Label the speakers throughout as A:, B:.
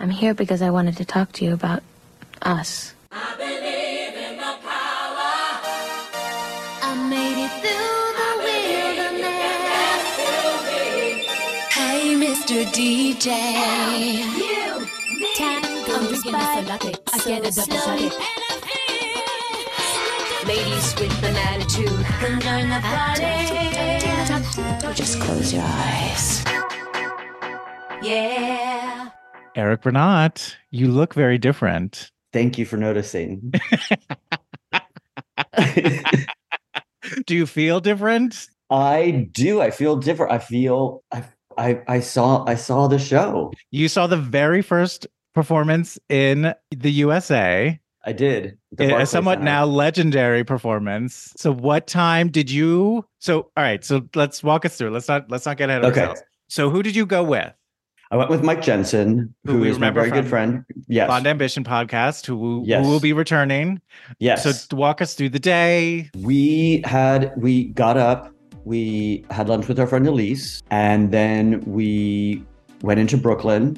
A: I'm here because I wanted to talk to you about us.
B: I believe in the power. I made it through the wilderness. Hey, Mr. DJ. Time goes by so slowly. Ladies with an attitude can join the party.
A: Just close your eyes.
B: Yeah.
C: Eric Bernat, you look very different.
D: Thank you for noticing.
C: Do you feel different?
D: I do. I feel different. I feel I I I saw I saw the show.
C: You saw the very first performance in the USA,
D: I did.
C: A somewhat now legendary performance. So what time did you So all right, so let's walk us through. Let's not let's not get ahead of
D: Okay.
C: ourselves. So who did you go with?
D: I went with Mike Jensen,
C: Who
D: who
C: we
D: is my very good friend. Yes.
C: Blonde Ambition podcast who,
D: Yes.
C: who will be returning.
D: yes.
C: So walk us through the day.
D: we had we got up, we had lunch with our friend Elise, and then we went into Brooklyn.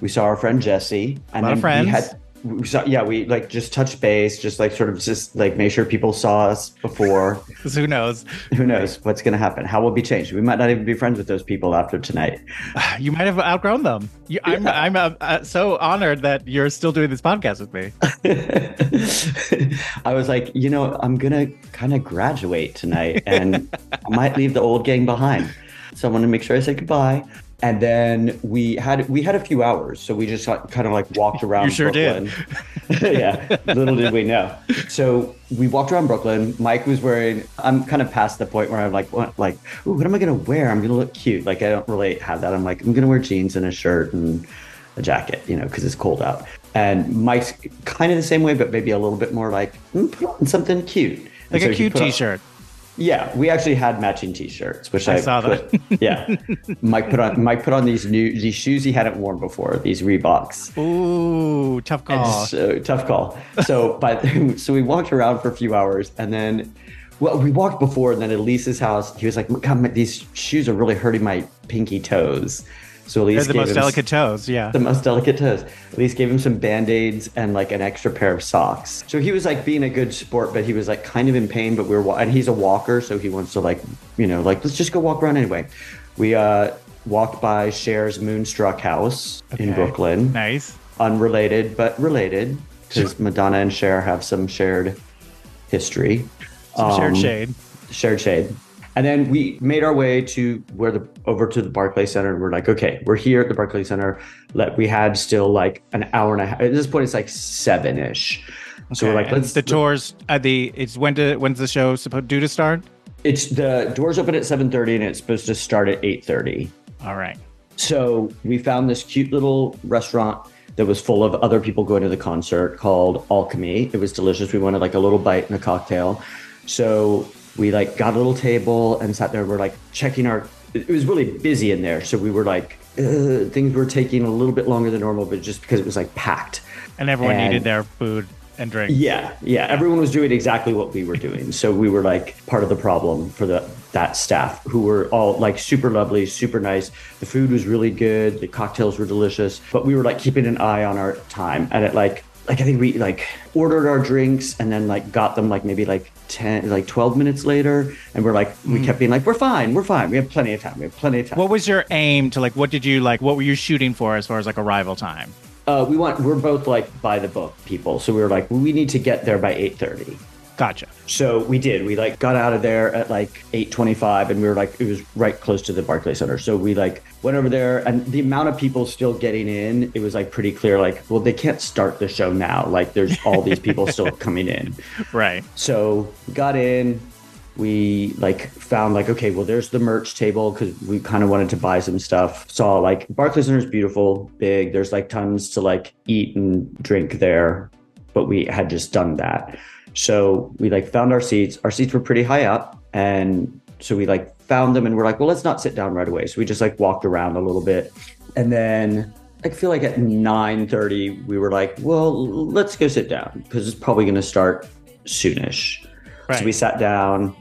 D: We saw our friend Jesse. And
C: lot of friends.
D: had we saw yeah, we like just touched base, just like sort of just like make sure people saw us before.
C: 'Cause who knows?
D: Who knows what's gonna happen? How will be changed? We might not even be friends with those people after tonight.
C: You might have outgrown them. You, I'm
D: Yeah.
C: I'm uh, uh, so honored that you're still doing this podcast with me.
D: I was like, you know, I'm gonna kind of graduate tonight, and I might leave the old gang behind. So I want to make sure I say goodbye. And then we had we had a few hours, so we just kind of like walked around.
C: You sure did.
D: Brooklyn. yeah, little did we know. So we walked around Brooklyn. Mike was wearing. I'm kind of past the point where I'm like, what, like, ooh, what am I gonna wear? I'm gonna look cute. Like I don't really have that. I'm like, I'm gonna wear jeans and a shirt and a jacket, you know, because it's cold out. And Mike's kind of the same way, but maybe a little bit more like mm, put on something cute,
C: Like
D: so
C: a cute t-shirt.
D: Yeah, we actually had matching T-shirts, which
C: I
D: I,
C: saw that.
D: yeah, Mike put on Mike put on these new these shoes he hadn't worn before, these Reeboks.
C: Ooh, tough call.
D: so tough call. So, but so we walked around for a few hours, and then, well, we walked before, and then at Elise's house, he was like, "God, my- these shoes are really hurting my pinky toes." So
C: They're
D: Elise
C: the
D: gave
C: most
D: him
C: delicate toes. Yeah.
D: the most delicate toes. Elise gave him some band-aids and like an extra pair of socks. So he was like being a good sport, but he was like kind of in pain, but we were, and he's a walker. So he wants to like, you know, like, let's just go walk around anyway. We uh, walked by Cher's Moonstruck house in Brooklyn.
C: Nice.
D: Unrelated, but related because Madonna and Cher have some shared history.
C: Some shared
D: Um,
C: shade.
D: shared shade. And then we made our way to where the over to the Barclays Center, and we're like, okay, we're here at the Barclays Center. Let we had still like an hour and a half. At this point, it's like seven ish. So we're like, let's.
C: the tours. Uh, the it's when to when's the show supposed due to start?
D: It's the doors open at seven thirty, and it's supposed to start at eight thirty.
C: All right.
D: So we found this cute little restaurant that was full of other people going to the concert called Alchemy. It was delicious. We wanted like a little bite and a cocktail. So we like got a little table and sat there. We're like checking our. It was really busy in there, so we were like uh, things were taking a little bit longer than normal, but just because it was like packed.
C: And everyone
D: And-
C: needed their food and drink.
D: Yeah, yeah. Everyone was doing exactly what we were doing. So we were like part of the problem for the that staff who were all like super lovely, super nice. The food was really good. The cocktails were delicious. But we were like keeping an eye on our time. And it like like I think we like ordered our drinks and then like got them like maybe like 10 like 12 minutes later and we're like we kept being like we're fine we're fine we have plenty of time we have plenty of time
C: What was your aim to like? What did you like? What were you shooting for as far as like arrival time?
D: uh, we want we're both like by the book people so we were like we need to get there by 8:30
C: Gotcha.
D: So we did. We like got out of there at like 8:25 and we were like it was right close to the Barclays Center. So we like went over there and the amount of people still getting in, it was like pretty clear like well they can't start the show now. Like there's all these people still coming in.
C: Right.
D: So we got in, we like found like okay, well there's the merch table cuz we kind of wanted to buy some stuff. Saw like Barclays Center is beautiful, big. There's like tons to like eat and drink there, but we had just done that. So we like found our seats. Our seats were pretty high up and so we like found them and we're like, well, let's not sit down right away. So we just like walked around a little bit. And then I feel like at 9:30 we were like, well, let's go sit down because it's probably going to start soonish.
C: Right.
D: So we sat down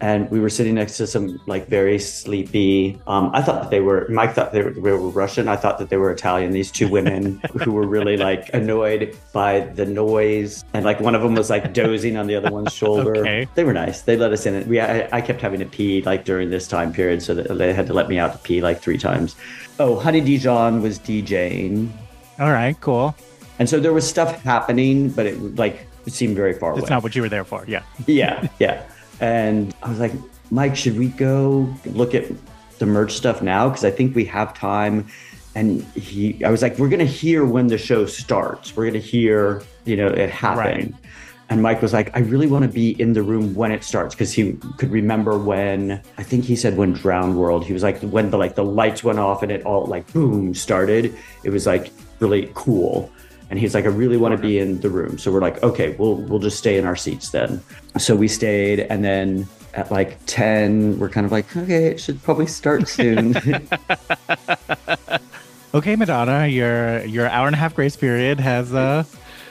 D: and we were sitting next to some like very sleepy. Um, I thought that they were. Mike thought they were, they were Russian. I thought that they were Italian. These two women who were really like annoyed by the noise, and like one of them was like dozing on the other one's shoulder.
C: Okay.
D: They were nice. They let us in. We I, I kept having to pee like during this time period, so that they had to let me out to pee like three times. Oh, Honey Dijon was DJing,
C: All right, cool.
D: and so there was stuff happening, but it like it seemed very far away.
C: It's not what you were there for. Yeah.
D: yeah, yeah. And I was like, Mike, should we go look at the merch stuff now? Because I think we have time. And he, I was like, we're gonna hear when the show starts. We're gonna hear, you know, it happen.
C: Right.
D: And Mike was like, I really want to be in the room when it starts because he could remember when I think he said when Drowned World. He was like when the like the lights went off and it all like boom started. It was like really cool. And he's like, I really want to be in the room. So we're like, okay, we'll we'll just stay in our seats then. So we stayed, and then at like ten, we're kind of like, okay, it should probably start soon.
C: Okay, Madonna, your your hour and a half grace period has uh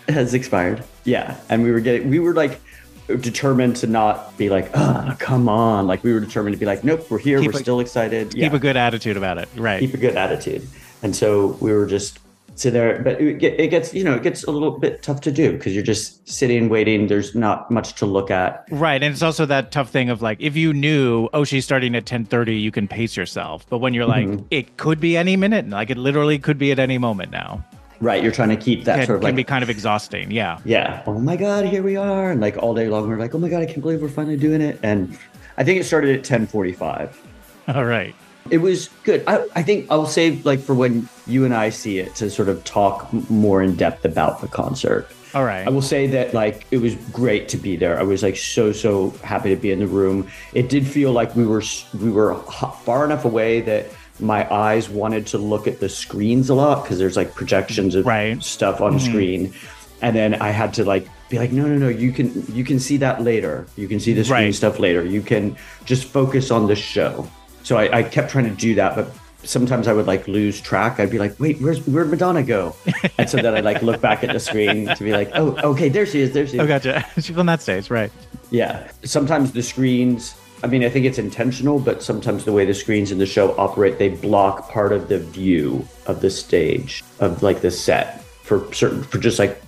D: has expired. Yeah, and we were getting, we were like determined to not be like, ah, come on. Like we were determined to be like, nope, we're here,
C: Keep
D: we're
C: a-
D: still excited.
C: keep a good attitude about it. Right.
D: keep a good attitude. And so we were just sit there, but it, it gets, you know, it gets a little bit tough to do because you're just sitting, waiting. There's not much to look at.
C: Right, and it's also that tough thing of like if you knew, oh, she's starting at ten thirty, you can pace yourself. But when you're like,
D: Mm-hmm.
C: it could be any minute, like it literally could be at any moment now.
D: Right. You're trying to keep that
C: It
D: sort of like
C: can
D: like,
C: be kind of exhausting. Yeah.
D: yeah, oh my God, here we are. And like all day long, we're like, oh my God, I can't believe we're finally doing it. And I think it started at 1045.
C: All right.
D: It was good. I, I think I'll save like for when you and I see it to sort of talk more in depth about the concert.
C: All right.
D: I will say that like it was great to be there. I was like so so happy to be in the room. It did feel like we were we were far enough away that my eyes wanted to look at the screens a lot because there's like projections of
C: Right.
D: stuff on mm-hmm. screen, and then I had to like be like no no no you can you can see that later. You can see the screen
C: Right.
D: stuff later. You can just focus on the show. So I, I kept trying to do that, but sometimes I would like lose track. I'd be like, wait, where's where'd Madonna go? And so then I'd like look back at the screen to be like, oh, okay, there she is, there she is.
C: oh, gotcha. she's on that stage, right?
D: Yeah. Sometimes the screens, I mean, I think it's intentional, but sometimes the way the screens in the show operate, they block part of the view of the stage, of like the set for certain, for just like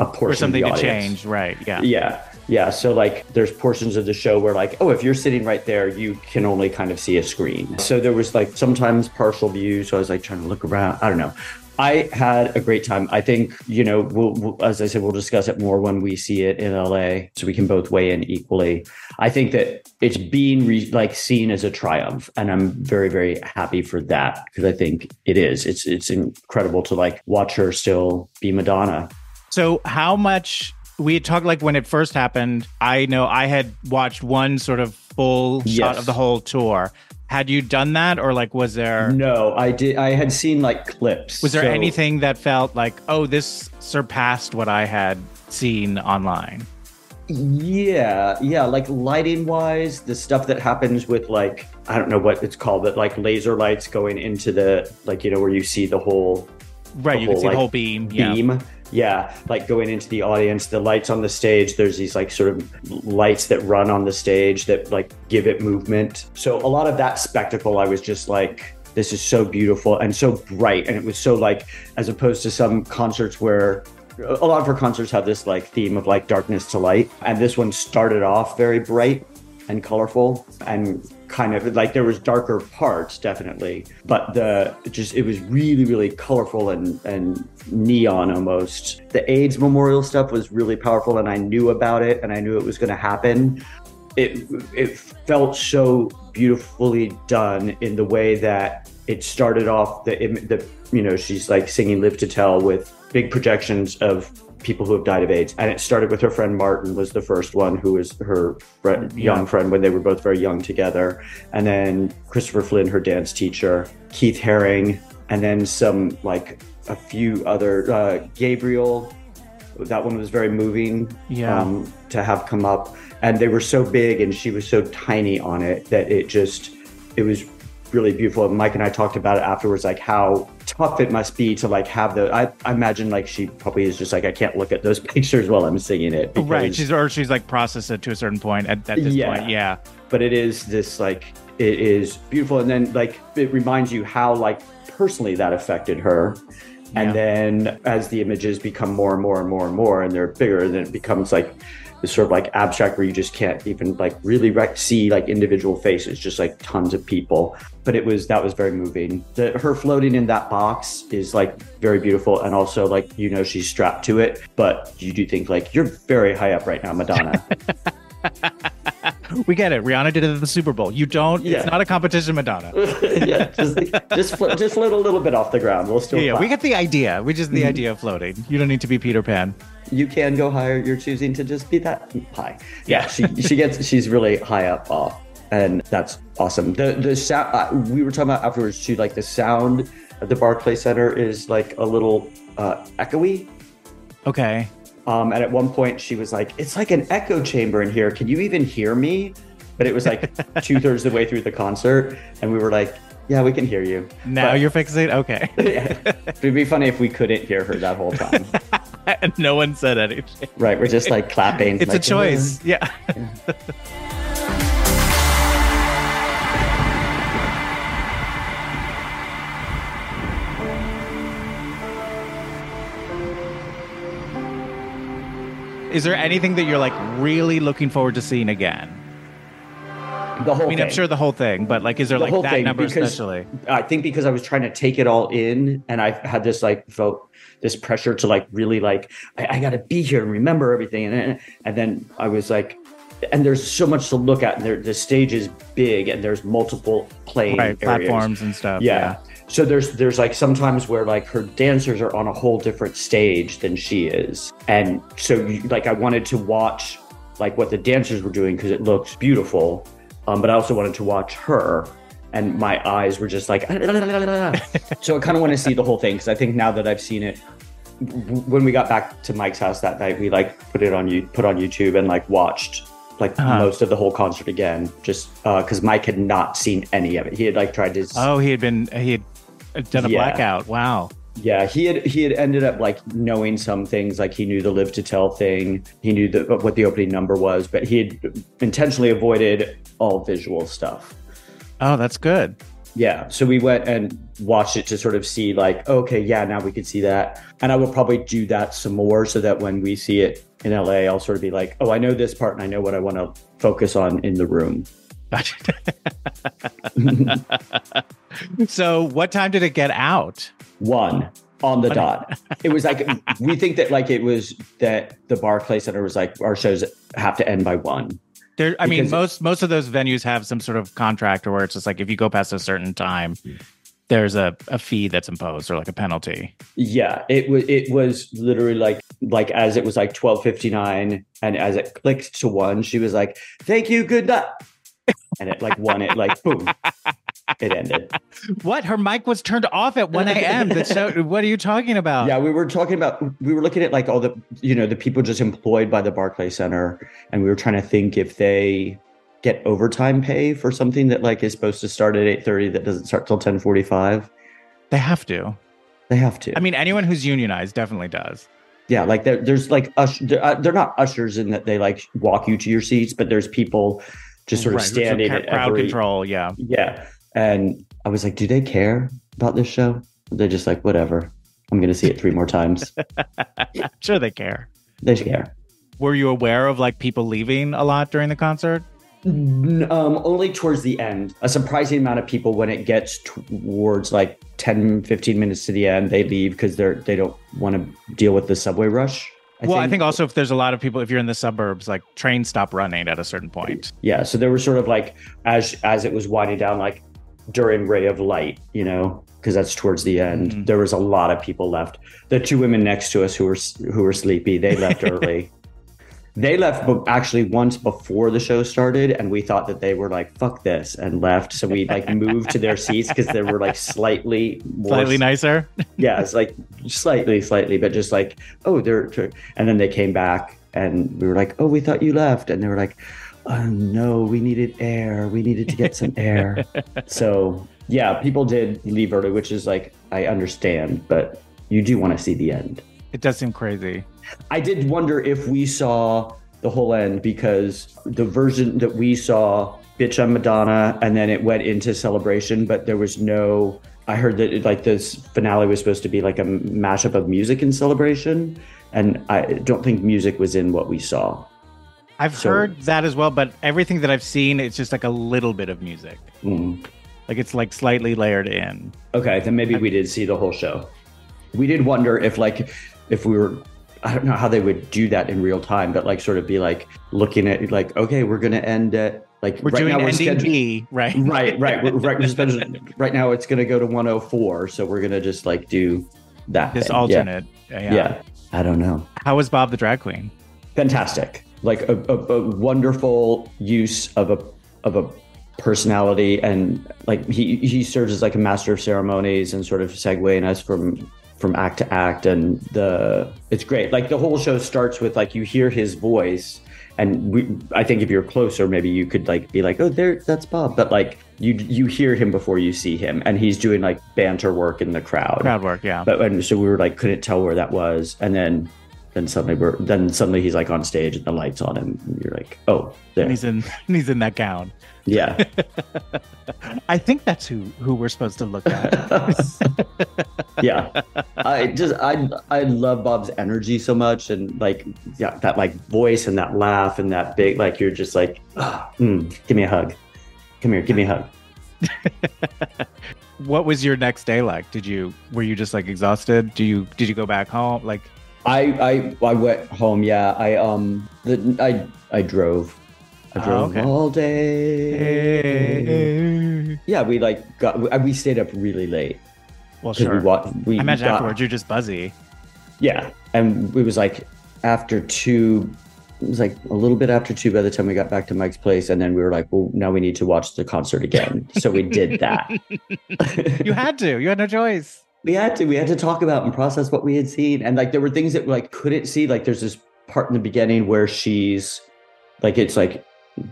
D: a portion
C: Or something
D: of
C: to change, right? Yeah.
D: Yeah. Yeah. So like there's portions of the show where like, oh, if you're sitting right there, you can only kind of see a screen. So there was like sometimes partial view. So I was like trying to look around. I don't know. I had a great time. I think, you know, we'll, we'll as I said, we'll discuss it more when we see it in LA so we can both weigh in equally. I think that it's being re- like seen as a triumph and I'm very very happy for that because I think it is. It's it's incredible to like watch her still be Madonna.
C: So how much we talked like when it first happened, I know I had watched one sort of full shot of the whole tour. Had you done that or like was there
D: No, I did I had seen like clips.
C: was there
D: So-
C: anything that felt like, oh, this surpassed what I had seen online?
D: Yeah, yeah, like lighting wise, the stuff that happens with like I don't know what it's called, but like laser lights going into the like you know where you see the whole
C: Right,
D: The
C: you can
D: whole,
C: see the whole beam. Yeah.
D: beam. Yeah, like going into the audience, the lights on the stage, there's these like sort of lights that run on the stage that like give it movement. So a lot of that spectacle, I was just like, this is so beautiful and so bright. And it was so like, as opposed to some concerts where a lot of her concerts have this like theme of like darkness to light. And this one started off very bright and colorful and kind of like there was darker parts definitely but the just it was really really colorful and and neon almost. The aids memorial stuff was really powerful and i knew about it and i knew it was going to happen. It it felt so beautifully done in the way that it started off the the you know she's like singing live to tell with big projections of people who have died of AIDS. And it started with her friend Martin was the first one who was her fri- young friend when they were both very young together. And then Christopher Flynn, her dance teacher, Keith Haring, and then some like a few other uh, Gabriel. That one was very moving
C: Yeah.
D: um, to have come up. And they were so big and she was so tiny on it that it just it was really beautiful. And Mike and I talked about it afterwards, like how tough it must be to like have the. I, I imagine like she probably is just like I can't look at those pictures while I'm singing it.
C: right. She's or she's like processed it to a certain point at, at this
D: Yeah.
C: point. Yeah.
D: but it is this like it is beautiful and then like it reminds you how like personally that affected her and
C: Yeah.
D: then as the images become more and more and more and more and they're bigger then it becomes like sort of like abstract where you just can't even like really rec- see like individual faces just like tons of people. But it was that was very moving. The, her floating in that box is like very beautiful and also like you know she's strapped to it. But you do think like you're very high up right now madonna
C: We get it. Rihanna did it at the Super Bowl. You don't.
D: Yeah.
C: It's not a competition, Madonna.
D: yeah, just just float, just float a little bit off the ground. We'll still.
C: Yeah, we get the idea. We just the idea of floating. You don't need to be Peter Pan.
D: You can go higher. You're choosing to just be that high.
C: Yeah.
D: Yeah, she she gets she's really high up off, and that's awesome. The the sound uh, we were talking about afterwards too. Like the sound at the Barclay Center is like a little uh, echoey.
C: Okay.
D: Um, and at one point she was like, "It's like an echo chamber in here. Can you even hear me?" But it was like two thirds of the way through the concert, and we were like, "Yeah, we can hear you."
C: Now
D: But-
C: you're fixing. Okay.
D: It'd be funny if we couldn't hear her that whole time.
C: and no one said anything.
D: right, we're just like clapping.
C: It's a
D: like,
C: choice. Yeah. Is there anything that you're like really looking forward to seeing again?
D: The whole
C: I mean,
D: thing.
C: I'm sure the whole thing, but like, is there
D: The
C: like
D: whole
C: that
D: thing,
C: number especially?
D: I think because I was trying to take it all in, and I had this like felt this pressure to like really like I, I got to be here and remember everything, and and then I was like, and there's so much to look at, and there, the stage is big, and there's multiple playing
C: Right, platforms and stuff.
D: Yeah. So there's there's like sometimes where like her dancers are on a whole different stage than she is, and so you, like I wanted to watch like what the dancers were doing because it looks beautiful, um, but I also wanted to watch her, and my eyes were just like. so I kind of want to see the whole thing because I think now that I've seen it, when we got back to Mike's house that night, we like put it on you put on YouTube and like watched like
C: Uh-huh.
D: most of the whole concert again, just because Mike had not seen any of it. He had like tried to.
C: Oh, he had been he had done a
D: Yeah.
C: blackout. Wow.
D: Yeah, he had he had ended up like knowing some things, like he knew the live to tell thing, he knew the, what the opening number was, but he had intentionally avoided all visual stuff.
C: Oh, that's good.
D: Yeah, so we went and watched it to sort of see like, okay, yeah, now we could see that, and I will probably do that some more so that when we see it in LA, I'll sort of be like, oh, I know this part and I know what I want to focus on in the room.
C: so, what time did it get out?
D: one on the dot. It was like we think that like it was that the Barclay Center was like our shows have to end by one.
C: There, I mean, most most of those venues have some sort of contract, where it's just like if you go past a certain time, there's a, a fee that's imposed or like a penalty.
D: Yeah, it was it was literally like like as it was like twelve fifty nine, and as it clicked to one, she was like, "Thank you, good night," and it like won it like boom, it ended.
C: What? Her mic was turned off at one a.m. That show. What are you talking about?
D: Yeah, we were talking about we were looking at like all the you know the people just employed by the Barclay Center, and we were trying to think if they get overtime pay for something that like is supposed to start at eight thirty that doesn't start till ten forty five.
C: they have to.
D: They have to.
C: I mean, anyone who's unionized definitely does.
D: yeah, like there, there's like ush, they're, uh, they're not ushers in that they like walk you to your seats, but there's people just sort of
C: Right,
D: standing
C: so
D: at
C: crowd
D: every
C: control. Yeah.
D: yeah. And I was like, do they care about this show? They're just like, whatever. I'm gonna see it three more times.
C: Sure they care.
D: they care.
C: Were you aware of like people leaving a lot during the concert?
D: Um, only towards the end. A surprising amount of people when it gets towards like 10, 15 minutes to the end, they leave because they're they don't want to deal with the subway rush.
C: Well, I think also if there's a lot of people, if you're in the suburbs, like trains stop running at a certain point.
D: yeah. So there was sort of like as as it was winding down, like during Ray of Light, you know, because that's towards the end.
C: Mhm.
D: There was a lot of people left. The two women next to us who were who were sleepy, they left early. They left actually once before the show started, and we thought that they were like "fuck this" and left. So we like moved to their seats because they were like slightly more
C: Slightly nicer.
D: yeah, it's like slightly, slightly, but just like, oh, they're, and then they came back and we were like, oh, we thought you left. And they were like, oh, no, we needed air. We needed to get some air. so yeah, people did leave early, which is like I understand, but you do want to see the end.
C: It does seem crazy.
D: I did wonder if we saw the whole end because the version that we saw, Bitch I'm Madonna, and then it went into celebration, but there was no. I heard that it, like this finale was supposed to be like a mashup of music and celebration, and I don't think music was in what we saw.
C: I've
D: So-
C: heard that as well, but everything that I've seen, it's just like a little bit of music.
D: Mm.
C: Like it's like slightly layered in.
D: Okay, then maybe we did see the whole show. We did wonder if like if we were I don't know how they would do that in real time, but like sort of be like looking at like, okay, we're gonna end at like
C: We're
D: right
C: doing
D: now we're
C: ending
D: scheduled-
C: B, right?
D: right, right, we're, right. We're scheduled- right now it's gonna go to 104, so we're gonna just like do that.
C: This
D: thing. Yeah.
C: alternate.
D: Yeah. I don't know.
C: How was Bob the drag queen?
D: Fantastic. Like a, a, a wonderful use of a of a personality and like he he serves as like a master of ceremonies and sort of segueing us from from act to act and the it's great. Like the whole show starts with like you hear his voice and we i think if you're closer maybe you could like be like oh there that's bob. But like you you hear him before you see him and he's doing like banter work in the crowd.
C: Crowd work, yeah.
D: but and so we were like couldn't tell where that was. And then then suddenly we're then suddenly he's like on stage and the lights on him and you're like oh there
C: and he's in he's in that gown.
D: yeah
C: I think that's who who we're supposed to look at.
D: yeah i just i i love bob's energy so much and like yeah that like voice and that laugh and that big like you're just like ah, mm, give me a hug come here give me a hug
C: what was your next day like? Did you were you just like exhausted? Do you did you go back home? Like
D: i i i went home yeah i um the, i i drove i
C: Oh,
D: drove
C: okay.
D: all day yeah we like got we, we stayed up really late
C: well, sure.
D: we wa- we
C: I imagine
D: got-
C: afterwards you're just buzzy.
D: Yeah, and it was like after two. It was like a little bit after two by the time we got back to Mike's place, and then we were like, "Well, now we need to watch the concert again." so we did that.
C: You had to. You had no choice.
D: We had to. We had to talk about and process what we had seen, and like there were things that we like couldn't see. Like there's this part in the beginning where she's like, it's like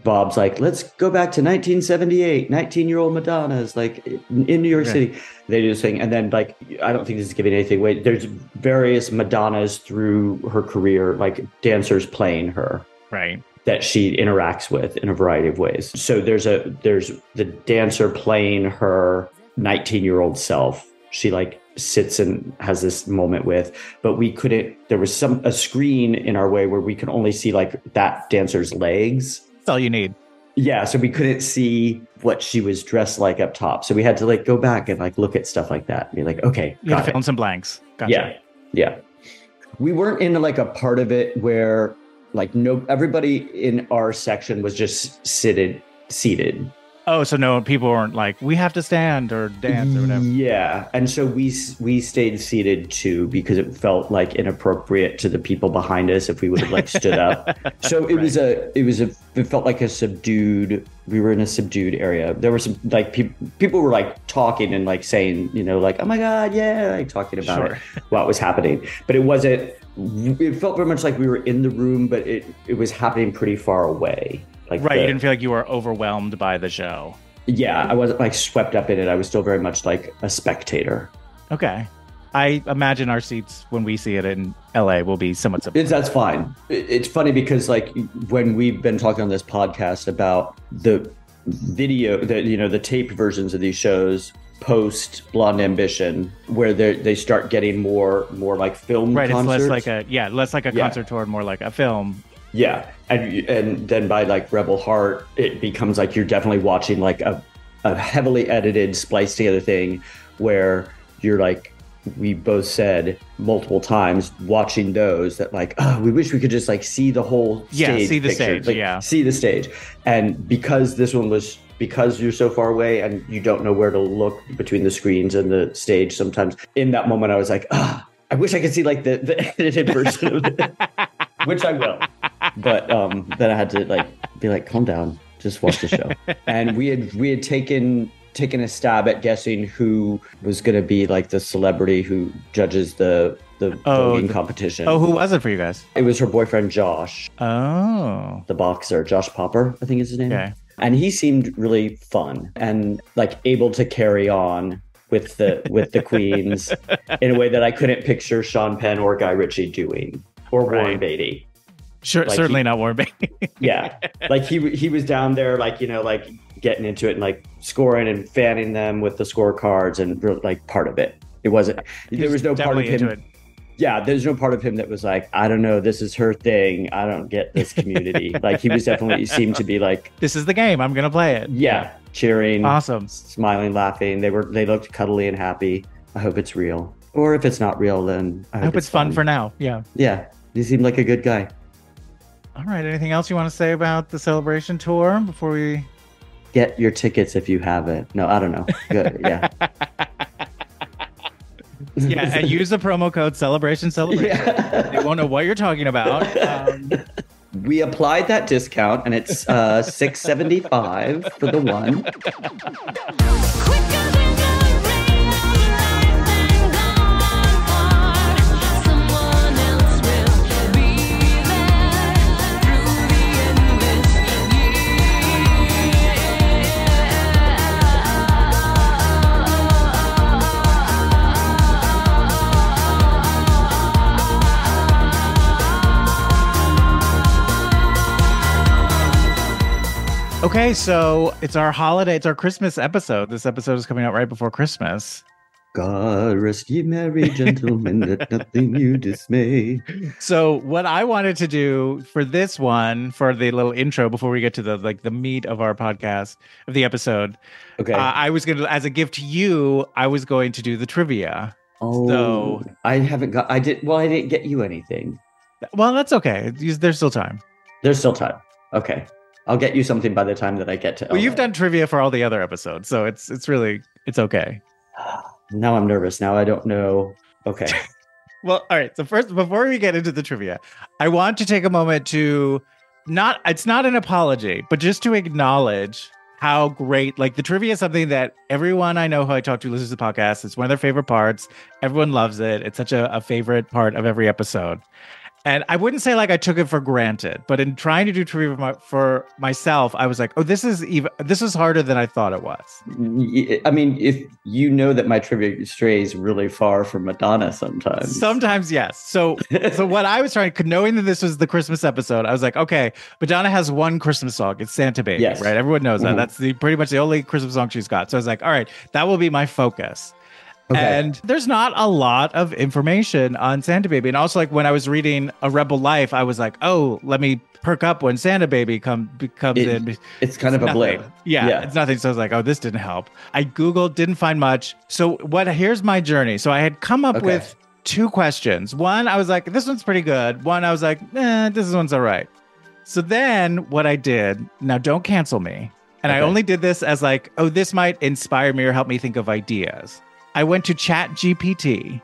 D: Bob's like, "Let's go back to 1978. 19 year old Madonna's like in New York
C: Yeah.
D: City." They do this thing, and then like I don't think this is giving anything away. There's various Madonnas through her career, like dancers playing her
C: Right.
D: that she interacts with in a variety of ways. So there's a there's the dancer playing her 19 year old self. She like sits and has this moment with, but we couldn't. There was some a screen in our way where we could only see like that dancer's legs.
C: That's all you need.
D: Yeah, so we couldn't see what she was dressed like up top. So we had to like go back and like look at stuff like that. And be like, okay,
C: You
D: got
C: to fill in some blanks. Gotcha.
D: Yeah. Yeah. We weren't in like a part of it where like no everybody in our section was just seated seated.
C: Oh, so no people weren't like, we have to stand or dance or whatever.
D: Yeah. And so we we stayed seated too because it felt like inappropriate to the people behind us if we would have like stood up. So it was a it was a it felt like a subdued we were in a subdued area. There were some like people people were like talking and like saying, you know, like, oh my God, yeah, like talking about
C: Sure.
D: it, what was happening. But it wasn't it felt very much like we were in the room, but it it was happening pretty far away. Like
C: Right.
D: the-
C: You didn't feel like you were overwhelmed by the show.
D: yeah, I wasn't like swept up in it. I was still very much like a spectator.
C: Okay. I imagine our seats when we see it in LA will be somewhat similar.
D: That's fine. It's funny because like when we've been talking on this podcast about the video, the you know the taped versions of these shows post Blonde Ambition, where they they start getting more more like film
C: Right.
D: concerts.
C: It's less like a yeah, less like a
D: Yeah.
C: concert tour, more like a film.
D: Yeah, and and then by like Rebel Heart, it becomes like you're definitely watching like a a heavily edited, spliced together thing where you're like we both said multiple times watching those that like oh we wish we could just like see the whole
C: Yeah,
D: stage
C: see the
D: picture.
C: stage,
D: Like,
C: yeah.
D: see the stage and because this one was because you're so far away and you don't know where to look between the screens and the stage sometimes in that moment i was like ah i wish i could see like the, the edited version of it which i will but um then i had to like be like calm down just watch the show and we had we had taken taken a stab at guessing who was going to be like the celebrity who judges the the
C: Oh,
D: voguing
C: the-
D: competition
C: Oh, who was it for you guys?
D: it was her boyfriend josh
C: Oh.
D: the boxer josh popper i think is his name
C: Okay.
D: and he seemed really fun and like able to carry on with the with the queens in a way that I couldn't picture Sean Penn or Guy Ritchie doing or Warren
C: Right.
D: Beatty.
C: Sure,
D: Like
C: certainly
D: he-
C: not warming.
D: Yeah, like he he was down there like you know like getting into it and like scoring and fanning them with the scorecards and like part of it. It wasn't. there was no part of him. Yeah, there's no part of him that was like, I don't know, this is her thing. I don't get this community. like he was definitely seemed to be like,
C: This is the game. I'm gonna play it.
D: yeah, cheering,
C: Awesome.
D: smiling, laughing. They were they looked cuddly and happy. I hope it's real. Or if it's not real, then I
C: I hope it's fun for now. Yeah.
D: Yeah, he seemed like a good guy.
C: All right. Anything else you want to say about the celebration tour before we?
D: Get your tickets if you haven't. No, I don't know. Good. Yeah.
C: Yeah, and use the promo code Celebration Celebration.
D: Yeah.
C: They won't know what you're talking about. Um,
D: We applied that discount and it's uh 675 for the one.
C: Okay, so it's our holiday. It's our Christmas episode. This episode is coming out right before Christmas.
D: God rest ye merry gentlemen, let nothing you dismay.
C: So what I wanted to do for this one, for the little intro before we get to the like the meat of our podcast of the episode,
D: Okay.
C: uh, I was gonna as a gift to you, I was going to do the trivia.
D: oh,
C: so-
D: I haven't got. I did. Well, I didn't get you anything.
C: Well, that's okay. There's still time.
D: There's still time. Okay, I'll get you something by the time that I get to.
C: Well, you've done trivia for all the other episodes, so it's it's really it's okay.
D: Now I'm nervous. Now I don't know. Okay.
C: Well, all right. So first, before we get into the trivia, I want to take a moment to not it's not an apology, but just to acknowledge how great like the trivia is something that everyone I know who I talk to listens to the podcast. It's one of their favorite parts. Everyone loves it. It's such a, a favorite part of every episode. And I wouldn't say like I took it for granted, but in trying to do trivia for, my, for myself, I was like, oh, this is even this is harder than I thought it was.
D: I mean, if you know that my trivia strays really far from Madonna sometimes.
C: Sometimes yes. So so what I was trying, knowing that this was the Christmas episode, I was like, okay, Madonna has one Christmas song. It's Santa Baby,
D: Yes.
C: right? Everyone knows that.
D: Mhm.
C: That's the pretty much the only Christmas song she's got. So I was like, all right, that will be my focus.
D: Okay.
C: And there's not a lot of information on Santa Baby. And also, like when I was reading A Rebel Life, I was like, oh, let me perk up when Santa Baby come comes
D: It-
C: in.
D: it's kind of a
C: nothing.
D: blip.
C: Yeah,
D: Yeah.
C: it's nothing. So I was like, oh, this didn't help. I Googled, didn't find much. So what here's my journey. So I had come up
D: Okay.
C: with two questions. One, I was like, this one's pretty good. One, I was like, eh, this one's all right. So then what I did, now don't cancel me. And I only did this as like, oh, this might inspire me or help me think of ideas. I went to Chat GPT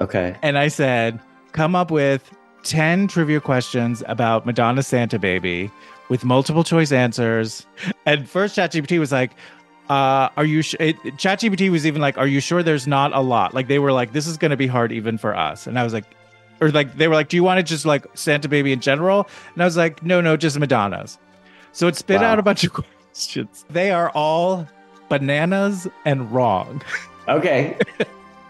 D: Okay.
C: and I said, come up with 10 trivia questions about Madonna Santa Baby with multiple choice answers. And first ChatGPT was like, uh, are you sh-? it, ChatGPT was even like, are you sure there's not a lot? Like they were like, this is going to be hard even for us. And I was like, or like they were like, do you want to just like Santa Baby in general? And I was like, no, no, just Madonna's. So it spit
D: Wow.
C: out a bunch of questions. They are all bananas and wrong.
D: Okay.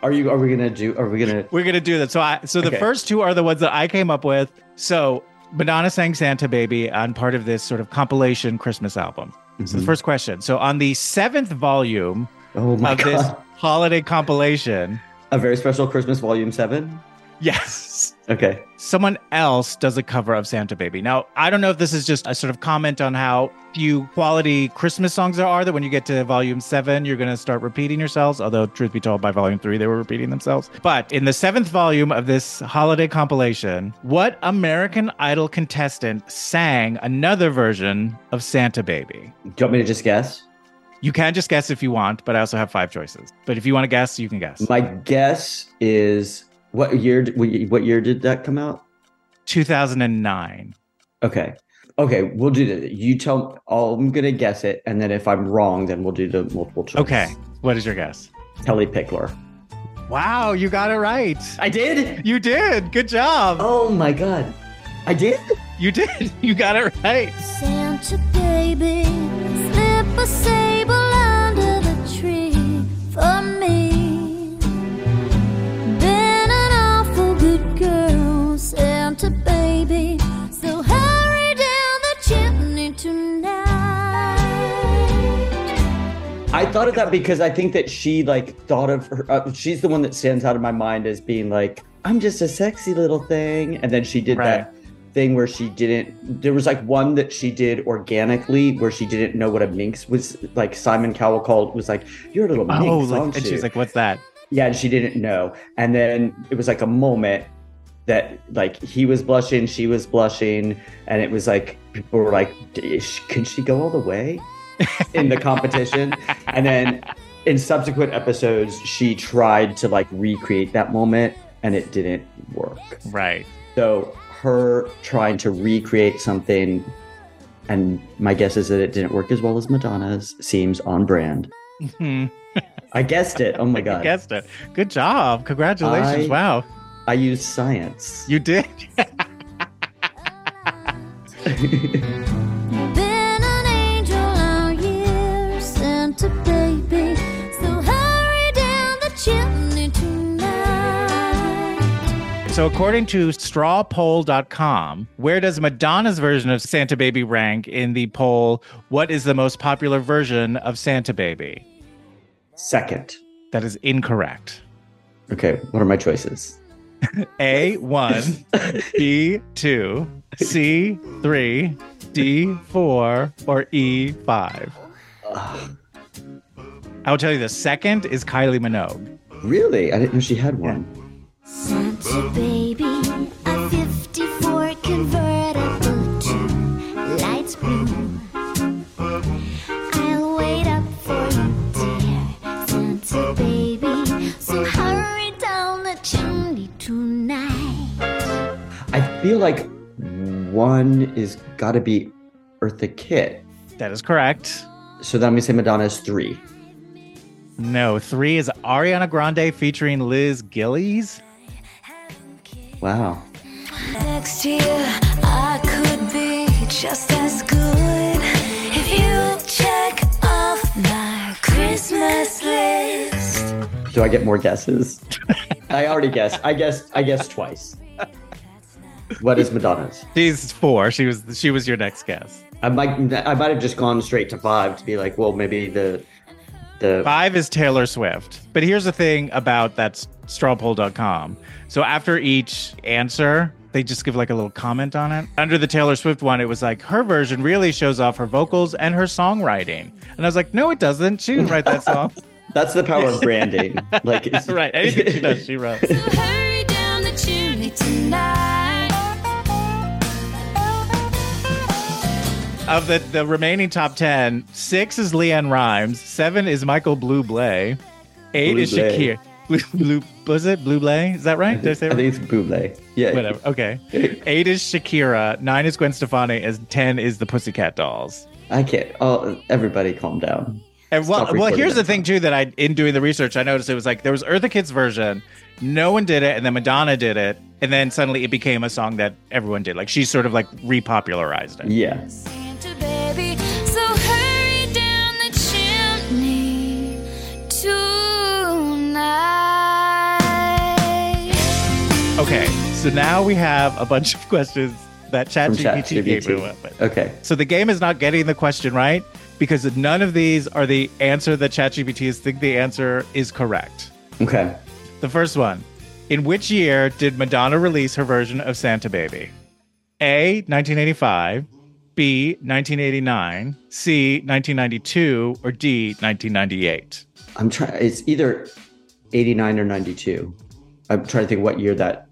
D: are you? Are we gonna do? Are we gonna?
C: We're gonna do that. So I so the
D: Okay.
C: first two are the ones that I came up with. So Madonna sang Santa Baby on part of this sort of compilation Christmas album. So the
D: mm-hmm.
C: first question. So on the seventh volume
D: Oh
C: of
D: god!
C: this holiday compilation,
D: A very special Christmas Volume Seven.
C: yes.
D: Okay.
C: Someone else does a cover of Santa Baby. Now, I don't know if this is just a sort of comment on how few quality Christmas songs there are that when you get to volume seven, you're going to start repeating yourselves. Although, truth be told, by volume three, they were repeating themselves. But in the seventh volume of this holiday compilation, what American Idol contestant sang another version of Santa Baby?
D: Do you want me to just guess?
C: You can just guess if you want, but I also have five choices. But if you want to guess, you can guess.
D: My guess is what year? did- What year did that come out?
C: 2009.
D: Okay. Okay, we'll do that. You tell. I'll, I'm gonna guess it, and then if I'm wrong, then we'll do the multiple choice.
C: Okay. What is your guess?
D: Kellie Pickler.
C: Wow, you got it right.
D: I did.
C: You did. Good job.
D: Oh my god, I did.
C: You did. You got it right.
B: Santa
E: Santa baby, slip a sable
D: I thought of that because I think that she like thought of her. Uh, she's the one that stands out in my mind as being like, I'm just a sexy little thing, and then she did that thing where she didn't. There was like one that she did organically where she didn't know what a minx was. Like Simon Cowell called was like, "You're a little minx."
C: Oh, like, and
D: you?"
C: she's like, "What's that?"
D: Yeah, and she didn't know. And then it was like a moment that like he was blushing, she was blushing, and it was like people were like, "Can she go all the way in the competition?" and then in subsequent episodes, she tried to like recreate that moment, and it didn't work.
C: Right.
D: So her trying to recreate something, and my guess is that it didn't work as well as Madonna's, seems on brand.
C: Hmm.
D: I guessed it. Oh my god!
C: guessed it. Good job. Congratulations.
D: I-
C: wow.
D: I used science.
C: You did.
E: so,
C: according to strawpoll.com, where does Madonna's version of Santa Baby rank in the poll? What is the most popular version of Santa Baby?
D: Second.
C: That is incorrect.
D: Okay, what are my choices?
C: A one, B two, C three, D four, or E five. I will tell you the second is Kylie Minogue.
D: Really? I didn't know she had one.
E: Santa baby, a 54 convertible to lights blue. I'll wait up for you, dear Santa baby. So hurry down the chimney tonight.
D: I feel like one is got to be Eartha Kitt.
C: That is correct.
D: So then I'm gonna say Madonna's three.
C: No, three is Ariana Grande featuring Liz Gillies.
D: Wow.
E: Next year, I could be just as good if you check off my Christmas list.
D: Do I get more guesses? I already guessed. I guessed. I guessed twice. What is Madonna's?
C: She's four. She was she was your next guess.
D: I might. I might have just gone straight to five to be like, well, maybe the the
C: Five is Taylor Swift. But here's the thing about that strawpoll.com. So after each answer, they just give like a little comment on it. Under the Taylor Swift one, it was like her version really shows off her vocals and her songwriting. And I was like, no, it doesn't. She didn't write that song.
D: That's the power of branding. Like, it's,
C: right. Anything she does, she wrote. Of the, the remaining top 10, six is LeAnn Rimes, seven is Michael Bublé, eight is
D: Bublé.
C: Shakira. Blue, blue, was it Bublé? Is that right? Did I say
D: I
C: right?
D: think it's Buble. Yeah.
C: Whatever. Okay. Eight is Shakira. Nine is Gwen Stefani. As ten is the Pussycat Dolls.
D: I can't. Oh, everybody, calm down.
C: And well, well, here's the thing too that I in doing the research, I noticed it was like there was Eartha Kitt's version, no one did it, and then Madonna did it, and then suddenly it became a song that everyone did. Like she sort of like repopularized it.
D: Yeah.
E: Tonight.
C: Okay, so now we have a bunch of questions that
D: From
C: ChatGPT came
D: ChatGPT.
C: up with.
D: Okay.
C: So the game is not getting the question right because none of these are the answer that ChatGPT is think the answer is correct.
D: Okay.
C: The first one. In which year did Madonna release her version of Santa Baby? A, 1985, B, 1989, C, 1992, or D, 1998?
D: I'm trying. It's either 89 or 92. I'm trying to think what year that.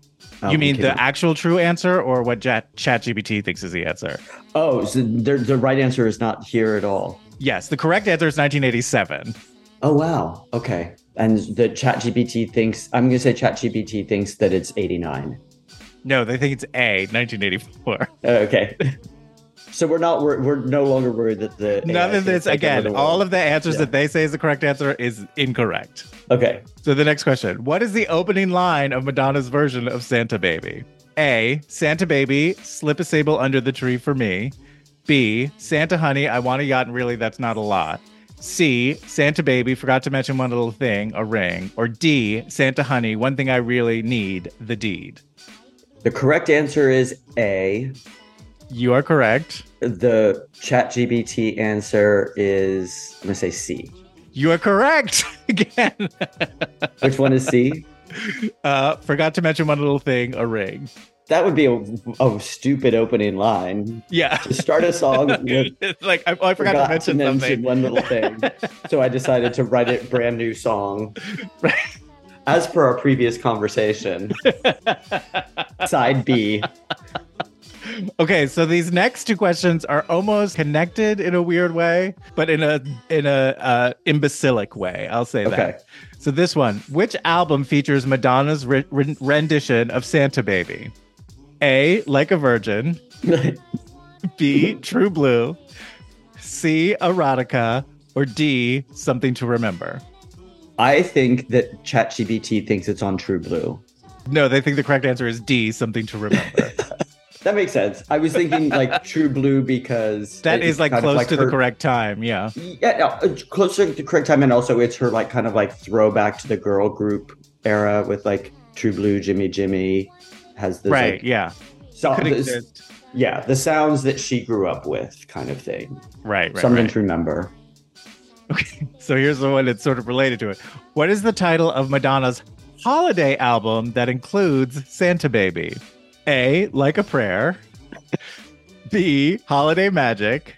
C: you mean the
D: out.
C: actual true answer or what Chat ChatGPT thinks is the answer?
D: Oh, so the the right answer is not here at all.
C: Yes, the correct answer is 1987.
D: Oh wow. Okay. And the Chat GPT thinks I'm gonna say Chat GPT thinks that it's 89.
C: No, they think it's A, 1984.
D: Uh, okay. so we're not we're, we're no longer worried that the
C: None of this,
D: can take over
C: again, all of the answers
D: Yeah.
C: that they say is the correct answer is incorrect.
D: Okay.
C: So the next question What is the opening line of Madonna's version of Santa Baby? A. Santa Baby, slip a sable under the tree for me. B, Santa Honey, I want a yacht, and really that's not a lot. C, Santa Baby, forgot to mention one little thing, a ring. Or D, Santa Honey, one thing I really need, the deed.
D: The correct answer is A.
C: You are correct.
D: The chat GPT answer is, I'm going to say C.
C: You are correct again.
D: Which one is C?
C: uh, forgot to mention one little thing, a ring.
D: That would be a, a stupid opening line.
C: Yeah.
D: To start a song with
C: like I, I forgot, to mention something.
D: one little thing. so I decided to write a brand new song.
C: Right.
D: As per our previous conversation, side B.
C: Okay, so these next two questions are almost connected in a weird way, but in a in a uh, imbecilic way. I'll say
D: Okay.
C: that. So this one, which album features Madonna's re- re- rendition of Santa Baby? A, Like a Virgin. B, True Blue. C, Erotica. Or D, Something to Remember.
D: I think that ChatGPT thinks it's on True Blue.
C: No, they think the correct answer is D, Something to Remember.
D: That makes sense. I was thinking like True Blue because
C: that is like close to the correct time. Yeah.
D: Yeah, no, uh, close to the correct time, and also it's her like kind of like throwback to the girl group era with like True Blue, Jimmy, Jimmy has this
C: right.
D: like,
C: yeah.
D: so- this- yeah, the sounds that she grew up with, kind of thing.
C: Right. Right.
D: Something
C: right.
D: to remember.
C: Okay, so here's the one that's sort of related to it. What is the title of Madonna's holiday album that includes Santa Baby? A, Like a Prayer. B, Holiday Magic.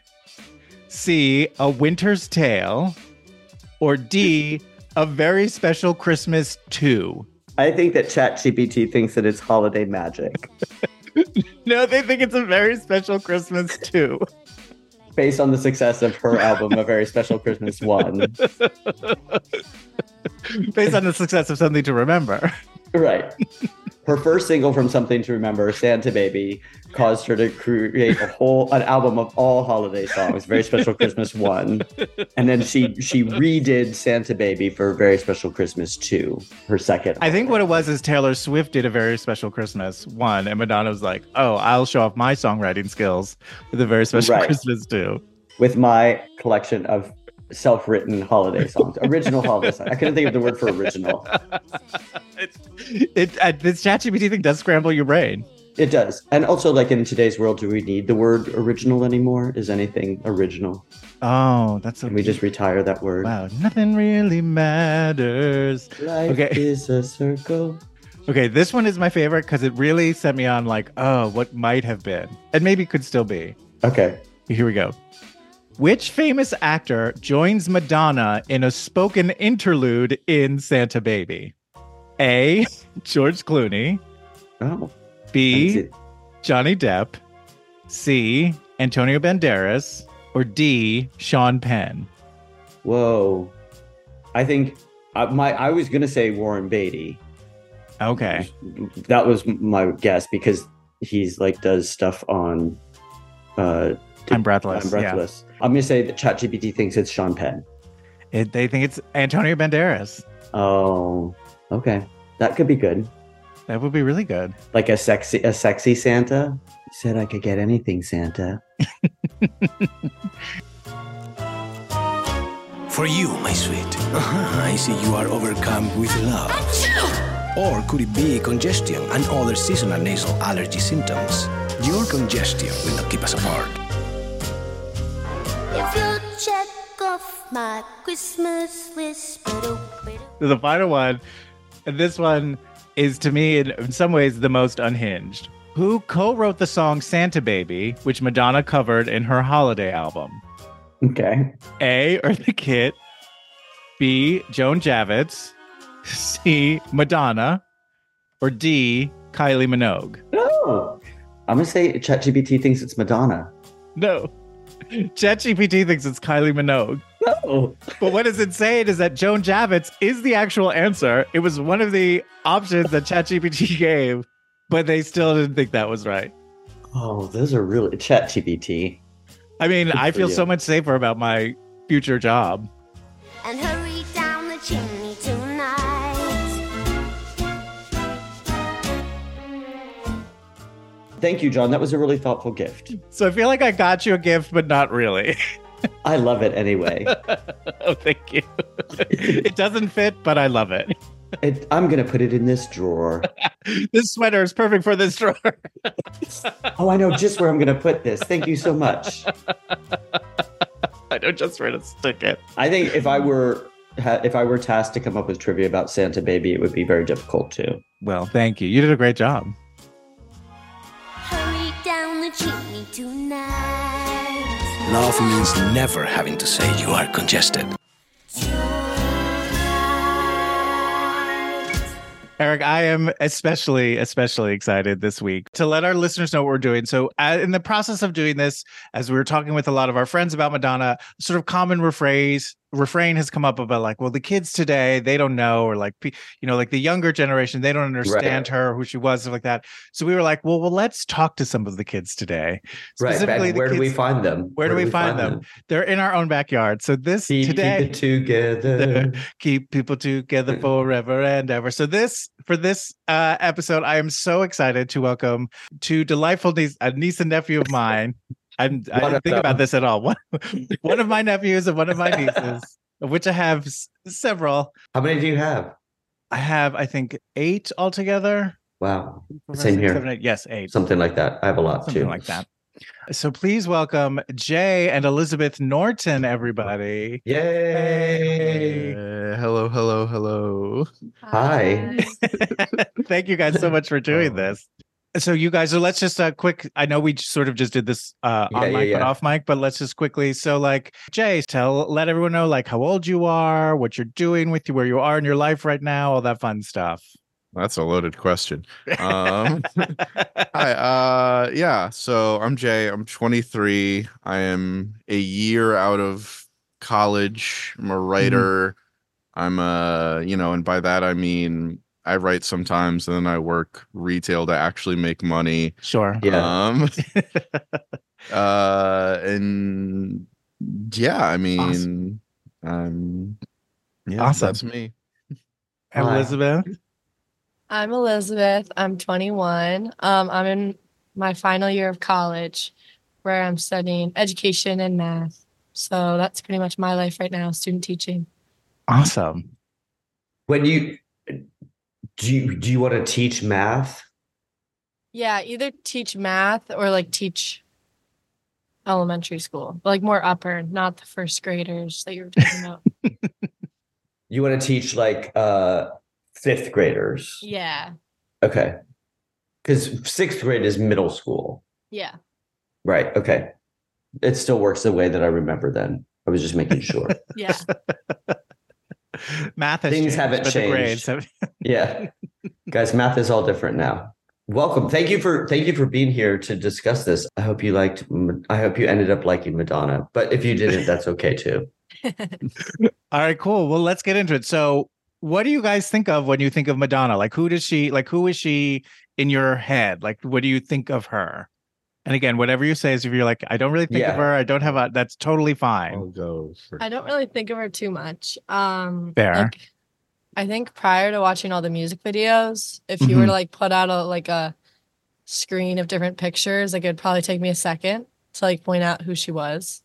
C: C, A Winter's Tale. Or D, A Very Special Christmas 2.
D: I think that ChatGPT thinks that it's holiday magic
C: No, they think it's A Very Special Christmas 2.
D: based on the success of her album, A Very Special Christmas One.
C: Based on the success of Something to Remember.
D: Right. Her first single from Something to Remember, Santa Baby, caused her to create a whole an album of all holiday songs, Very Special Christmas One. And then she she redid Santa Baby for Very Special Christmas Two, her second.
C: I think what it was is Taylor Swift did a very special Christmas one, and Madonna was like, "Oh, I'll show off my songwriting skills with a very special
D: Right.
C: Christmas too."
D: with my collection of self-written holiday songs, original holiday songs. I couldn't think of the word for original.
C: It uh, this ChatGPT thing does scramble your brain.
D: It does. And also like in today's world, do we need the word original anymore? Is anything original?
C: Oh, that's so.
D: Can we just retire that word?
C: wow, nothing really matters.
D: Life
C: Okay.
D: is a circle.
C: Okay, this one is my favorite because it really set me on like, oh, what might have been, and maybe could still be.
D: Okay.
C: Here we go. Which famous actor joins Madonna in a spoken interlude in Santa Baby? A. George Clooney.
D: Oh.
C: B. Johnny Depp. C. Antonio Banderas. Or D. Sean Penn.
D: Whoa. I think I, my I was gonna say Warren Beatty.
C: Okay.
D: That was my guess because he's like does stuff on uh
C: I'm breathless.
D: I'm
C: yeah.
D: breathless. I'm gonna say that ChatGPT thinks it's Sean Penn.
C: It, they think it's Antonio Banderas.
D: Oh, okay. That could be good.
C: That would be really good.
D: Like a sexy a sexy Santa. He said I could get anything, Santa.
F: For you, my sweet. Uh-huh, I see you are overcome with love. Or could it be congestion and other seasonal nasal allergy symptoms? Your congestion will not keep us apart.
C: The final one, and this one is to me in, in some ways the most unhinged. Who co-wrote the song Santa Baby, which Madonna covered in her holiday album?
D: Okay.
C: A. Eartha Kitt. B. Joan Javits. C. Madonna. Or D. Kylie Minogue.
D: No. I'm gonna say ChatGPT thinks it's Madonna.
C: No. ChatGPT thinks it's Kylie Minogue.
D: No.
C: But what is insane is that Joan Javits is the actual answer. It was one of the options that ChatGPT gave, but they still didn't think that was right.
D: Oh, those are really ChatGPT.
C: I mean,
D: Good
C: I feel
D: you.
C: so much safer about my future job.
E: and hurry down the chimney
D: Thank you, John. That was a really thoughtful gift.
C: So I feel like I got you a gift, but not really.
D: I love it anyway.
C: oh, thank you. it doesn't fit, but I love it.
D: It, I'm gonna put it in this drawer.
C: This sweater is perfect for this drawer.
D: Oh, I know just where I'm gonna put this. Thank you so much.
C: I know just where to stick it.
D: I think if I were if I were tasked to come up with trivia about Santa Baby, it would be very difficult too.
C: Well, thank you. You did a great job.
E: Hurry down the chimney tonight.
F: Love means never having to say you are congested.
C: Eric, I am especially, especially excited this week to let our listeners know what we're doing. So, uh, in the process of doing this, as we were talking with a lot of our friends about Madonna, sort of common rephrase refrain has come up about like, well, the kids today they don't know, or like, you know, like the younger generation they don't understand her, who she was, stuff like that. So we were like, well, well, let's talk to some of the kids today.
D: Right.
C: Specifically the
D: where do we find them?
C: Where do we find them? They're in our own backyard. So this
D: Keep,
C: today,
D: it together.
C: keep people together forever and ever. So this for this uh, episode, I am so excited to welcome two delightful niece, a niece and nephew of mine. I'm, I
D: One
C: didn't
D: of
C: think about this at all. One, one of my nephews and one of my nieces, of which I have s- several.
D: How many do you have?
C: I have, I think, eight altogether.
D: Wow.
C: Five,
D: Same
C: six,
D: here.
C: seven, eight. Yes, eight.
D: Something like that. I have a lot too.
C: Something
D: too.
C: like that. So please welcome Jay and Elizabeth Norton, everybody.
D: Yay!
G: Uh, hello, hello, hello.
D: Hi.
C: Thank you guys so much for doing
G: Oh.
C: this. So you guys, so let's just uh quick. I know we sort of just did this uh
D: Yeah,
C: on
D: yeah,
C: mic but off mic, but let's just quickly. So like Jay, tell let everyone know like how old you are, what you're doing with you, where you are in your life right now, all that fun stuff.
G: That's a loaded question. Um, hi, uh, yeah. So I'm Jay. I'm 23. I am a year out of college. I'm a writer. I'm a, you know, and by that I mean I write sometimes, and then I work retail to actually make money.
C: Sure.
D: Yeah.
G: Um, uh, and yeah, I mean, um, yeah,
C: Awesome.
G: that's me.
D: Hi.
C: Elizabeth.
H: I'm Elizabeth. I'm 21. Um, I'm in my final year of college where I'm studying education and math. So that's pretty much my life right now, student teaching.
C: Awesome.
D: When you do you do you want to teach math?
H: Yeah, either teach math or like teach elementary school, like more upper, not the first graders that you were talking about.
D: You want to teach like uh fifth graders?
H: yeah.
D: Okay. Because sixth grade is middle school.
H: Yeah.
D: Right. Okay. It still works the way that I remember then. I was just making sure.
H: Yeah.
C: Math has
D: Things
C: changed,
D: haven't
C: but grades
D: changed.
C: have-
D: yeah. Guys, math is all different now. Welcome. Thank you for thank you for being here to discuss this. I hope you liked I hope you ended up liking Madonna. But if you didn't, that's okay too.
C: All right, cool. Well, let's get into it. So, what do you guys think of when you think of Madonna? Like, who does she like? Who is she in your head? Like, what do you think of her? And again, whatever you say is if you're like, I don't really think
D: Yeah.
C: of her. I don't have a. That's totally fine.
G: I'll
C: fine.
G: go for
H: I don't really think of her too much. Um
C: Fair.
H: like, I think prior to watching all the music videos, if you were
C: Mhm.
H: to like put out a like a screen of different pictures, like it'd probably take me a second to like point out who she was.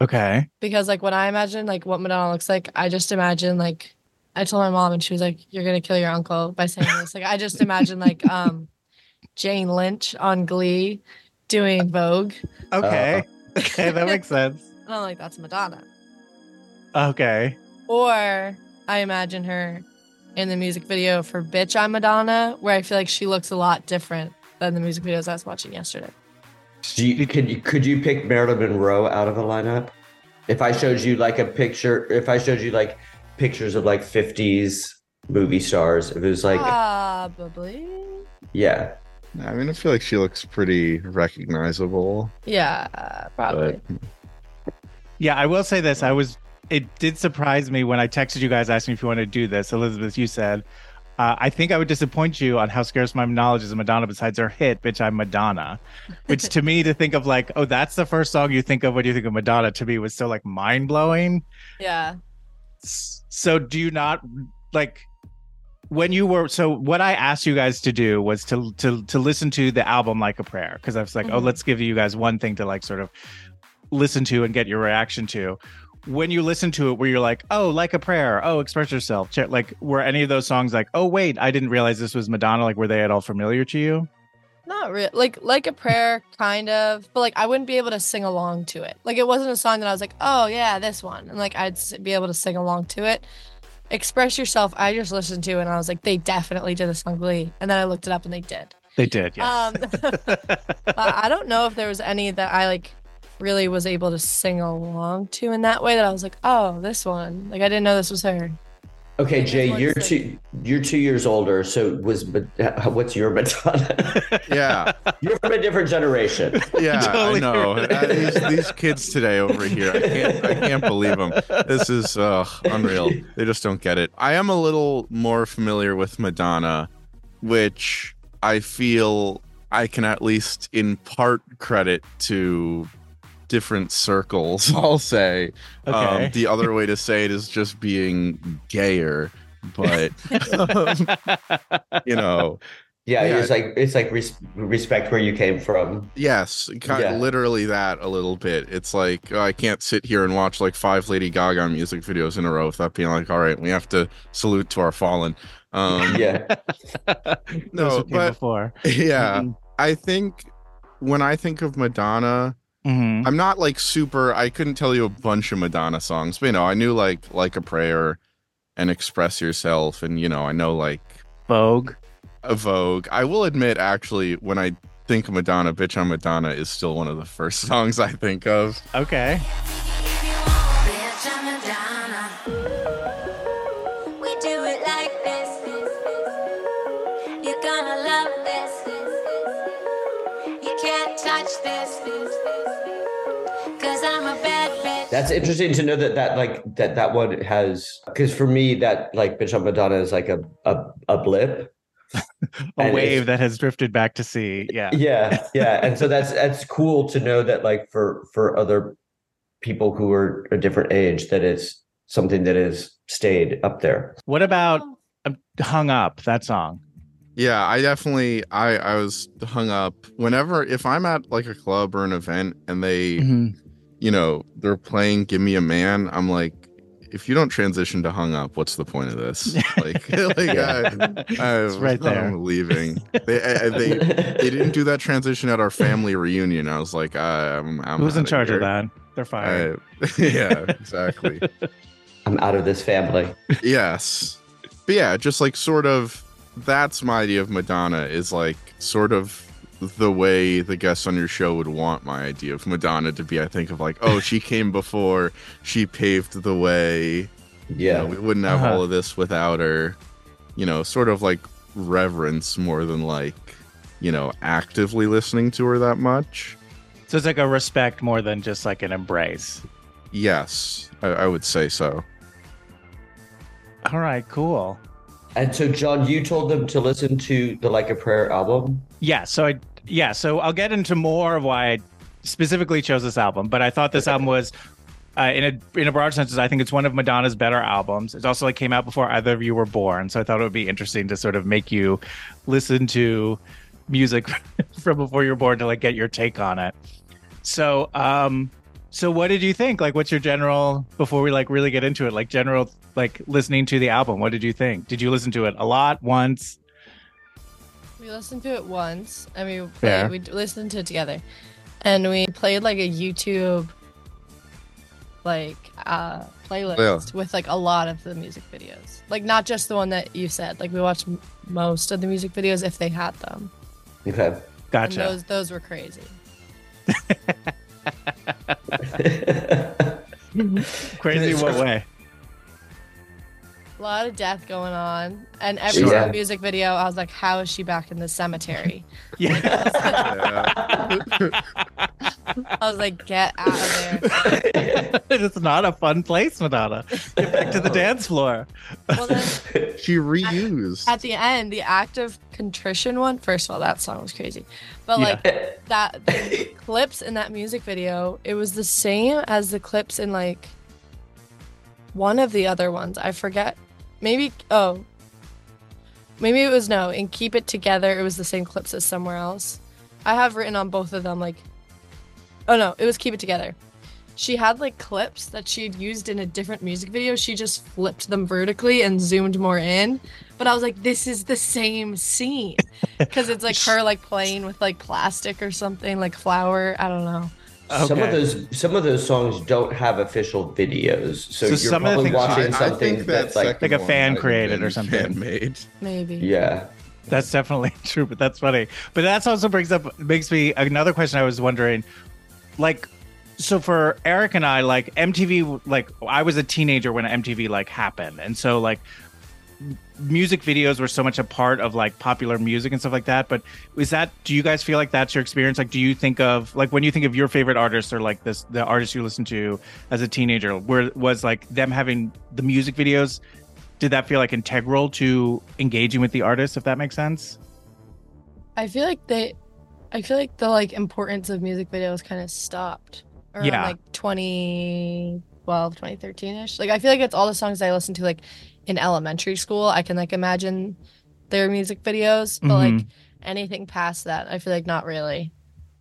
C: Okay.
H: Because like when I imagine like what Madonna looks like, I just imagine like I told my mom and she was like, You're gonna kill your uncle by saying this. Like I just imagine like um Jane Lynch on Glee doing Vogue.
C: Okay. Oh. okay, that makes sense.
H: And I'm like, that's Madonna.
C: Okay.
H: Or I imagine her in the music video for Bitch I'm Madonna, where I feel like she looks a lot different than the music videos I was watching yesterday.
D: Do you, could you could you pick Marilyn Monroe out of a lineup? If I showed you like a picture, if I showed you like pictures of like 50s movie stars, if it was like,
H: Probably.
D: yeah,
G: I mean, I feel like she looks pretty recognizable.
H: Yeah, probably.
C: Yeah, I will say this. I was. It did surprise me when I texted you guys asking if you want to do this. Elizabeth, you said, uh, "I think I would disappoint you on how scarce my knowledge is of Madonna. Besides her hit, "Bitch, I'm Madonna," which to me to think of like, oh, that's the first song you think of when you think of Madonna. To me, was so like mind blowing.
H: Yeah.
C: So, do you not like? When you were so what I asked you guys to do was to to to listen to the album like a prayer because I was like, oh,
H: Mhm.
C: let's give you guys one thing to like sort of listen to and get your reaction to. When you listen to it, where you're like, oh, like a prayer, oh, express yourself, like were any of those songs like, oh, wait, I didn't realize this was Madonna? Like, were they at all familiar to you?
H: Not real, like like a prayer, kind of, but like I wouldn't be able to sing along to it. Like it wasn't a song that I was like, oh yeah, this one, and like I'd be able to sing along to it. Express yourself. I just listened to and I was like, they definitely did this on Glee, and then I looked it up and they did.
C: They did, yes.
H: Um, but I don't know if there was any that I like really was able to sing along to in that way that I was like, oh, this one. Like I didn't know this was her.
D: Okay, Jay, you're
H: one's
D: two you're two years older. So was but what's your Madonna?
G: Yeah,
D: you're from a different generation.
G: yeah,
C: Totally
G: I know.
C: different.
G: Uh, these, these kids today over here, I can't, I can't believe them. This is uh, unreal. They just don't get it. I am a little more familiar with Madonna, which I feel I can at least in part credit to different circles. I'll say.
C: Okay.
G: Um, the other way to say it is just being gayer, but um, you know,
D: Yeah,
G: Yeah.
D: it's like it's like res- respect where you came from.
G: Yes, kind
D: Yeah.
G: literally that a little bit. It's like oh, I can't sit here and watch like five Lady Gaga music videos in a row without being like, all right, we have to salute to our fallen. Um,
D: Yeah.
G: No, but
C: before.
G: yeah,
D: Mhm.
G: I think when I think of Madonna,
C: Mhm.
G: I'm not like super. I couldn't tell you a bunch of Madonna songs, but you know, I knew like like a prayer and express yourself, and you know, I know like
C: Vogue.
G: a Vogue. I will admit, actually, when I think of Madonna, "Bitch I'm Madonna" is still one of the first songs I think of.
C: Okay.
B: Bitch, I'm
D: That's interesting to know that that like that that one has because for me that like Bitch I'm Madonna is like a a, a blip.
C: A
D: And
C: wave that has drifted back to sea. Yeah.
D: Yeah, yeah, and so that's that's cool to know that like for for other people who are a different age that it's something that has stayed up there.
C: What about um, Hung Up, that song?
G: Yeah, I definitely I I was hung up whenever if I'm at like a club or an event and they
C: Mm-hmm.
G: You know they're playing "Give Me a Man," I'm like. If you don't transition to hung up, what's the point of this? Like, like I, I,
C: it's right
G: I'm leaving. They, I, I- they, they didn't do that transition at our family reunion. I was like, I'm, I'm
C: Who's in
G: outta
C: charge of that? They're fired.
G: I, yeah, exactly.
D: I'm out of this family.
G: yes. But yeah, just like sort of that's my idea of Madonna is like sort of the way the guests on your show would want my idea of Madonna to be. I think of like, oh, she came before, she paved the way. You
D: Yeah,
G: know, we wouldn't have
C: Uh-huh.
G: all of this without her. You know, sort of like reverence more than like, you know, actively listening to her that much.
C: so it's like a respect more than just like an embrace.
G: Yes, I, I would say so.
C: All right, cool.
D: and so John, you told them to listen to the Like a Prayer album.
C: Yeah, so I yeah, so I'll get into more of why I specifically chose this album, but I thought this album was uh, in a in a broad sense, I think it's one of Madonna's better albums. It also like came out before either of you were born, so I thought it would be interesting to sort of make you listen to music from before you were born to like get your take on it. So, um, so what did you think? Like, what's your general before we like really get into it? Like general like listening to the album. What did you think? Did you listen to it a lot once?
H: We listened to it once, and we
C: Fair.
H: played, we listened to it together, and we played like a YouTube like uh playlist
G: Yeah.
H: with like a lot of the music videos, like not just the one that you said. Like we watched m- most of the music videos if they had them,
D: Okay.
C: Gotcha.
H: and those those were crazy.
C: Crazy what way?
H: A lot of death going on, and every
D: Sure.
H: music video, I was like, "How is she back in the cemetery?"
C: Yeah.
G: Yeah.
H: I was like, "Get out of there!"
C: it's not a fun place, Madonna. Get back to the dance floor.
H: Well, then
G: she reused.
H: at the end, the act of contrition one. First of all, that song was crazy, but
C: Yeah.
H: like that the clips in that music video, it was the same as the clips in like one of the other ones. I forget. Maybe oh, maybe it was no. In Keep It Together, it was the same clips as somewhere else. I have written on both of them like. Oh no, it was Keep It Together. She had like clips that she had used in a different music video. She just flipped them vertically and zoomed more in. But I was like, this is the same scene because it's like her like playing with like plastic or something, like flour. I don't know.
D: Some of those some of those songs don't have official videos, so,
C: So
D: you're
C: some of the
D: probably
C: things-
D: watching
G: I, I
D: something
G: think that
D: that's like
C: Like a fan created or something.
G: fan made.
H: Maybe.
D: yeah.
C: That's definitely true, but that's funny. But that also brings up makes me another question I was wondering. Like so for Eric and I, like MTV like I was a teenager when MTV like happened. And so like m- music videos were so much a part of like popular music and stuff like that. But is that do you guys feel like that's your experience? Like do you think of like when you think of your favorite artists or like this the artists you listened to as a teenager, where was like them having the music videos did that feel like integral to engaging with the artist if that makes sense
H: I feel like they, I feel like the like importance of music videos kind of stopped around
C: Yeah.
H: like 2012, 2013 ish. Like I feel like it's all the songs I listened to like in elementary school. I can like imagine their music videos, but like
C: Mhm.
H: anything past that, I feel like not really.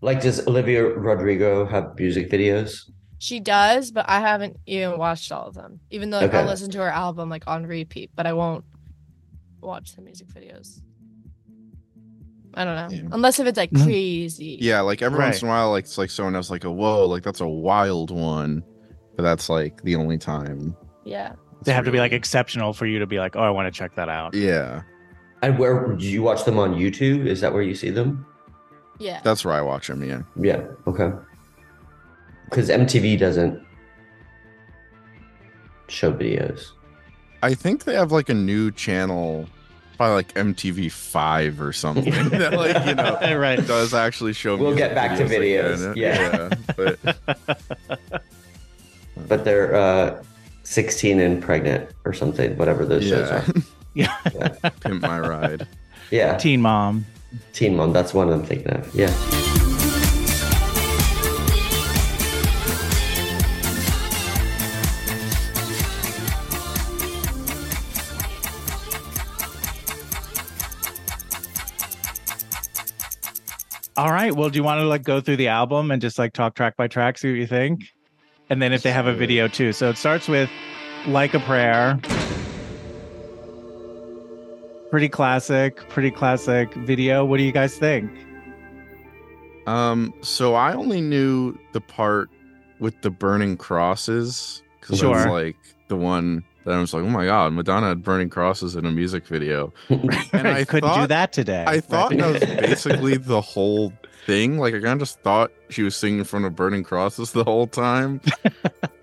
D: Like does Olivia Rodrigo have music videos?
H: She does, but I haven't even watched all of them. Even though like,
D: Okay.
H: I'll listen to her album like on repeat, but I won't watch the music videos. I don't know,
G: Yeah.
H: unless if it's like crazy.
G: Yeah, like every
C: Right.
G: once in a while, like it's like someone else like a whoa, like that's a wild one. But that's like the only time.
H: yeah.
C: They
G: it's
C: have to be like exceptional for you to be like, oh, I want to check that out.
G: Yeah.
D: And where do you watch them on YouTube? Is that where you see them?
H: Yeah.
G: That's where I watch them, yeah.
D: Yeah. Okay. Because MTV doesn't show videos.
G: I think they have like a new channel, by like MTV Five or something that like you know
C: right.
G: does actually show.
D: Videos.
G: We'll
D: get back to videos,
G: again.
D: yeah.
G: but
D: But they're uh, 16 and pregnant or something, whatever those shows
G: yeah,
D: are.
C: Yeah.
G: pimp my ride.
D: Yeah.
C: Teen mom.
D: Teen Mom, that's one I'm thinking of. Yeah.
C: All right. Well, do you want to like go through the album and just like talk track by track, see what you think? And then if they have a video too. So it starts with Like a Prayer. Pretty classic, pretty classic video. What do you guys think?
G: Um, so I only knew the part with the burning crosses because
C: Sure.
G: that's like the one that I was like, oh my god, Madonna had burning crosses in a music video. And I
C: couldn't do that today.
G: I thought
C: Right?
G: that was basically the whole thing. Like I kind of just thought she was singing in front of burning crosses the whole time,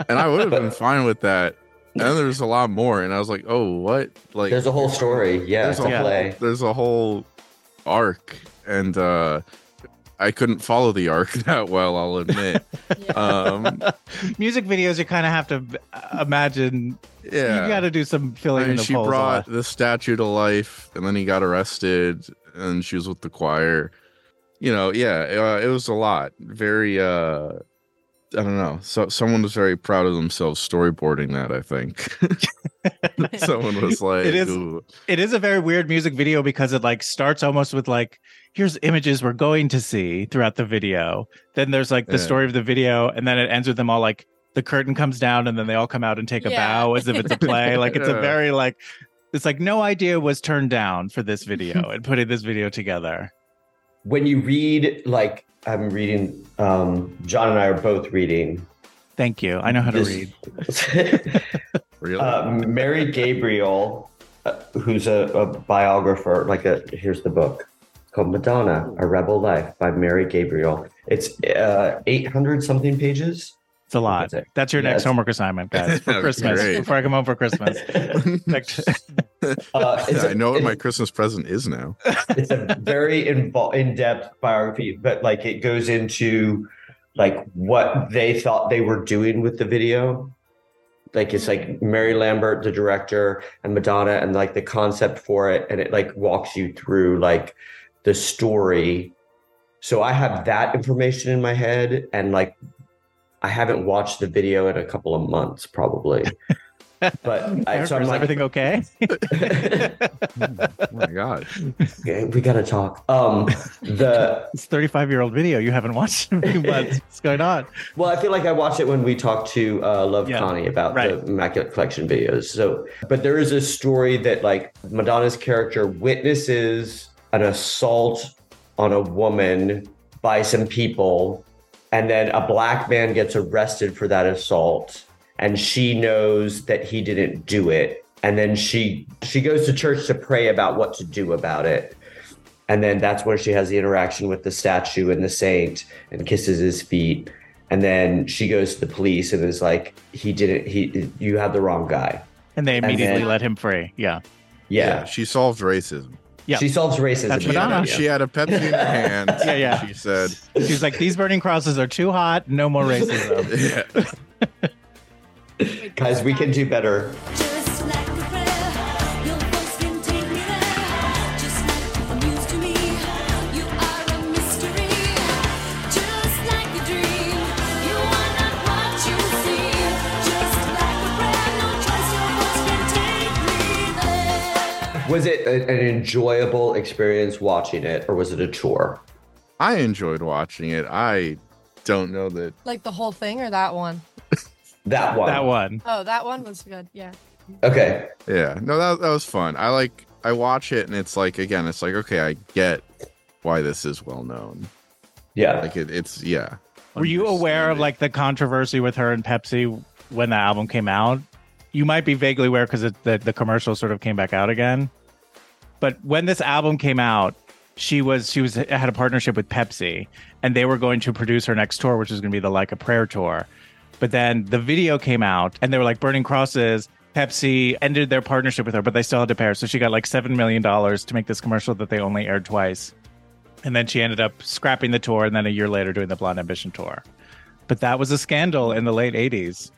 G: and I would have been fine with that. And there's a lot more, and I was like, oh, what? Like
D: There's a whole story. Yeah.
G: there's a
D: a
G: whole,
D: play.
G: there's a whole arc, and uh I couldn't follow the arc that well. I'll admit.
H: Yeah.
G: Um,
C: music videos, you kind of have to uh, imagine.
G: yeah,
C: You got to do some filling
G: I mean,
C: in the
G: she
C: holes
G: brought the statue to life, and then he got arrested, and she was with the choir. You know, yeah, uh, it was a lot. Very, uh I don't know. So someone was very proud of themselves storyboarding that. I think someone was like,
C: It is-
G: "Ooh."
C: It is a very weird music video because it like starts almost with like, here's images we're going to see throughout the video. Then there's like the
G: Yeah.
C: story of the video, and then it ends with them all like the curtain comes down, and then they all come out and take a bow as if it's a play. like it's a very like, it's like no idea was turned down for this video and putting this video together.
D: When you read, like, I'm reading, um, John and I are both reading.
C: Thank you. I know how to
D: this-
C: read.
G: really?
D: uh, Mary Gabriel, uh, who's a, a biographer, like a here's the book called Madonna: A Rebel Life by Mary Gabriel. It's uh, 800 something pages.
C: It's a lot.
D: That's it.
C: That's your
D: Yeah,
C: next homework assignment, guys, for Christmas.
G: great.
C: Before I come home for Christmas. Next-
D: Uh, it's
G: I
D: a-
G: know what my Christmas present is now.
D: it's a very invo- in-depth biography, but like it goes into like what they thought they were doing with the video. Like it's like Mary Lambert, the director, and Madonna, and like the concept for it, and it like walks you through like the story. So I have that information in my head, and like I haven't watched the video in a couple of months, probably. But I, so I'm
C: is
D: like,
C: everything okay?
G: oh my god.
D: okay, we gotta talk. Um, the
C: It's 35 year old video. You haven't watched in a few months. What's going on?
D: well, I feel like I watched it when we talked to uh, Love
C: Yeah,
D: Connie about
C: right.
D: the Immaculate Collection videos. So, but there is a story that like Madonna's character witnesses an assault on a woman by some people, and then a black man gets arrested for that assault, and she knows that he didn't do it, and then she she goes to church to pray about what to do about it. And then that's where she has the interaction with the statue and the saint and kisses his feet. And then she goes to the police and is like, he didn't, he, you have the wrong guy.
C: And they
D: And
C: immediately
D: then-
C: let him free. Yeah.
D: Yeah.
G: She solved racism.
C: Yeah.
D: She solves racism.
C: That's
D: in that
C: Madonna.
D: video.
G: She had a Pepsi in her hand.
C: Yeah, yeah.
G: She said,
C: She's like, these burning crosses are too hot. No more racism.
G: yeah.
D: Guys, we can do better. Was it a- an enjoyable experience watching it or was it a chore?
G: I enjoyed watching it. I don't know that.
H: Like the whole thing or that one?
D: That one.
C: that one.
H: Oh, that one was good. Yeah.
D: Okay.
G: Yeah, no, that that was fun. I like. I watch it and it's like again, it's like okay, I get why this is well known.
D: Yeah.
G: Like it, it's yeah.
C: Were you aware of like the controversy with her and Pepsi when the album came out? You might be vaguely aware because the, the commercial sort of came back out again. But when this album came out, she was she was had a partnership with Pepsi, and they were going to produce her next tour, which was going to be the Like a Prayer tour. But then the video came out, and they were like burning crosses. Pepsi ended their partnership with her, but they still had to pay her. So she got like seven million dollars to make this commercial that they only aired twice. And then she ended up scrapping the tour, and then a year later doing the Blonde Ambition tour. But that was a scandal in the late '80s.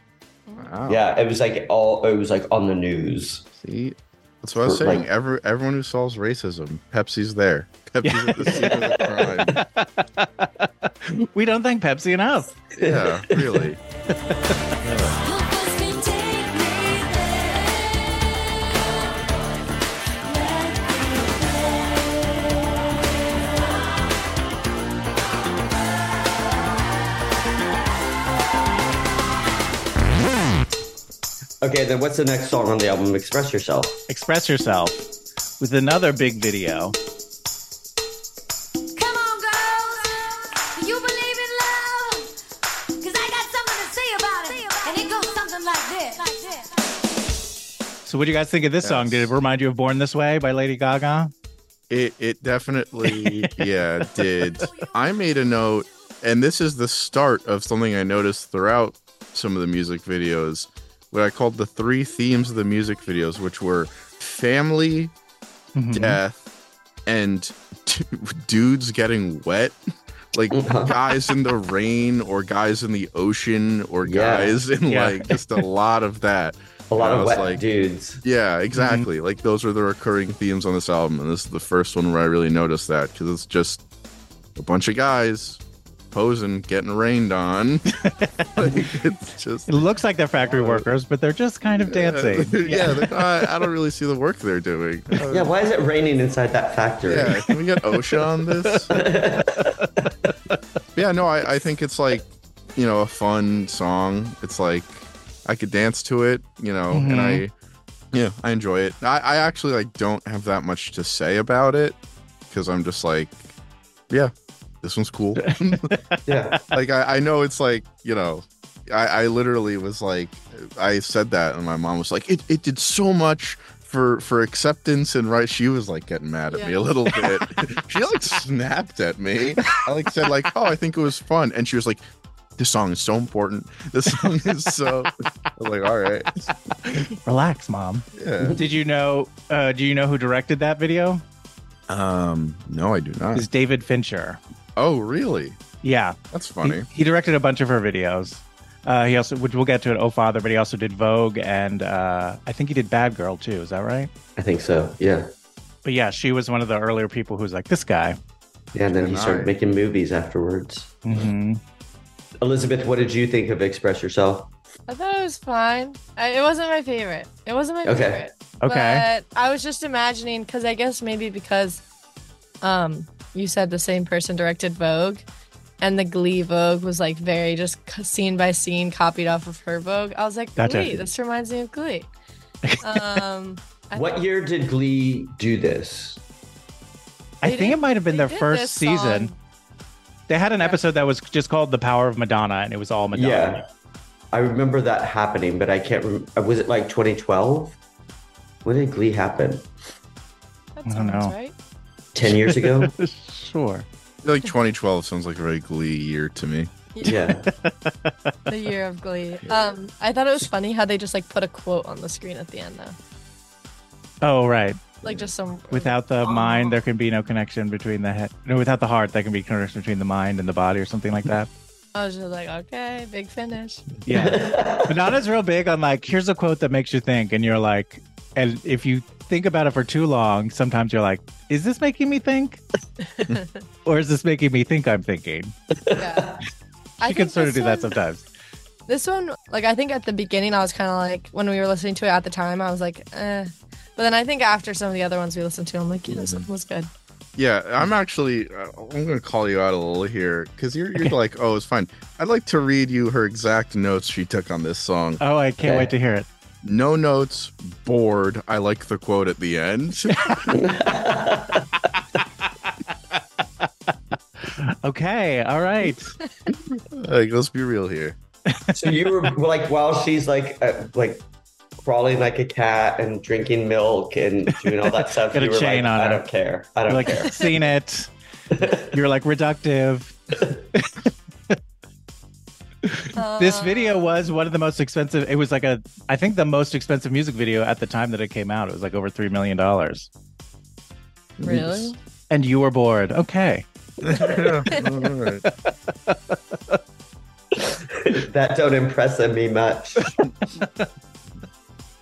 G: Wow.
D: Yeah. It was like all, it was like on the news.
G: See, that's what I was saying.
D: like-
G: Every everyone who solves racism, Pepsi's there. Pepsi's at the scene of the crime.
C: We don't thank Pepsi enough.
G: Yeah, really.
I: Your
D: Okay. Then what's the next song on the album? Express Yourself.
C: Express yourself with another big video.
I: Come on, girls. Do you believe in love? Cause I got something to say about it. And it goes something like this.
C: So, what do you guys think of this song? Did it remind you of "Born This Way" by Lady Gaga?
G: It it definitely yeah did. I made a note, and this is the start of something I noticed throughout some of the music videos. What I called the three themes of the music videos, which were family,
C: Mhm.
G: death, and d- dudes getting wet. Like guys in the rain, or guys in the ocean, or
D: Yeah.
G: guys in
C: Yeah.
G: like just a lot of that.
D: A lot
G: And I
D: of
G: was
D: wet
G: like,
D: dudes.
G: yeah, exactly. Like those are the recurring themes on this album, and this is the first one where I really noticed that because it's just a bunch of guys posing, getting rained on. like, it's just
C: It looks like they're factory workers, but they're just kind of dancing.
G: yeah, they're not- I don't really see the work they're doing. Uh,
D: Yeah. Why is it raining inside that factory?
G: yeah, can we get OSHA on this? yeah, no, I, I think it's like, you know, a fun song. It's like I could dance to it, you know, and I yeah, I enjoy it. I, I actually like don't have that much to say about it because I'm just like, yeah, this one's cool.
D: Yeah.
G: like I, I know it's like, you know, I, I literally was like I said that and my mom was like, it, it did so much for for acceptance and right she was like getting mad at me a little bit she like snapped at me i like said like oh i think it was fun and she was like this song is so important this song is so i was like all right
C: Relax, mom.
G: yeah
C: Did you know? Uh, do you know who directed that video?
G: um no i do not
C: It's David Fincher.
G: Oh really
C: Yeah,
G: that's funny
C: he directed a bunch of her videos. Uh, he also, which we'll get to it, Oh Father, but he also did Vogue and uh, I think he did Bad Girl too. Is that right?
D: I think so. Yeah.
C: But yeah, she was one of the earlier people who was like, this guy.
D: Yeah. And then he started making movies afterwards.
C: hmm
D: Elizabeth, what did you think of Express Yourself?
H: I thought it was fine. I, it wasn't my favorite. It wasn't my
I: Okay.
H: favorite.
C: Okay.
H: But I was just imagining because I guess maybe because um you said the same person directed Vogue and the Glee Vogue was like very just scene by scene copied off of her Vogue. I was like,
C: Gotcha.
H: Glee, this reminds me of Glee. Um
I: What
H: thought-
I: year did Glee do this?
C: I
H: they
C: think it might have been their first season.
H: song-
C: They had an
H: Yeah.
C: episode that was just called "The Power of Madonna," and it was all Madonna.
I: Yeah. I remember that happening, but I can't remember. Was it like 2012? When did Glee happen?
H: That
C: I don't know.
H: right.
I: 10 years ago?
C: sure.
G: I feel like 2012 sounds like a very glee year to me.
I: yeah.
H: The year of Glee. Um, I thought it was funny how they just like put a quote on the screen at the end though.
C: Oh, right.
H: Like just some
C: Without the mind, there can be no connection between the head. No, without the heart, there can be connection between the mind and the body, or something like that.
H: I was just like, okay, big finish.
C: Yeah. Madonna's real big on like, here's a quote that makes you think, and you're like, and if you think about it for too long, sometimes you're like, is this making me think, or is this making me think I'm thinking?
H: Yeah. I
C: can
H: think
C: sort of
H: this
C: do that sometimes.
H: This one, like I think at the beginning, I was kind of like when we were listening to it at the time, I was like, eh. But then I think after some of the other ones we listened to, I'm like, yeah, this one was good.
G: Yeah, I'm actually uh, I'm gonna call you out a little here because you're you're like, oh, it's fine. I'd like to read you her exact notes she took on this song.
C: Oh, I can't
I: Okay.
C: wait to hear it.
G: No notes, bored. I like the quote at the end.
C: Okay, all right.
G: like, let's be real here.
I: So you were like, while she's like, uh, like crawling like a cat and drinking milk and doing all that stuff,
C: Got a
I: you were
C: chain
I: like,
C: on
I: I
C: her.
I: don't care. I
C: You're
I: don't
C: like
I: care.
C: seen it. You're like reductive. This video was one of the most expensive. It was like a, I think the most expensive music video at the time that it came out. It was like over three million dollars.
H: Really?
C: And you were bored. Okay.
G: Yeah, all right.
I: that don't impress me much.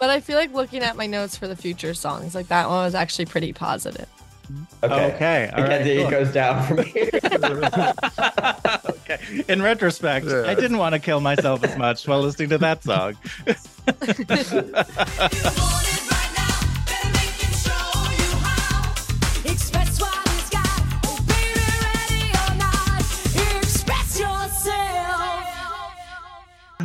H: But I feel like looking at my notes for the future songs, like that one was actually pretty positive.
I: Okay.
C: Okay. All
I: Again,
C: right.
I: it
C: cool.
I: goes down from here.
C: okay. In retrospect,
G: Yeah.
C: I didn't want to kill myself as much while listening to that song.
B: Express what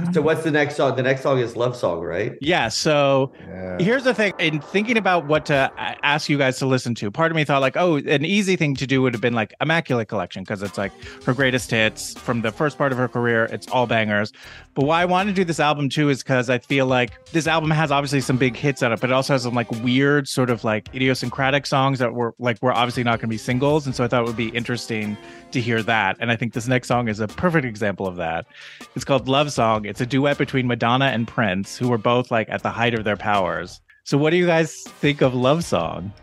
B: Mm-hmm.
I: so what's the next song? The next song is Love Song, right?
C: Yeah. So
G: Yeah.
C: here's the thing in thinking about what to uh, ask you guys to listen to part of me thought like oh an easy thing to do would have been like immaculate collection because it's like her greatest hits from the first part of her career it's all bangers but why i want to do this album too is because i feel like this album has obviously some big hits on it but it also has some like weird sort of like idiosyncratic songs that were like were obviously not going to be singles and so i thought it would be interesting to hear that and i think this next song is a perfect example of that it's called love song it's a duet between madonna and prince who were both like at the height of their powers. So what do you guys think of love song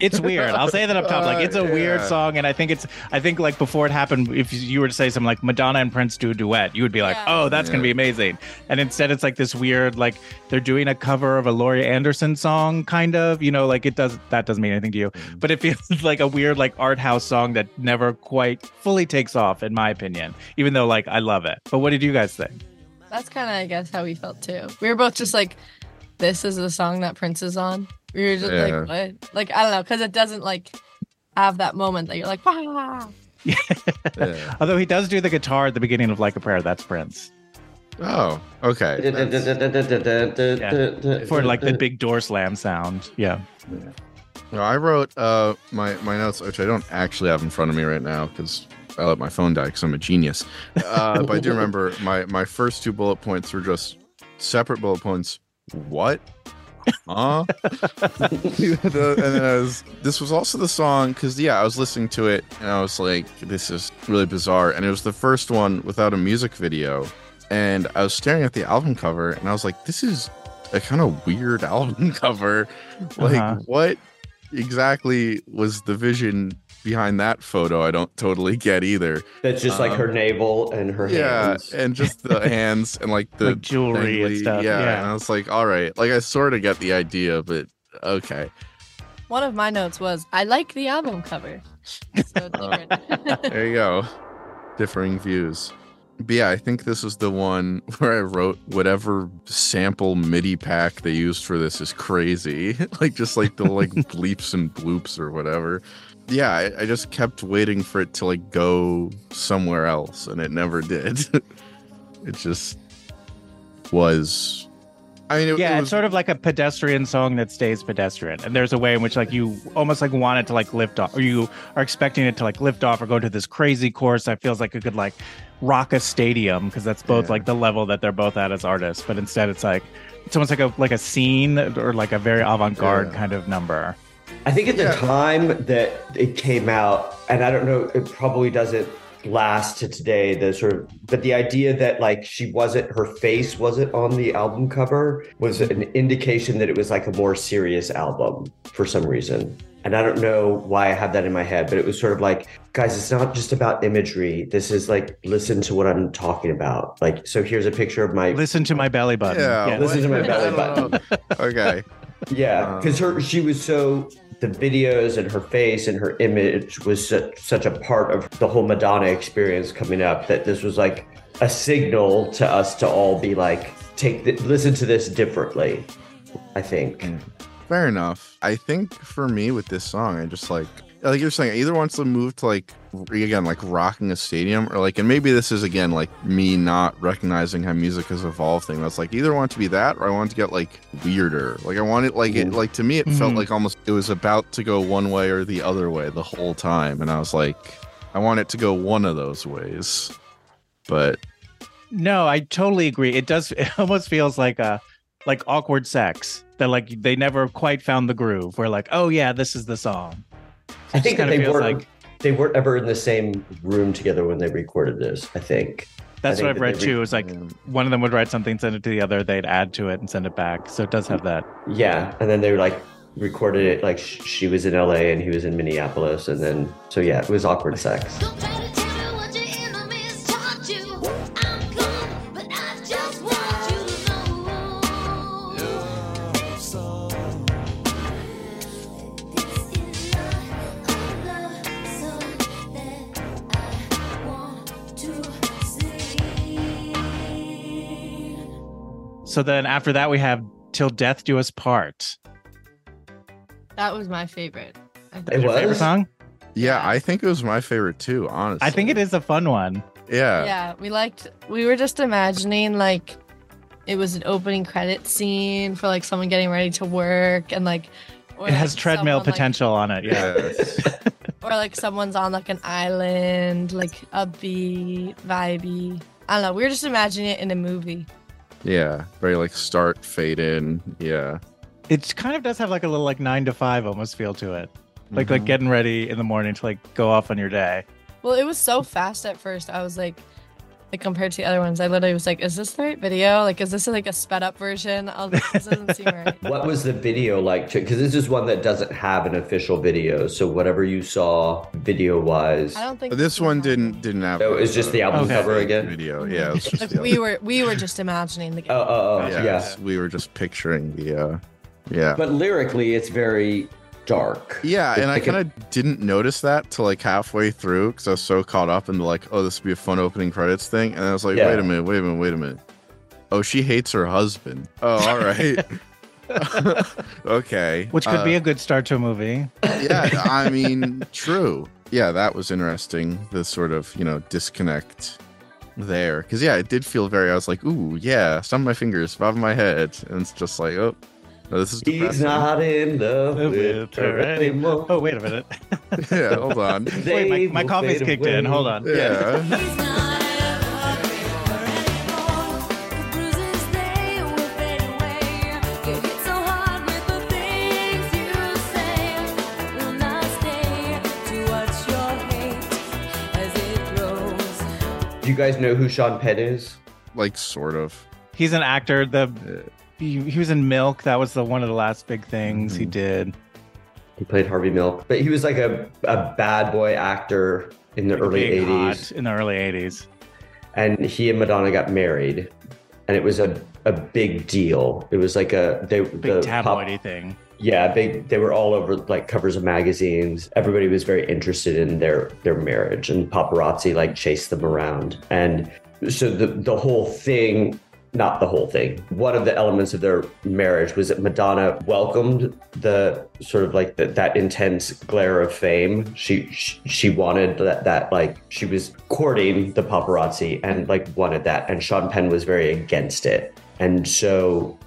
C: it's weird i'll say that up top like it's a
G: Uh,
C: weird song and i think it's i think like before it happened if you were to say something like madonna and prince do a duet you would be like
H: Yeah.
C: oh that's gonna be amazing and instead it's like this weird like they're doing a cover of a laurie anderson song kind of you know like it does that doesn't mean anything to you
G: Mm.
C: but it feels like a weird like art house song that never quite fully takes off in my opinion even though like i love it but what did you guys think
H: That's kind of, I guess, how we felt too. We were both just like, this is the song that Prince is on. We were just
G: Yeah.
H: like, what? Like, I don't know, because it doesn't like have that moment that you're like, wow.
G: Yeah.
C: although he does do the guitar at the beginning of like a prayer that's prince
G: Oh, okay.
C: for like the big door slam sound yeah
G: No, I wrote uh my my notes, which I don't actually have in front of me right now because I let my phone die because I'm a genius. Uh, but I do remember my my first two bullet points were just separate bullet points. What? Huh? The- and then I was, this was also the song because yeah, I was listening to it and I was like, this is really bizarre. And it was the first one without a music video. And I was staring at the album cover and I was like, this is a kind of weird album cover. Like,
C: Uh-huh.
G: what exactly was the vision behind that photo? I don't totally get either.
I: That's just like her um, navel and her
G: Yeah,
I: hands.
G: and just the hands and like the
C: Like jewelry and stuff,
G: Yeah,
C: yeah.
G: and I was like, all right, like I sort of get the idea, but okay.
H: One of my notes was, I like the album cover. So different.
G: There you go. Differing views. But yeah, I think this is the one where I wrote whatever sample MIDI pack they used for this is crazy. like just like the like bleeps and bloops or whatever. Yeah, I, I just kept waiting for it to like go somewhere else and it never did. it just was I mean, it,
C: yeah,
G: it
C: it's sort of like a pedestrian song that stays pedestrian. And there's a way in which like you almost like want it to like lift off or you are expecting it to like lift off or go to this crazy course that feels like it could like rock a stadium because that's both
G: Yeah.
C: like the level that they're both at as artists. But instead it's like it's almost like a like a scene or like a very avant-garde
G: Yeah.
C: kind of number.
D: I think at the
G: Yeah.
D: time that it came out, and I don't know, it probably doesn't last to today. The sort of, but the idea that like she wasn't, her face wasn't on the album cover was an indication that it was like a more serious album for some reason. And I don't know why I have that in my head, but it was sort of like, guys, it's not just about imagery. This is like, listen to what I'm talking about. Like, so here's a picture of my
C: Listen to my belly button.
G: yeah,
D: listen to my belly
G: I okay.
D: Yeah, because her she was so the videos and her face and her image was such, such a part of the whole Madonna experience coming up that this was like a signal to us to all be like take listen to this differently. I think. Mm.
G: Fair enough. I think for me with this song, I just like like you're saying, I either wants to move to like again like rocking a stadium, or like, and maybe this is again like me not recognizing how music has evolved. Thing that's like either want to be that, or I want to get like weirder. Like I wanted like it like to me, it felt
C: Mhm.
G: like almost it was about to go one way or the other way the whole time, and I was like, I want it to go one of those ways, but
C: No, I totally agree. It does. It almost feels like a like awkward sex that like they never quite found the groove. Where like, oh yeah, this is the song.
D: I think that they weren't
C: like-
D: they weren't ever in the same room together when they recorded this. I think.
C: That's
D: I
C: what
D: think
C: I've
D: that
C: read
D: they re-
C: too. Is like one of them would write something, send it to the other, they'd add to it and send it back. So it does have that.
D: Yeah, and then they were like recorded it like she was in LA and he was in Minneapolis, and then so yeah, it was awkward sex.
C: So then after that, we have "Till Death Do Us Part."
H: That was my favorite.
D: It
H: think.
C: Your favorite
D: was?
C: song?
G: yeah, I think it was my favorite too. Honestly,
C: I think it is a fun one.
G: Yeah,
H: Yeah, we liked. We were just imagining like it was an opening credit scene for like someone getting ready to work and like. Or,
C: It has
H: like,
C: treadmill
H: someone, like-
C: potential on it. Yeah.
G: Yes.
H: or like someone's on like an island, like upbeat, vibey. I don't know. We were just imagining it in a movie.
G: Yeah, very like start fade in. Yeah.
C: It kind of does have like a little like nine to five almost feel to it. Like
G: Mm-hmm.
C: like getting ready in the morning to like go off on your day.
H: Well, it was so fast at first. I was like, like compared to the other ones, I literally was like, "Is this the right video? Like, is this like a sped up version?" I was like, "This doesn't seem right."
D: What was the video like? Because this is one that doesn't have an official video. So whatever you saw video wise,
H: I don't think
G: This one didn't didn't have.
D: It was just the album
C: Okay.
D: cover again.
G: video. Yeah, it was just
H: Like, we were we were just imagining the game.
D: Oh, oh, oh,
G: yeah,
D: yeah.
G: We were just picturing the. uh Yeah.
D: But lyrically, it's very dark.
G: yeah,
D: It's
G: and I
D: like a-
G: kind of didn't notice that till like halfway through because I was so caught up in the like, oh, this would be a fun opening credits thing, and I was like,
D: Yeah.
G: wait a minute, wait a minute, wait a minute. Oh, she hates her husband. Oh, all right. okay.
C: Which could
G: Uh,
C: be a good start to a movie.
G: yeah, I mean, true. Yeah, that was interesting. The sort of, you know, disconnect there. Because, yeah, it did feel very, I was like, ooh, yeah, some of my fingers above my head. And it's just like, oh, no, this is
D: He's
G: depressing.
D: not in love with her anymore.
C: Oh, wait a minute.
G: yeah, hold on.
C: Wait, my, my coffee's
D: fade
C: kicked in. Hold on.
G: Yeah.
I: He's not anymore. The bruises they will fade away. You hit so hard with the things you say. Will not stay to watch your hate as it grows.
D: Do you guys know who Sean Penn is?
G: Like, sort of.
C: He's an actor. The he, he was in Milk. That was the one of the last big things he
G: Mhm.
C: did.
D: He played Harvey Milk, but he was like a, a bad boy actor in the early 80s.
C: in the early 80s.
D: and he and Madonna got married, and it was a, a big deal. It was like a they
C: Big
D: the pop-
C: thing.
D: yeah, big. They were all over like covers of magazines. Everybody was very interested in their their marriage, and paparazzi like chased them around. And so the the whole thing not the whole thing. One of the elements of their marriage? Was that madonna welcomed the sort of like the, that intense glare of fame? She, she she wanted that that like she was courting the paparazzi and like wanted that and sean penn was very against it. And so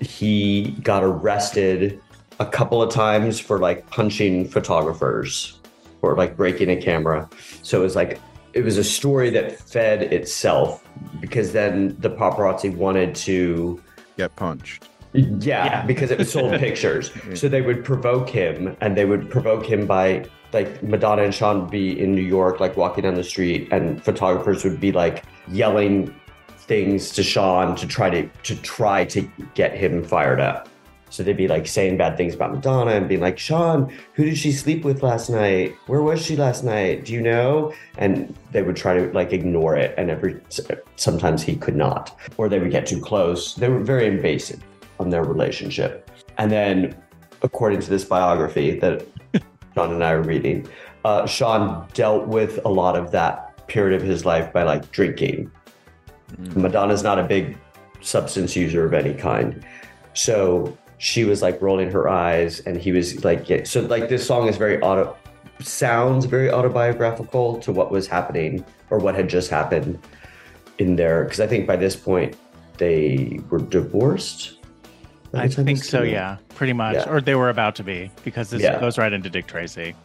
D: he got arrested a couple of times for like punching photographers or like breaking a camera. So it was like it was a story that fed itself because then the paparazzi wanted to
G: Get punched.
D: yeah, because it sold pictures. So they would provoke him and they would provoke him by like Madonna and Sean would be in New York, like walking down the street, and photographers would be like yelling things to Sean to try to to try to get him fired up. So they'd be like saying bad things about Madonna and being like, Sean, who did she sleep with last night? Where was she last night? Do you know? And they would try to like ignore it. And every sometimes he could not, or they would get too close. They were very invasive on their relationship. And then, according to this biography that Sean and I are reading, uh, Sean dealt with a lot of that period of his life by like drinking. Madonna's not a big substance user of any kind. So she was like rolling her eyes and he was like, yeah. so like this song is very auto, sounds very autobiographical to what was happening or what had just happened in there. Cause I think by this point they were divorced.
C: I think so, yeah, pretty much.
D: Yeah.
C: Or they were about to be because this
D: Yeah.
C: goes right into Dick Tracy.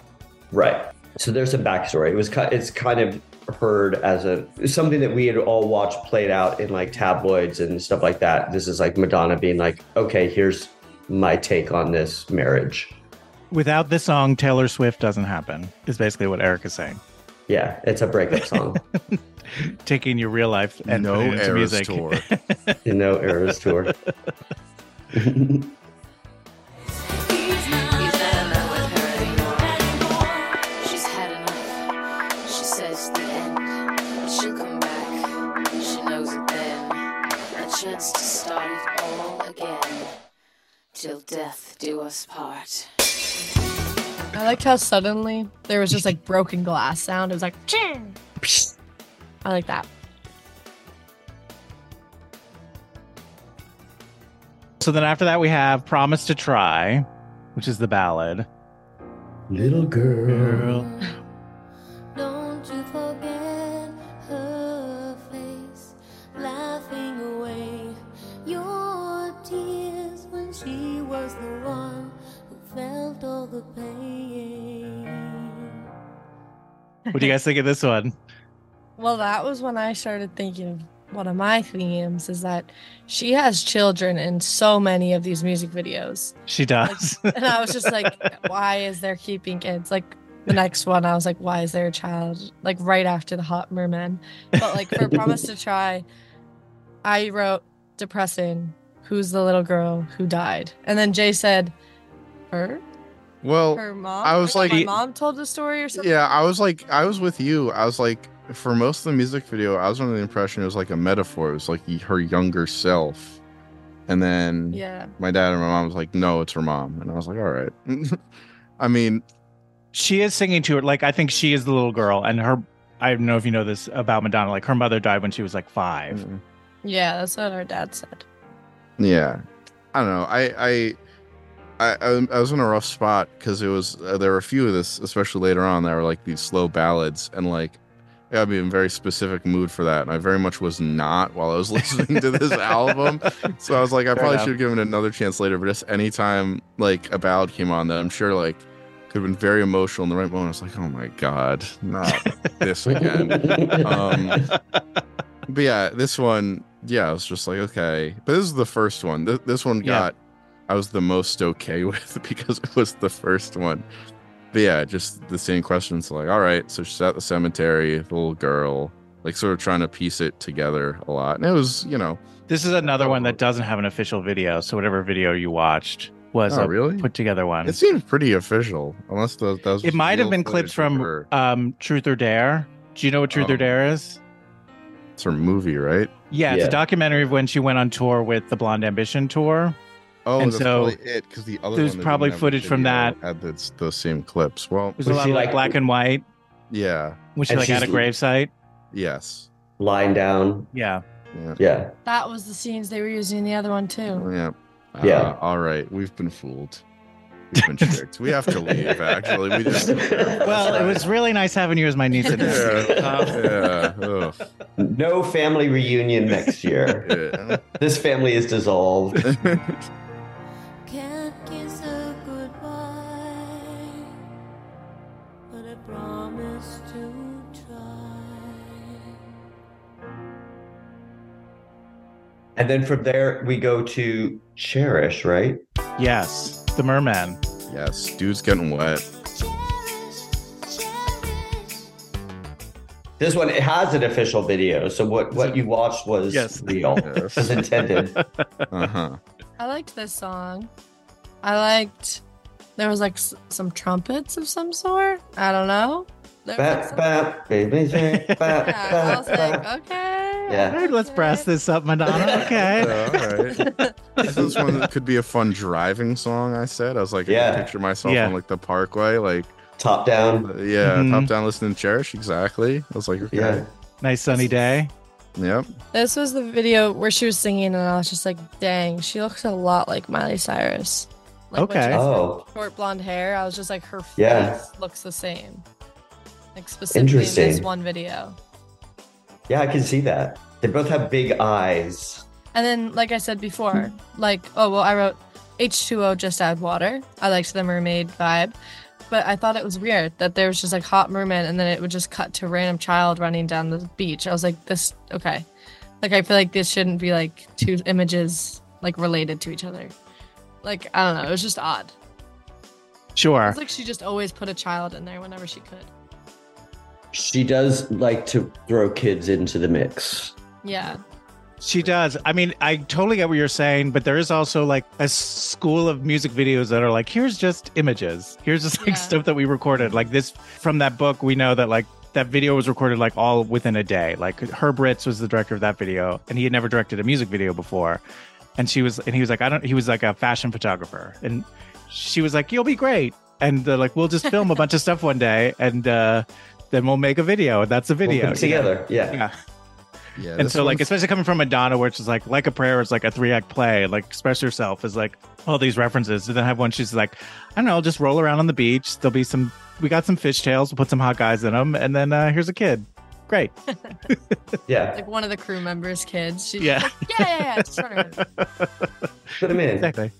D: Right. So there's a backstory. It was it's kind of heard as a something that we had all watched played out in like tabloids and stuff like that. This is like Madonna being like, "Okay, here's my take on this marriage."
C: Without this song, Taylor Swift doesn't happen, is basically what Eric is saying.
D: Yeah, it's a breakup song.
C: Taking your real life and
G: No
C: putting it into
G: Eras
C: music.
G: tour.
D: you know, Eras tour.
J: Till death do us part.
H: I liked how suddenly there was just like broken glass sound. It was like, "Ching." I like that.
C: So then after that, we have Promise to Try, which is the ballad.
D: Little girl.
I: Don't you
C: guys think of this one?
H: Well, that was when I started thinking of one of my themes is that she has children in so many of these music videos.
C: She does.
H: And I was just like, why is there keeping kids? Like the next one, I was like, why is there a child? Like right after the Hot Merman. But like for Promise to Try, I wrote depressing. Who's the little girl who died? And then Jay said, her?
G: Well,
H: Her mom?
G: I was
H: Or
G: like-
H: my mom told the story or something.
G: yeah, I was like, I was with you. I was like, for most of the music video, I was under the impression it was like a metaphor. It was like her younger self. And then
H: Yeah.
G: my dad and my mom was like, no, it's her mom. And I was like, all right. I mean,
C: she is singing to her. Like, I think she is the little girl, and her. I don't know if you know this about Madonna. Like, her mother died when she was like five.
H: Yeah, that's what her dad said.
G: Yeah, I don't know. I I I, I, I was in a rough spot because it was uh, there were a few of this, especially later on, that were like these slow ballads, and like I gotta be in a very specific mood for that, and I very much was not while I was listening to this album. So I was like, I
C: Fair
G: probably
C: enough.
G: should have given it another chance later. But just anytime like a ballad came on, that I'm sure like could have been very emotional in the right moment. I was like, oh my god, not this again. Um, but yeah, this one, yeah, I was just like, okay. But this is the first one. Th- this one
C: Yeah.
G: Got, I was the most okay with because it was the first one. But yeah, just the same questions. Like, all right, so she's at the cemetery, the little girl, like sort of trying to piece it together a lot. And it was, you know,
C: This is another one that doesn't have an official video. So whatever video you watched was
G: Oh,
C: a
G: really?
C: put together one.
G: it seemed pretty official, unless those. that was
C: it might have been clips from
G: her.
C: um, Truth or Dare. Do you know what Truth or
G: Oh.
C: Dare is?
G: It's her movie, right?
C: Yeah, it's
D: Yeah.
C: a documentary of when she went on tour with the Blonde Ambition tour.
G: Oh,
C: And
G: that's
C: so
G: probably it. Because the other
C: there's
G: one
C: probably
G: didn't have a
C: footage from that.
G: Had the, those same clips. Well,
C: There's
D: Was
C: a lot
D: she
C: of like
D: like-
C: black and white
G: yeah,
C: when she
D: And
C: like at a gravesite.
G: yes.
D: lying down.
C: Yeah.
D: Yeah.
H: That was the scenes they were using in the other one too.
G: Yeah.
D: Yeah.
G: Uh, all right. We've been fooled. We've been tricked. We have to leave, actually. We just.
C: Well, it was really nice having you as my niece and nephew.
G: Yeah. yeah.
D: No family reunion next year.
G: Yeah.
D: this family is dissolved. And then from there we go to Cherish, right?
C: Yes, the merman.
G: yes. Dude's getting wet.
I: Cherish, cherish.
D: This one it has an official video, so what what you watched was
C: Yes.
D: real,
G: Yes.
D: was intended.
G: Uh huh.
H: I liked this song. I liked there was like s- some trumpets of some sort. I don't know. There was,
D: Bap, bap, baby, say, bap,
H: yeah, I was
D: bap,
H: like,
D: bap.
H: okay.
D: Yeah.
C: All right, let's brass this up, Madonna. Okay.
G: Yeah, all right. I thought this one could be a fun driving song. I said. I was like, I
D: Yeah.
G: can picture myself
C: Yeah.
G: on like the Parkway, like
D: Top down.
G: yeah,
C: Mhm.
G: top down, listening to Cherish. Exactly. I was like, okay.
D: Yeah.
C: Nice sunny day.
G: Yep.
H: This was the video where she was singing, and I was just like, dang, she looks a lot like Miley Cyrus. Like
C: Okay.
D: Oh.
H: short blonde hair, I was just like, her face
D: Yeah.
H: looks the same. Like specifically in this
D: Interesting.
H: one video.
D: Yeah, I can see that. They both have big eyes.
H: And then, like I said before, like, oh, well, I wrote H2O, just add water. I liked the mermaid vibe. But I thought it was weird that there was just like hot merman and then it would just cut to a random child running down the beach. I was like, this, okay. Like, I feel like this shouldn't be like two images like related to each other. Like, I don't know. It was just odd.
C: Sure.
H: It's like she just always put a child in there whenever she could.
D: She does like to throw kids into the mix.
H: Yeah.
C: She does. I mean, I totally get what you're saying, but there is also like a school of music videos that are like, here's just images. Here's just like
H: Yeah.
C: stuff that we recorded. Like this from that book, we know that like that video was recorded like all within a day. Like Herb Ritts was the director of that video, and he had never directed a music video before. And she was, and he was like, I don't. He was like a fashion photographer, and she was like, you'll be great. And they're like, we'll just film a bunch of stuff one day, and uh, then we'll make a video. And that's a
D: We'll
C: video
D: put it together. Yeah.
C: Yeah.
G: Yeah.
C: And
G: this
C: so, like, especially coming from Madonna, where it's just like, like a prayer is like a three act play, like, express yourself is like all these references. And then have one, she's like, I don't know, just roll around on the beach. There'll be some, we got some fishtails, we'll put some hot guys in them. And then uh, here's a kid. Great.
D: Yeah.
H: Like one of the crew members' kids. She,
C: Yeah.
H: Like, yeah, yeah, yeah. Just run around.
D: Put them in.
C: Exactly.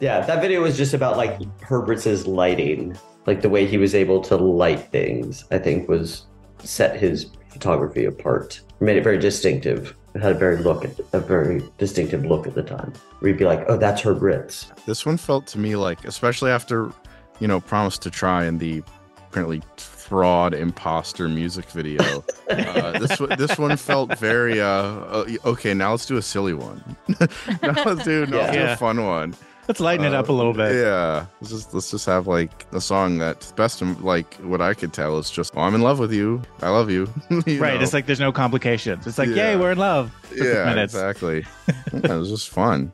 D: Yeah, that video was just about like Herb Ritts' lighting, like the way he was able to light things. I think was set his photography apart, made it very distinctive. It had a very look, at, a very distinctive look at the time. Where you'd be like, "Oh, that's Herb Ritts."
G: This one felt to me like, especially after, you know, Promise to Try and the apparently fraud imposter music video. uh, this one- this one felt very uh, uh, okay. Now let's do a silly one. now let's do, now let's do a fun one.
C: Let's lighten it up a little bit.
G: Uh, Yeah, let's just let's just have like a song that best of like what I could tell is just, oh, I'm in love with you. I love you. You
C: right.
G: know?
C: It's like there's no complications. It's like,
G: Yeah.
C: yay, we're in love. for
G: yeah,
C: minutes.
G: exactly. yeah, it was just fun.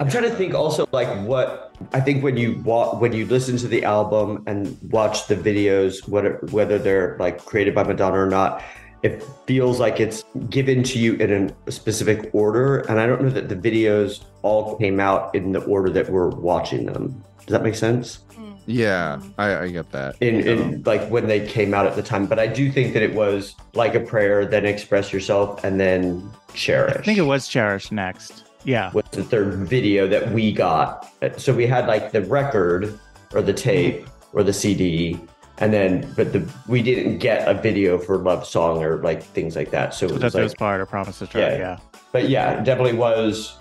D: I'm trying to think also like what I think when you wa- when you listen to the album and watch the videos, whether whether they're like created by Madonna or not, it feels like it's given to you in a specific order. And I don't know that the videos all came out in the order that we're watching them. Does that make sense? Mm-hmm.
G: Yeah, I, I get that.
D: In, in like when they came out at the time, but I do think that it was like a prayer, then express yourself, and then cherish.
C: I think it was Cherish next. Yeah.
D: was the third video that we got. So we had like the record or the tape mm-hmm. or the CD, and then but the we didn't get a video for Love Song or like things like that. So it
C: So
D: was
C: that
D: like,
C: was part of Promise to Try.
D: Yeah.
C: yeah.
D: but yeah, it definitely was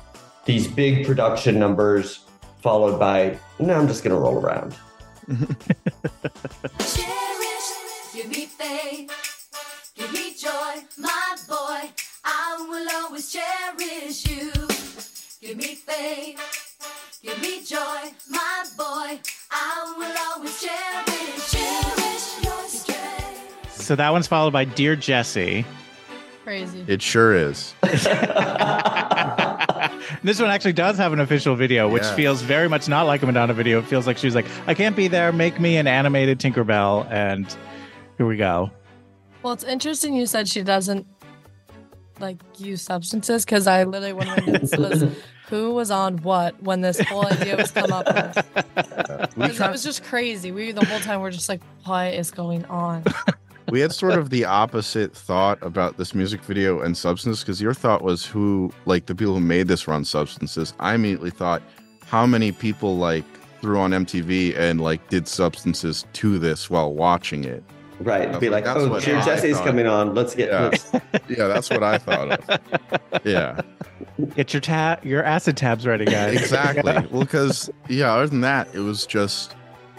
D: these big production numbers followed by no, I'm just gonna roll around.
I: Cherish, give me faith, give me joy, my boy. I will always cherish you. Give me faith, give me joy, my boy. I will always cherish, cherish your strength.
C: So that one's followed by Dear Jesse.
H: Crazy.
G: It sure is.
C: this one actually does have an official video, which
G: Yeah.
C: feels very much not like a Madonna video. It feels like she's like, I can't be there. Make me an animated Tinkerbell. And here we go.
H: Well, it's interesting you said she doesn't like use substances because I literally one of my notes was who was on what when this whole idea was come up with.
G: We,
H: 'Cause it was just crazy. We the whole time we're just like, what is going on?
G: we had sort of the opposite thought about this music video and substance because your thought was who like the people who made this run substances. I immediately thought how many people like threw on MTV and like did substances to this while watching it.
D: Right. Be like,
G: That's
D: oh, Dear Jesse's coming on. Let's get.
G: Yeah.
D: let's-
G: Yeah, that's what I thought of. Yeah.
C: Get your tab, your acid tabs ready, guys.
G: exactly. Well, because yeah, other than that, it was just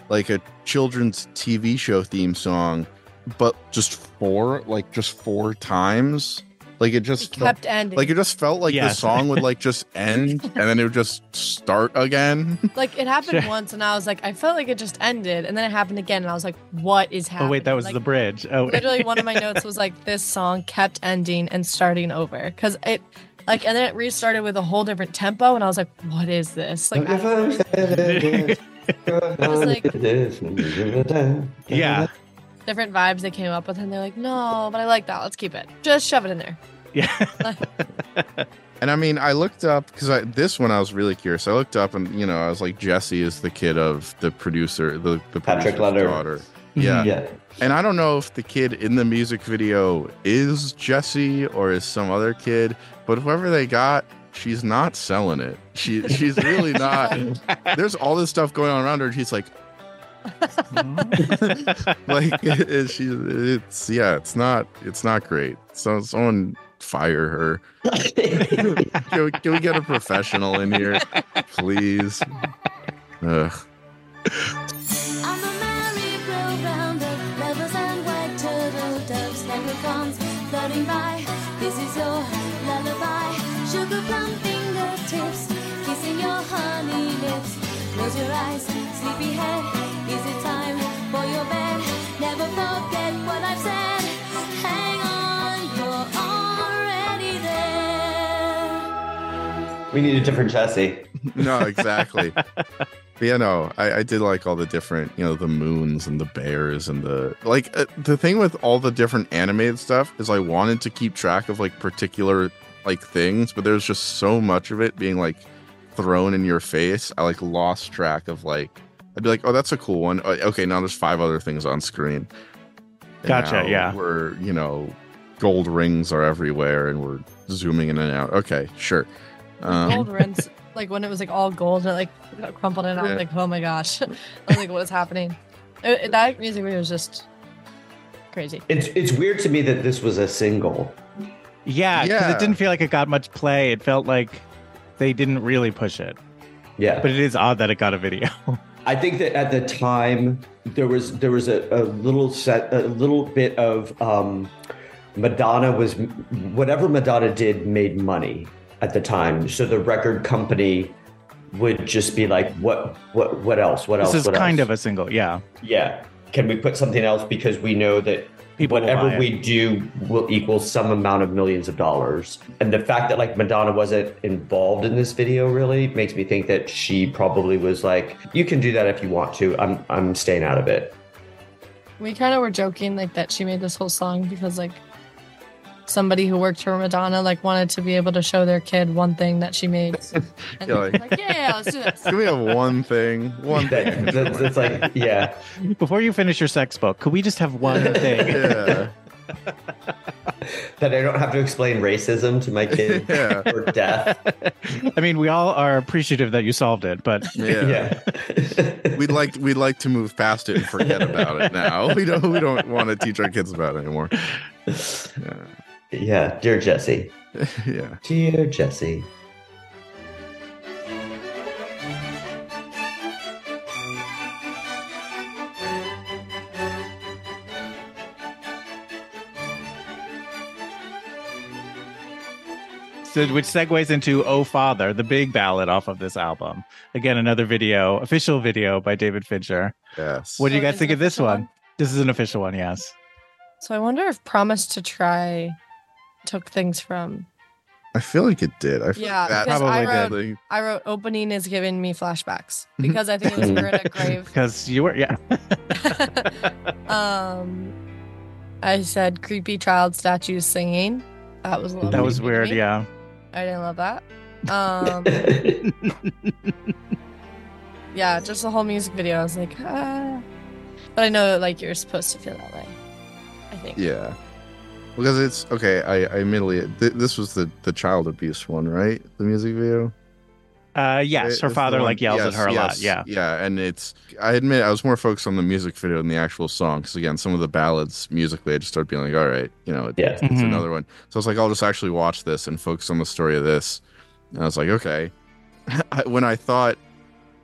G: like a children's TV show theme song, but just four, like just four times. Like it
H: It
G: just felt,
H: kept ending.
G: like it just felt like the song would like just end and then it would just start again.
H: Like it happened
C: Sure.
H: once, and I was like, I felt like it just ended, and then it happened again, and I was like, what is happening?
C: Oh wait, that was
H: Like,
C: the bridge. Oh,
H: literally one of my notes was like, this song kept ending and starting over because it, like, and then it restarted with a whole different tempo, and I was like, what is this? Like, I don't
C: yeah,
H: different vibes they came up with, and they're like, no, but I like that. Let's keep it. Just shove it in there.
C: yeah.
G: And I mean, I looked up because this one I was really curious. I looked up and you know I was like, Jesse is the kid of the producer, the the
D: Patrick
G: producer's
D: Leonard.
G: daughter. Yeah.
D: yeah.
G: And I don't know if the kid in the music video is Jesse or is some other kid, but whoever they got, she's not selling it. She she's really not. There's all this stuff going on around her. And she's like, like it, she, it's yeah, it's not it's not great. So someone fire her. can, we, can we get a professional in here, please? Ugh.
I: I'm a merry-go-round of lovers and white turtle doves, leprechauns floating by. This is your lullaby, sugar plum fingertips, kissing your honey lips. Close your eyes, sleepyhead. Is it time for your bed? Never forget what I've said. Hang on, you're already there.
D: We need a different Jesse.
G: no, exactly. but yeah, no, I, I did like all the different, you know, the moons and the bears and the like. Uh, the thing with all the different animated stuff is I wanted to keep track of like particular like things, but there's just so much of it being like thrown in your face. I like lost track of like. I'd be like, oh, that's a cool one. Oh, Okay, now there's five other things on screen. And
C: Gotcha, yeah.
G: We're you know, gold rings are everywhere, and we're zooming in and out. Okay, sure. Um,
H: gold rings, like when it was like all gold and it, like crumpled in. I was
G: Yeah.
H: like, oh my gosh. I was like, what is happening? It- it- that music video was just crazy.
D: It's it's weird to me that this was a single.
C: Yeah, because
G: Yeah.
C: it didn't feel like it got much play. It felt like they didn't really push it.
D: Yeah.
C: But it is odd that it got a video.
D: I think that at the time there was there was a, a little set a little bit of um, Madonna was whatever Madonna did made money at the time. So the record company would just be like, what what what else? What
C: this
D: else?
C: This is
D: what
C: kind
D: else?
C: of a single. Yeah.
D: yeah. Can we put something else because we know that
C: People
D: whatever we do will equal some amount of millions of dollars. And the fact that like Madonna wasn't involved in this video really makes me think that she probably was like, you can do that if you want to. I'm I'm staying out of it.
H: We kind of were joking like that she made this whole song because like somebody who worked for Madonna like wanted to be able to show their kid one thing that she made. And
G: Yeah,
H: they were
G: like-
H: like, yeah, let's do this.
G: Can we have one thing? One thing.
D: that's, that's like, yeah.
C: Before you finish your sex book, could we just have one thing?
G: Yeah.
D: That I don't have to explain racism to my kid
G: Yeah.
D: or death.
C: I mean, we all are appreciative that you solved it, but
G: Yeah.
D: Yeah.
G: We'd like we'd like to move past it and forget about it now. We don't we don't want to teach our kids about it anymore. Yeah.
D: Yeah. Dear Jesse.
G: yeah.
D: Dear Jesse.
C: so, which segues into "Oh Father," the big ballad off of this album. Again, another video, official video by David Fincher.
G: Yes.
C: What do you guys think of this one?
H: one?
C: This is an official one, yes.
H: So I wonder if Promise to Try took things from.
G: I feel like it did. I feel
H: Yeah,
G: like that
H: because I wrote,
G: thing-
H: I wrote opening is giving me flashbacks because I think it was her in a grave.
C: Because you were, yeah.
H: um, I said creepy child statues singing. That was a little
C: That was weird.
H: me.
C: Yeah.
H: I didn't love that. Um, yeah, just the whole music video. I was like, ah. But I know like you're supposed to feel that way. I think.
G: Yeah. Because it's okay. I, I admittedly, th- this was the the child abuse one, right? The music video.
C: Uh, yes,
G: It-
C: her
G: it's
C: father like yells
G: yes,
C: at her a lot. Yeah.
G: Yeah, and it's I admit I was more focused on the music video than the actual song because again, some of the ballads musically, I just started being like, all right, you know, it-
D: Yeah.
G: it's
C: Mhm.
G: another one. So I was like, I'll just actually watch this and focus on the story of this. And I was like, okay. I, when I thought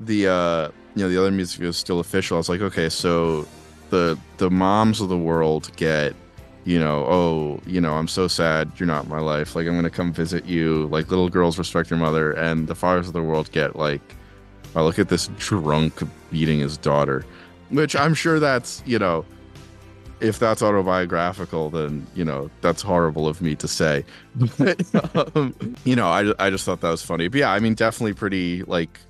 G: the uh you know the other music video was still official, I was like, okay, so the the moms of the world get you know, oh, you know, I'm so sad you're not in my life. Like, I'm gonna come visit you. Like, little girls respect your mother, and the fathers of the world get like, oh, look at this drunk beating his daughter, which I'm sure that's you know, if that's autobiographical, then you know that's horrible of me to say. But um, you know, I I just thought that was funny. But yeah, I mean, definitely pretty like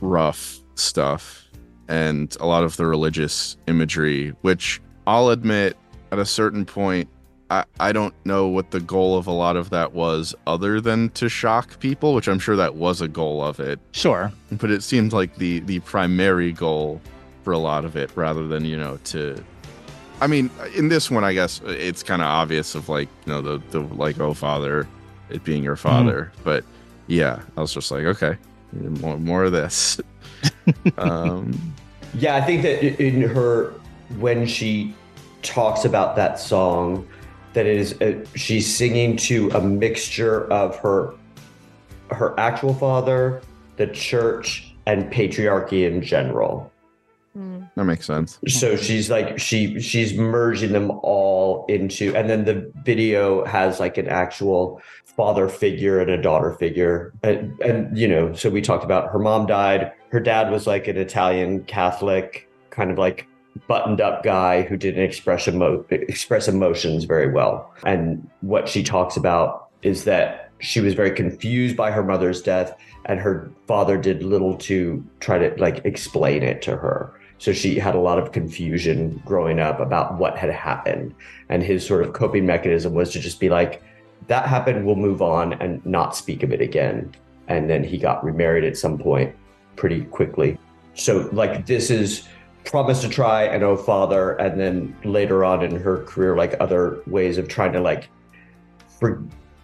G: rough stuff, and a lot of the religious imagery, which I'll admit at a certain point I, I don't know what the goal of a lot of that was other than to shock people which i'm sure that was a goal of it.
C: Sure.
G: but it seemed like the the primary goal for a lot of it rather than you know to i mean in this one i guess it's kind of obvious of like you know the the like oh father it being your father. But yeah i was just like okay more, more of this. Um
D: Yeah, I think that in her when she talks about that song, that it is uh she's singing to a mixture of her her actual father, the church, and patriarchy in general.
H: Mm.
G: that makes sense
D: So she's like she she's merging them all into, and then the video has like an actual father figure and a daughter figure, and and you know, so we talked about her mom died. Her dad was like an Italian Catholic, kind of like buttoned up guy who didn't express emo- express emotions very well. And what she talks about is that she was very confused by her mother's death and her father did little to try to like explain it to her. So she had a lot of confusion growing up about what had happened. And his sort of coping mechanism was to just be like, that happened, we'll move on and not speak of it again. And then he got remarried at some point pretty quickly. So, like, this is Promise to Try and Oh Father. And then later on in her career, like other ways of trying to, like, for,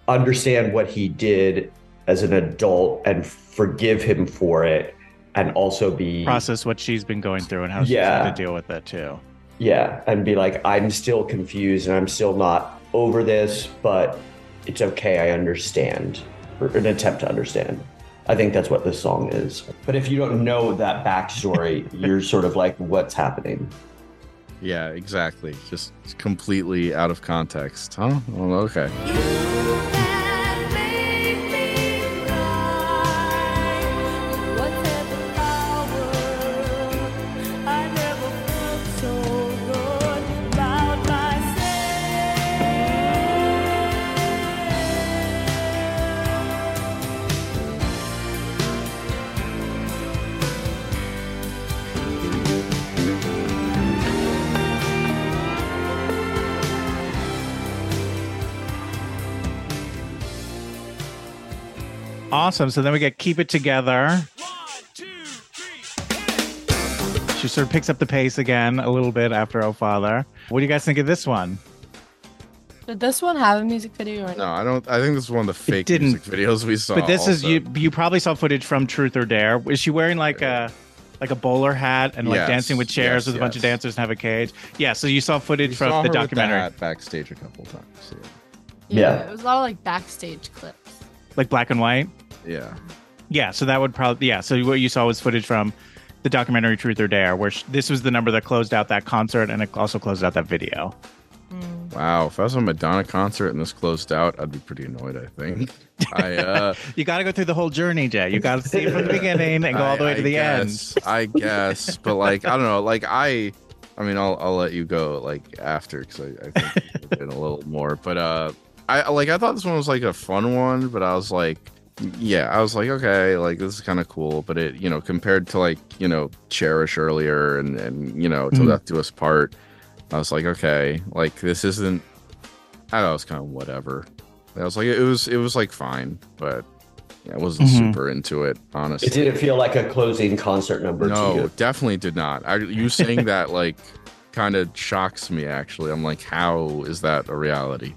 D: understand what he did as an adult and forgive him for it and also be
C: Process what she's been going through and how she's
D: Yeah.
C: trying to deal with it too.
D: yeah and be like i'm still confused and i'm still not over this but it's okay i understand or an attempt to understand i think that's what this song is but if you don't know that backstory you're sort of like what's happening
G: Yeah, exactly. Just completely out of context. Huh? Well, okay.
C: Awesome. So then we get Keep It Together. She sort of picks up the pace again a little bit after Oh Father. What do you guys think of this one?
H: Did this one have a music video or
G: No, I don't. I think this is one of the fake
C: didn't.
G: music videos we saw.
C: but this is you. you probably saw footage from Truth or Dare. Is she wearing like a like a bowler hat and like
G: Yes,
C: dancing with chairs
G: yes,
C: with a bunch of dancers and have a cage? Yeah, so you saw footage
G: We
C: from
G: saw
C: the
G: her with
C: documentary.
G: hat backstage a couple times.
D: Yeah.
H: It was a lot of like backstage clips.
C: Like black and white?
G: Yeah. yeah.
C: Yeah, so that would probably yeah. So what you saw was footage from the documentary Truth or Dare, where sh- this was the number that closed out that concert and it also closed out that video.
G: Wow. If I was a Madonna concert and this closed out, I'd be pretty annoyed. I think. I uh,
C: You got to go through the whole journey, Jay. You got to see it from the beginning and go all the way
G: I-
C: to the
G: I
C: end.
G: I guess, but like I don't know. Like I, I mean, I'll I'll let you go like after because I, I think it would've been a little more. But uh, I like I thought this one was like a fun one, but I was like, yeah, I was like, okay, like this is kind of cool. But it, you know, compared to like you know, cherish earlier and and you know, till
C: Mhm.
G: death do us part, I was like, okay, like this isn't. I don't know, it's kind of whatever. I was like, it was it was like fine, but yeah, I wasn't
C: Mhm.
G: super into it, honestly.
D: It didn't feel like a closing concert number to
G: no,
D: you.
G: definitely did not. I, you saying that like kind of shocks me. Actually, I'm like, how is that a reality?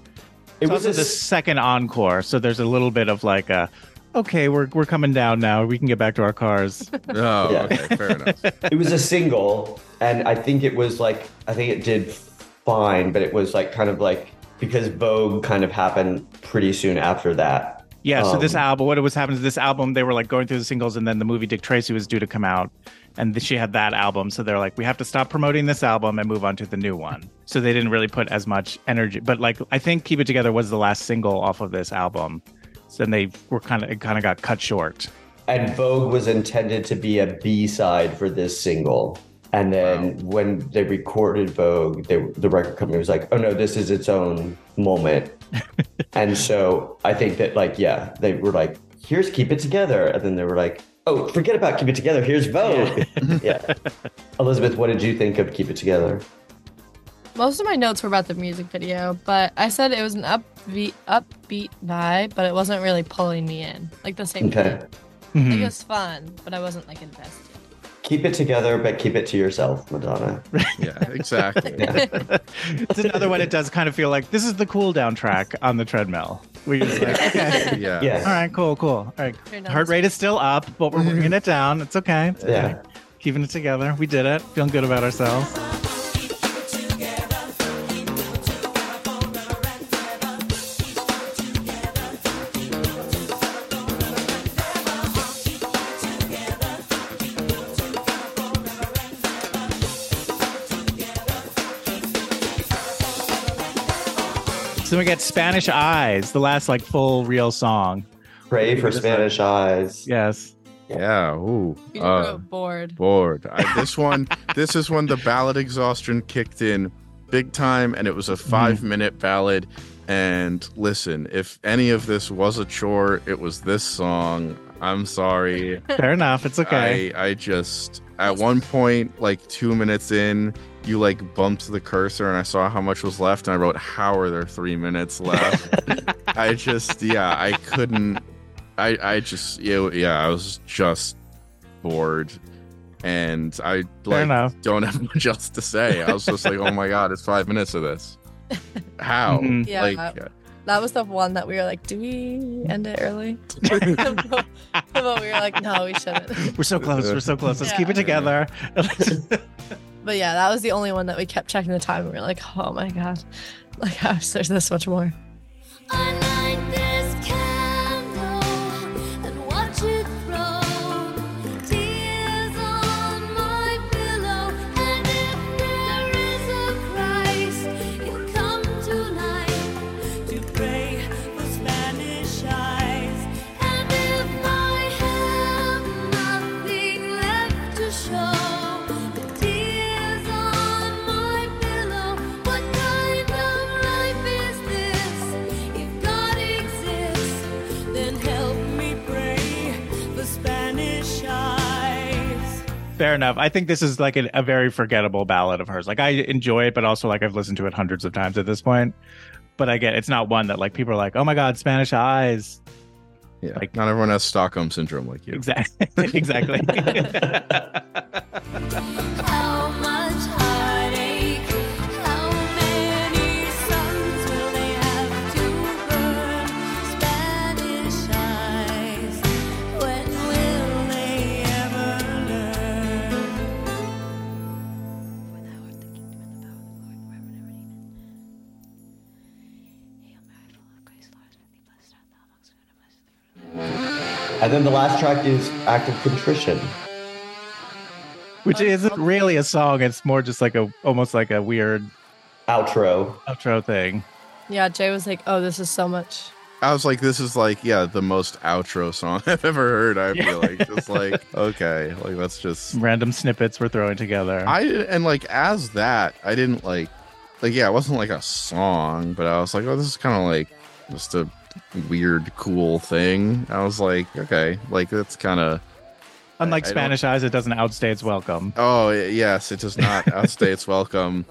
D: It
C: It's
D: was
C: also the second encore, so there's a little bit of like a, okay, we're we're coming down now. We can get back to our cars.
G: Oh,
D: Yeah.
G: okay, fair enough.
D: it was a single and i think it was like i think it did fine but it was like kind of like because vogue kind of happened pretty soon after that
C: Yeah. So this
D: Um,
C: album, what was happening to this album, they were like going through the singles, and then the movie Dick Tracy was due to come out, and she had that album. So they're like, we have to stop promoting this album and move on to the new one. So they didn't really put as much energy. But like, I think Keep It Together was the last single off of this album. So then they were kind of it kind of got cut short.
D: and vogue was intended to be a b-side for this single and then when they recorded vogue they, the record company was like oh no this is its own moment and so i think that like yeah they were like here's keep it together and then they were like oh forget about keep it together here's vogue yeah elizabeth what did you think of keep it together
I: Most of my notes were about the music video, but I said it was an upbeat, upbeat vibe, but it wasn't really pulling me in. Like the same
D: okay
I: thing. Like it mm-hmm. was fun, but I wasn't like invested.
D: Keep it together but keep it to yourself madonna
G: Yeah, exactly.
C: it's another one. It does kind of feel like this is the cool down track on the treadmill. We just like, okay.
G: Yeah.
D: yeah
C: All right, cool, cool. All right. Heart rate is still up, but we're bringing it down. It's okay. It's okay.
D: Yeah.
C: Keeping it together. We did it. Feeling good about ourselves. So we get Spanish Eyes, the last like full real song.
D: pray for spanish eyes
C: Yes.
G: Yeah. Ooh. Uh,
I: bored.
G: bored. I, this one, this is when the ballad exhaustion kicked in big time, and it was a five-minute ballad. And listen, if any of this was a chore, it was this song. I'm sorry.
C: Fair enough. It's okay.
G: I I just at one point, like two minutes in, you like bumped the cursor, and I saw how much was left, and I wrote, "How are there three minutes left?" I just, yeah, I couldn't. I I just, yeah, yeah, I was just bored, and I like don't have much else to say. I was just like, "Oh my god, it's five minutes of this." How?
C: Mhm.
I: Yeah.
G: Like,
I: That was the one that we were like, do we end it early? but we were like, no, we shouldn't.
C: We're so close. We're so close. Let's
I: Yeah.
C: keep it together.
I: But yeah, that was the only one that we kept checking the time. And we were like, oh my god, like is there's this much more?
C: Enough. I think this is like a, a very forgettable ballad of hers. Like I enjoy it, but also like I've listened to it hundreds of times at this point. But I get it's not one that like people are like, oh my god, Spanish eyes.
G: yeah,
C: Like-
G: not everyone has Stockholm syndrome like you.
C: Exactly. exactly.
D: and then the last track is act of contrition
C: Which isn't really a song. It's more just like a almost like a weird
D: outro
C: outro thing.
I: Yeah, Jay was like, oh, this is so much.
G: I was like, this is like, yeah, the most outro song I've ever heard. I feel like just like, okay, like let's just.
C: Random snippets we're throwing together.
G: I and like as that, I didn't like, like yeah, it wasn't like a song, but I was like, oh, this is kind of like just a weird, cool thing. I was like, okay, like that's kind of.
C: Unlike
G: I don't-
C: Spanish Eyes, it doesn't outstay its welcome.
G: Oh yes, it does not outstay its welcome.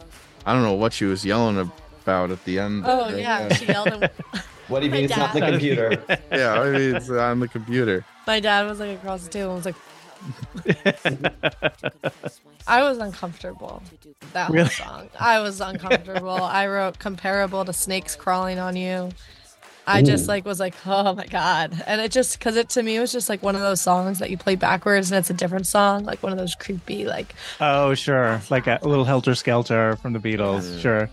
G: I don't know what she was yelling about at the end.
I: Oh
G: there.
I: yeah, she yelled. At,
D: What do you mean
H: My
D: it's not the computer?
G: Yeah, I mean it's on the computer.
H: My dad was like across the table and was like, I was uncomfortable. That whole
C: Really?
H: song. I was uncomfortable. I wrote comparable to snakes crawling on you. I just like was like, oh my god, and it just because it to me was just like one of those songs that you play backwards and it's a different song, like one of those creepy like.
C: Oh, sure. Like a little Helter Skelter from the Beatles. Sure.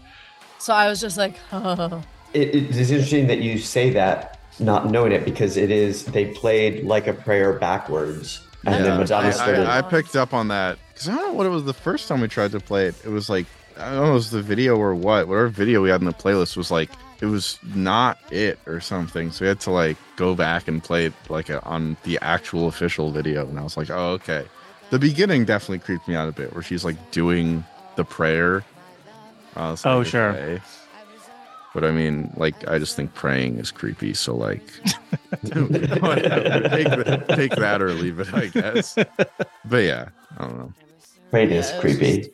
H: So I was just like, oh,
D: It, it is interesting that you say that, not knowing it, because it is they played like a prayer backwards, and then
G: Yeah,
D: Madonna
G: I,
D: started.
G: I, I picked up on that because I don't know what it was the first time we tried to play it. It was like I don't know, it was the video or what. Whatever video we had in the playlist was like it was not it or something. So we had to like go back and play it like a, on the actual official video, and I was like, oh okay. The beginning definitely creeped me out a bit, where she's like doing the prayer.
C: Oh,
G: like,
C: sure.
G: okay. But I mean, like, I just think praying is creepy. So, like, whatever. take, that, take that or leave it, I guess. But yeah, I don't know.
D: Praying is
H: Yeah, it was
D: creepy,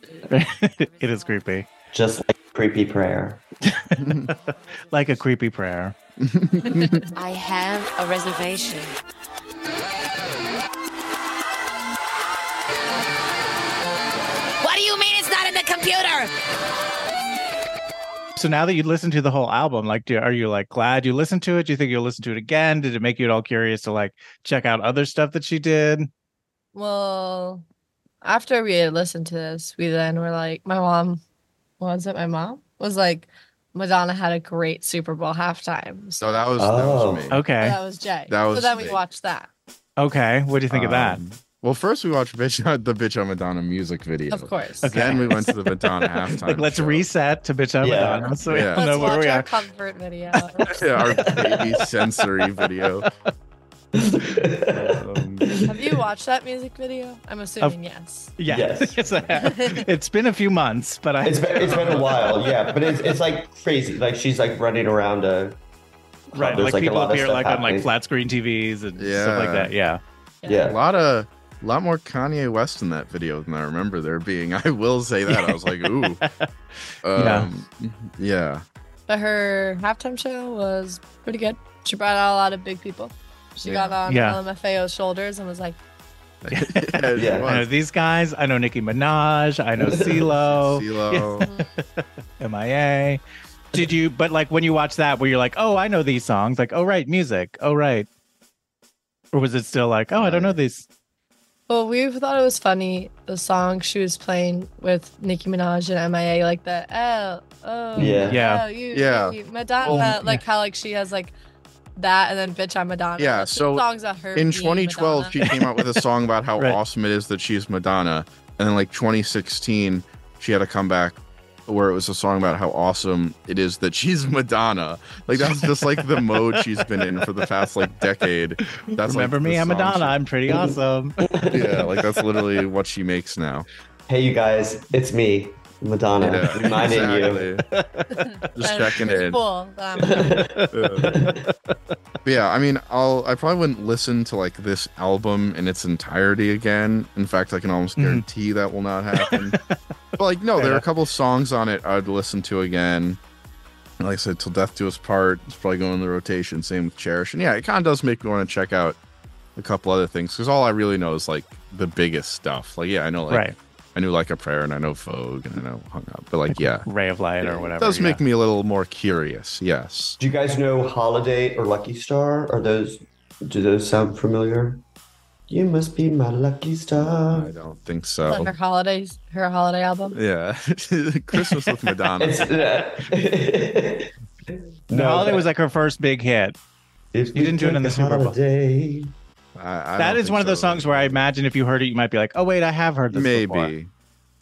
C: it is creepy.
D: just like creepy prayer.
C: Like a creepy prayer.
E: I have a reservation.
K: What do you mean it's not in the computer?
C: So now that you listened to the whole album, like, do, are you like glad you listened to it? Do you think you'll listen to it again? Did it make you at all curious to like check out other stuff that she did?
H: well. After we had listened to this, we then were like, my mom, was it my mom? Was like, Madonna had a great Super Bowl halftime.
G: So that was,
D: Oh.
G: that was me.
C: Okay.
H: That was Jay.
G: That was
H: so
G: was
H: then we watched that.
C: Okay. What do you think of that?
G: Um, Well, first we watched bitch, the Bitch on Madonna music video.
H: Of course.
C: Okay.
G: Then we went to the Madonna halftime.
C: Like, let's
G: show.
C: reset to bitch on
D: Yeah.
C: Madonna so we
G: Yeah.
C: all
H: Let's
C: know where
H: watch
C: we
H: our
C: are.
H: comfort video.
G: Yeah, our baby sensory video. Um,
H: Have you watched that music video? I'm assuming yes.
C: Yeah.
D: Yes.
C: Yes, I have. it's been a few months, but I.
D: It's been, it's been a while, yeah, but it's, it's like crazy. Like she's like running around a
C: right.
D: there's,
C: Like,
D: like, a
C: people
D: lot of
C: appear
D: stuff
C: like on like flat screen TVs and stuff like
G: Yeah.
C: that. Yeah.
G: a lot of a lot more Kanye West in that video than I remember there being. I will say that. I was like, ooh. Um, yeah.
H: But her halftime show was pretty good. She brought out a lot of big people. She
G: Yeah.
H: got on
C: Yeah.
H: Um, LMFAO's shoulders and was like,
G: Yeah.
D: Yeah.
C: I know these guys. I know Nicki Minaj. I know CeeLo,
G: CeeLo.
C: MIA. Mm-hmm. Did you? But like when you watch that, where you're like, oh, I know these songs. Like, oh right, music. Oh right. Or was it still like, oh, I don't know these?
H: well, we thought it was funny the song she was playing with Nicki Minaj and MIA, like the L, oh,
D: Yeah.
C: Yeah.
H: oh, you,
G: Yeah.
H: you, Madonna,
C: Oh,
H: like how like she has like that and then bitch I'm Madonna.
G: Yeah,
H: Like,
G: so
H: songs that her
G: In 2012,
H: Madonna.
G: she came out with a song about how
C: Right.
G: awesome it is that she's Madonna. And then, like 2016, she had a comeback where it was a song about how awesome it is that she's Madonna. Like that's just like the mode she's been in for the past like decade. That's like,
C: Remember me? I'm
G: song
C: Madonna.
G: she-
C: I'm pretty awesome.
G: yeah, like that's literally what she makes now.
D: Hey, you guys, it's me, Madonna,
G: Yeah,
D: reminding
G: exactly. Just checking in.
H: Cool. that I'm-
G: yeah, I mean, I'll I probably wouldn't listen to like this album in its entirety again. In fact, I can almost
C: Mhm.
G: guarantee that will not happen. but like, no, there are a couple songs on it I'd listen to again. Like I said, "Till Death Do Us Part" is probably going in the rotation. Same with "Cherish," and yeah, it kind of does make me want to check out a couple other things because all I really know is like the biggest stuff. Like, yeah, I know like
C: right.
G: I knew like a prayer and I know Vogue and I know Hung Up, but like, yeah,
C: Ray of Light or
G: it
C: whatever.
G: does
C: yeah.
G: make me a little more curious. Yes.
D: Do you guys know Holiday or Lucky Star? Are those do those sound familiar? You must be my lucky star.
G: I don't think
H: Is that
G: so.
H: her holidays, her holiday album.
G: Yeah, Christmas with Madonna.
D: It's uh,
C: No, Holiday was like her first big hit.
D: If
C: you didn't do it in the Super Bowl.
D: Holiday.
G: I, I
C: That
G: don't
C: one of those songs where I imagine if you heard it, you might be like, "Oh wait, I have heard this." before."
G: maybe.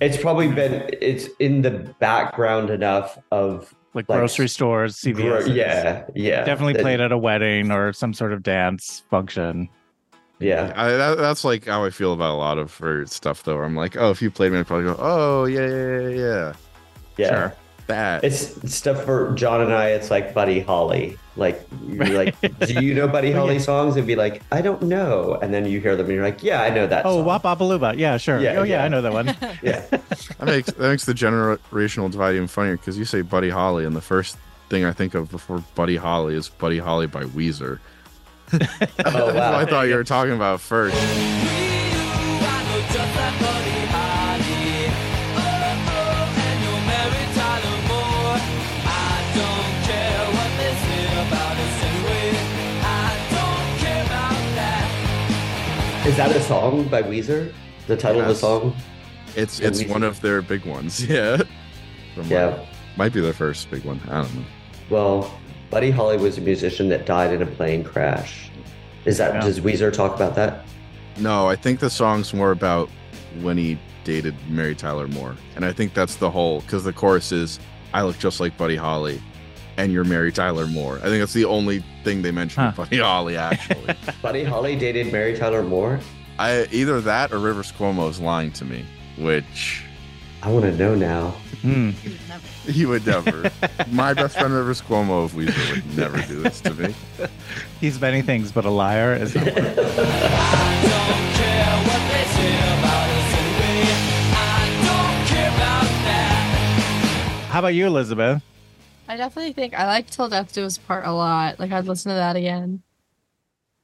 D: It's probably been it's in the background enough of
C: like,
D: Like,
C: grocery stores,
D: gro-
C: CVS.
D: yeah, yeah.
C: definitely
D: That-
C: played at a wedding or some sort of dance function.
D: Yeah.
G: I, that, that's like how I feel about a lot of her stuff, though. I'm like, oh, if you played me, I'd probably go, oh yeah, yeah, yeah, yeah.
D: Yeah.
G: Sure. That.
D: It's stuff for John and I. It's like Buddy Holly. Like you're like, do you know Buddy Holly songs? And be like, I don't know. And then you hear them and you're like, yeah, I know that.
C: Oh,
D: song.
C: Wapapaluba. Yeah, sure.
D: Yeah,
C: oh yeah,
D: yeah.
C: I know that one.
D: Yeah.
G: that makes that makes the generational divide even funnier because you say Buddy Holly, and the first thing I think of before Buddy Holly is Buddy Holly by Weezer.
D: Oh wow.
G: I thought you were talking about first.
D: Is that a song by Weezer? The title of the song?
G: It's it's
D: Weezer.
G: one of their big ones. Yeah. From,
D: Yeah.
G: might be their first big one. I don't know.
D: Well, Buddy Holly was a musician that died in a plane crash. Is that
C: Yeah.
D: does Weezer talk about that?
G: No, I think the song's more about when he dated Mary Tyler Moore. And I think that's the whole because the chorus is I look just like Buddy Holly and you're Mary Tyler Moore. I think that's the only thing they mentioned
C: Huh.
G: with Buddy Holly actually.
D: Buddy Holly dated Mary Tyler Moore?
G: I either that or Rivers Cuomo is lying to me, which
D: I want to know now.
C: Hmm.
G: he would never. My best friend Rivers Cuomo of Weezer would never do this to me.
C: He's many things, but a liar is not one. How about you, Elizabeth?
H: I definitely think I like Till Death Do Us Part a lot. Like I'd listen to that again.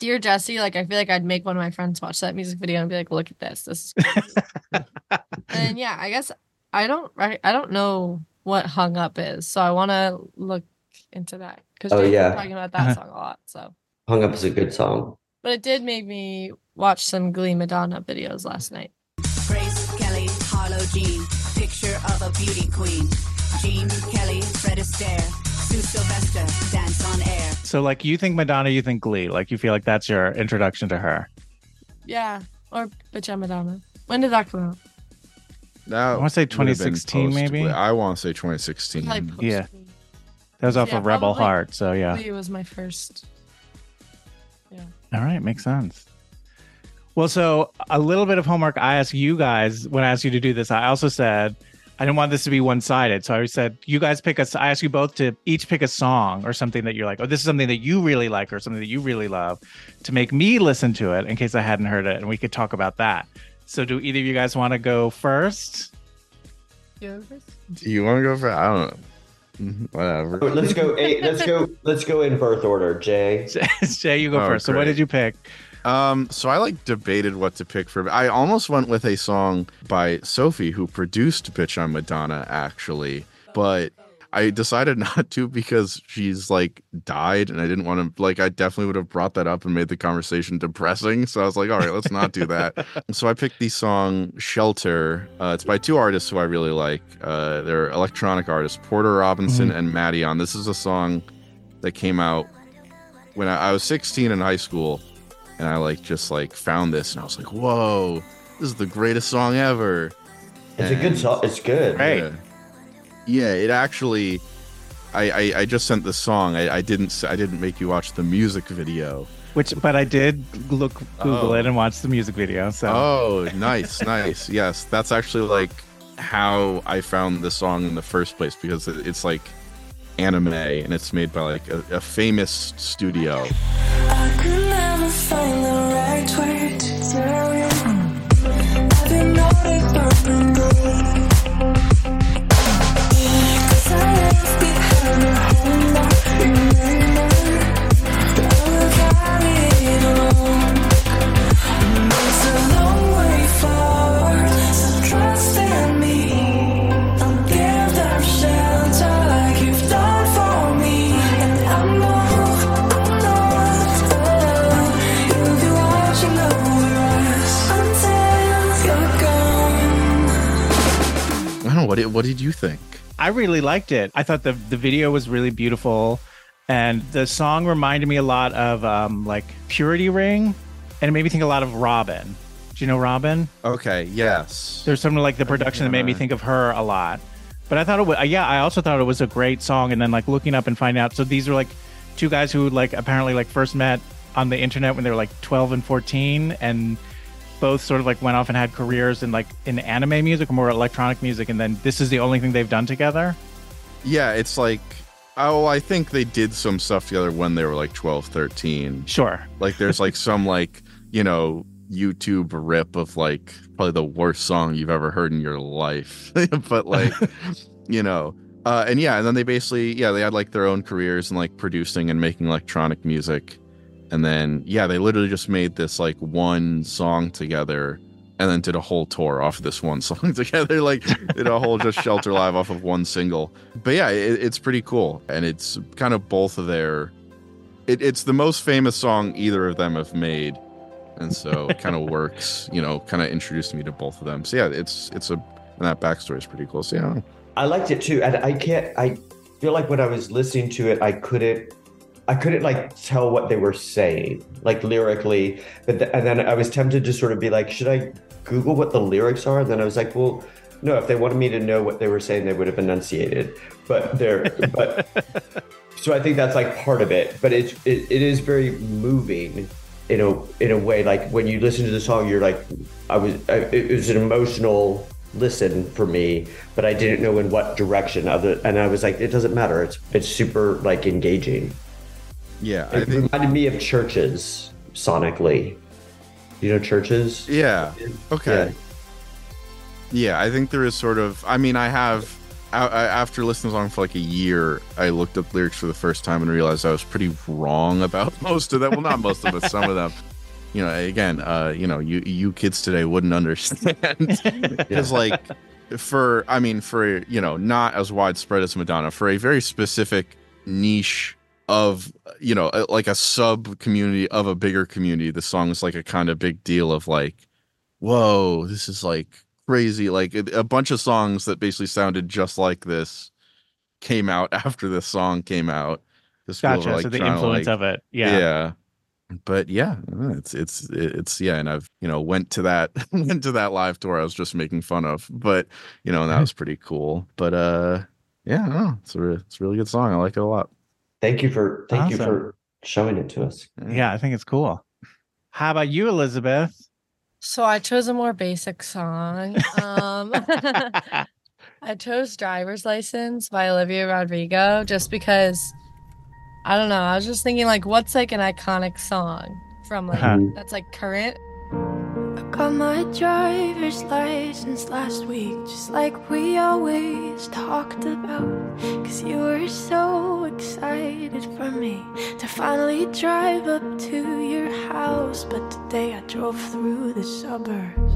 H: Dear Jesse, like I feel like I'd make one of my friends watch that music video and be like, "Look at this, this is." Crazy. and yeah, I guess I don't. I, I don't know what "Hung Up" is, so I want to look into that because
D: Oh, yeah.
H: talking about that
C: Uh-huh.
H: song a lot. So,
D: Hung Up is a good song.
H: but it did make me watch some Glee Madonna videos last night.
L: Grace Kelly, Harlow Jean, picture of a beauty queen. Jean Kelly, Fred Astaire, Sue Sylvester, dance on air.
C: So, like, you think Madonna, you think Glee. Like, you feel like that's your introduction to her.
H: Yeah, or Bitch I'm Madonna. When did that come out?
G: Now
C: I wanna say
G: would have been
C: 2016 maybe?
G: I want to say 2016.
C: Yeah. That was off
H: Yeah,
C: of Rebel
H: probably
C: Heart. So, yeah.
H: Glee was my first. Yeah.
C: All right, makes sense. Well, so a little bit of homework I asked you guys when I asked you to do this. I also said I didn't want this to be one sided. So I said, you guys pick us. I asked you both to each pick a song or something that you're like, oh, this is something that you really like or something that you really love to make me listen to it in case I hadn't heard it and we could talk about that. So, do either of you guys want to go first?
G: Do you want to go first? I don't know. Mhm, Whatever.
D: Oh, Let's go. eh, let's go. Let's go in birth order. Jay.
C: Jay, you go
G: Oh,
C: first. So, what did you pick?
G: Um, so I like debated what to pick for. I almost went with a song by Sophie, who produced "Bitch on Madonna," actually, but I decided not to because she's like died, and I didn't want to. Like, I definitely would have brought that up and made the conversation depressing. So I was like, all right, let's not do that. so I picked the song "Shelter." Uh, it's by two artists who I really like. Uh, they're electronic artists, Porter Robinson and Maddie On. This is a song that came out when I, I was 16 in high school and I like just like found this and I was like, whoa, this is the greatest song ever.
D: It's a good song. It's good.
C: Right.
G: Yeah. Yeah, it actually. I, I, I just sent the song. I, I didn't I didn't make you watch the music video.
C: Which, but I did look, Google
G: Oh.
C: it and watch the music video. So,
G: Oh, nice, nice. Yes, that's actually like how I found the song in the first place because it, it's like anime and it's made by like a, a famous studio.
E: Find the right way
C: really liked it. I thought the the video was really beautiful, and the song reminded me a lot of um, like Purity Ring, and it made me think a lot of Robin. Do you know Robin?
G: Okay, yes.
C: There's something like the production that made me think of her a lot. But I thought it was yeah. I also thought it was a great song, and then like looking up and finding out. So these were like two guys who like apparently like first met on the internet when they were like 12 and 14, and both sort of like went off and had careers in like in anime music or more electronic music, and then this is the only thing they've done together.
G: Yeah, it's like oh, I think they did some stuff together when they were like 12, 13.
C: Sure.
G: Like there's like some like, you know, YouTube rip of like probably the worst song you've ever heard in your life. but like, you know, Uh, and yeah, and then they basically yeah they had like their own careers in like producing and making electronic music, and then yeah they literally just made this like one song together, and then did a whole tour off of this one song together, like did a whole just Shelter Live off of one single. But yeah, it, it's pretty cool, and it's kind of both of their. It, it's the most famous song either of them have made, and so it kind of works. You know, kind of introduced me to both of them. So yeah, it's it's a and that backstory is pretty cool. So yeah.
D: I liked it too, and I can't. I feel like when I was listening to it, I couldn't. I couldn't like tell what they were saying, like lyrically. But th- and then I was tempted to sort of be like, should I Google what the lyrics are? And then I was like, well, no. If they wanted me to know what they were saying, they would have enunciated. But they're but. So I think that's like part of it, but it, it it is very moving in a in a way. Like when you listen to the song, you're like, I was. I, it was an emotional listen for me, but I didn't know in what direction. Other and I was like, it doesn't matter. It's it's super like engaging.
G: Yeah, I
D: It
G: think
D: reminded me of churches sonically. You know churches?
G: Yeah. Okay.
D: Yeah.
G: Yeah, I think there is sort of. I mean, I have. I, I, after listening to the song for like a year, I looked up lyrics for the first time and realized I was pretty wrong about most of them. Well, not most of them, but some of them. You know, again, uh, you know, you you kids today wouldn't understand because, like, for I mean, for you know, not as widespread as Madonna, for a very specific niche of you know, like a sub community of a bigger community, the song is like a kind of big deal of like, whoa, this is like crazy. Like a bunch of songs that basically sounded just like this came out after this song came out were,
C: Gotcha.
G: like,
C: so the influence
G: like-
C: of it. Yeah.
G: yeah but yeah it's it's it's yeah and i've you know went to that went to that live tour i was just making fun of but you know and that was pretty cool but uh yeah I don't know. it's a it's a really good song i like it a lot
D: Thank you for thank you for showing it to us.
C: Yeah, I think it's cool. How about you, Elizabeth?
H: So I chose a more basic song. Um, I chose Driver's License by Olivia Rodrigo just because I don't know. I was just thinking like what's like an iconic song from like
C: Uh-huh.
H: that's like current.
B: I got my driver's license last week, just like we always talked about. Cause you were so excited for me to finally drive up to your house. But today I drove through the suburbs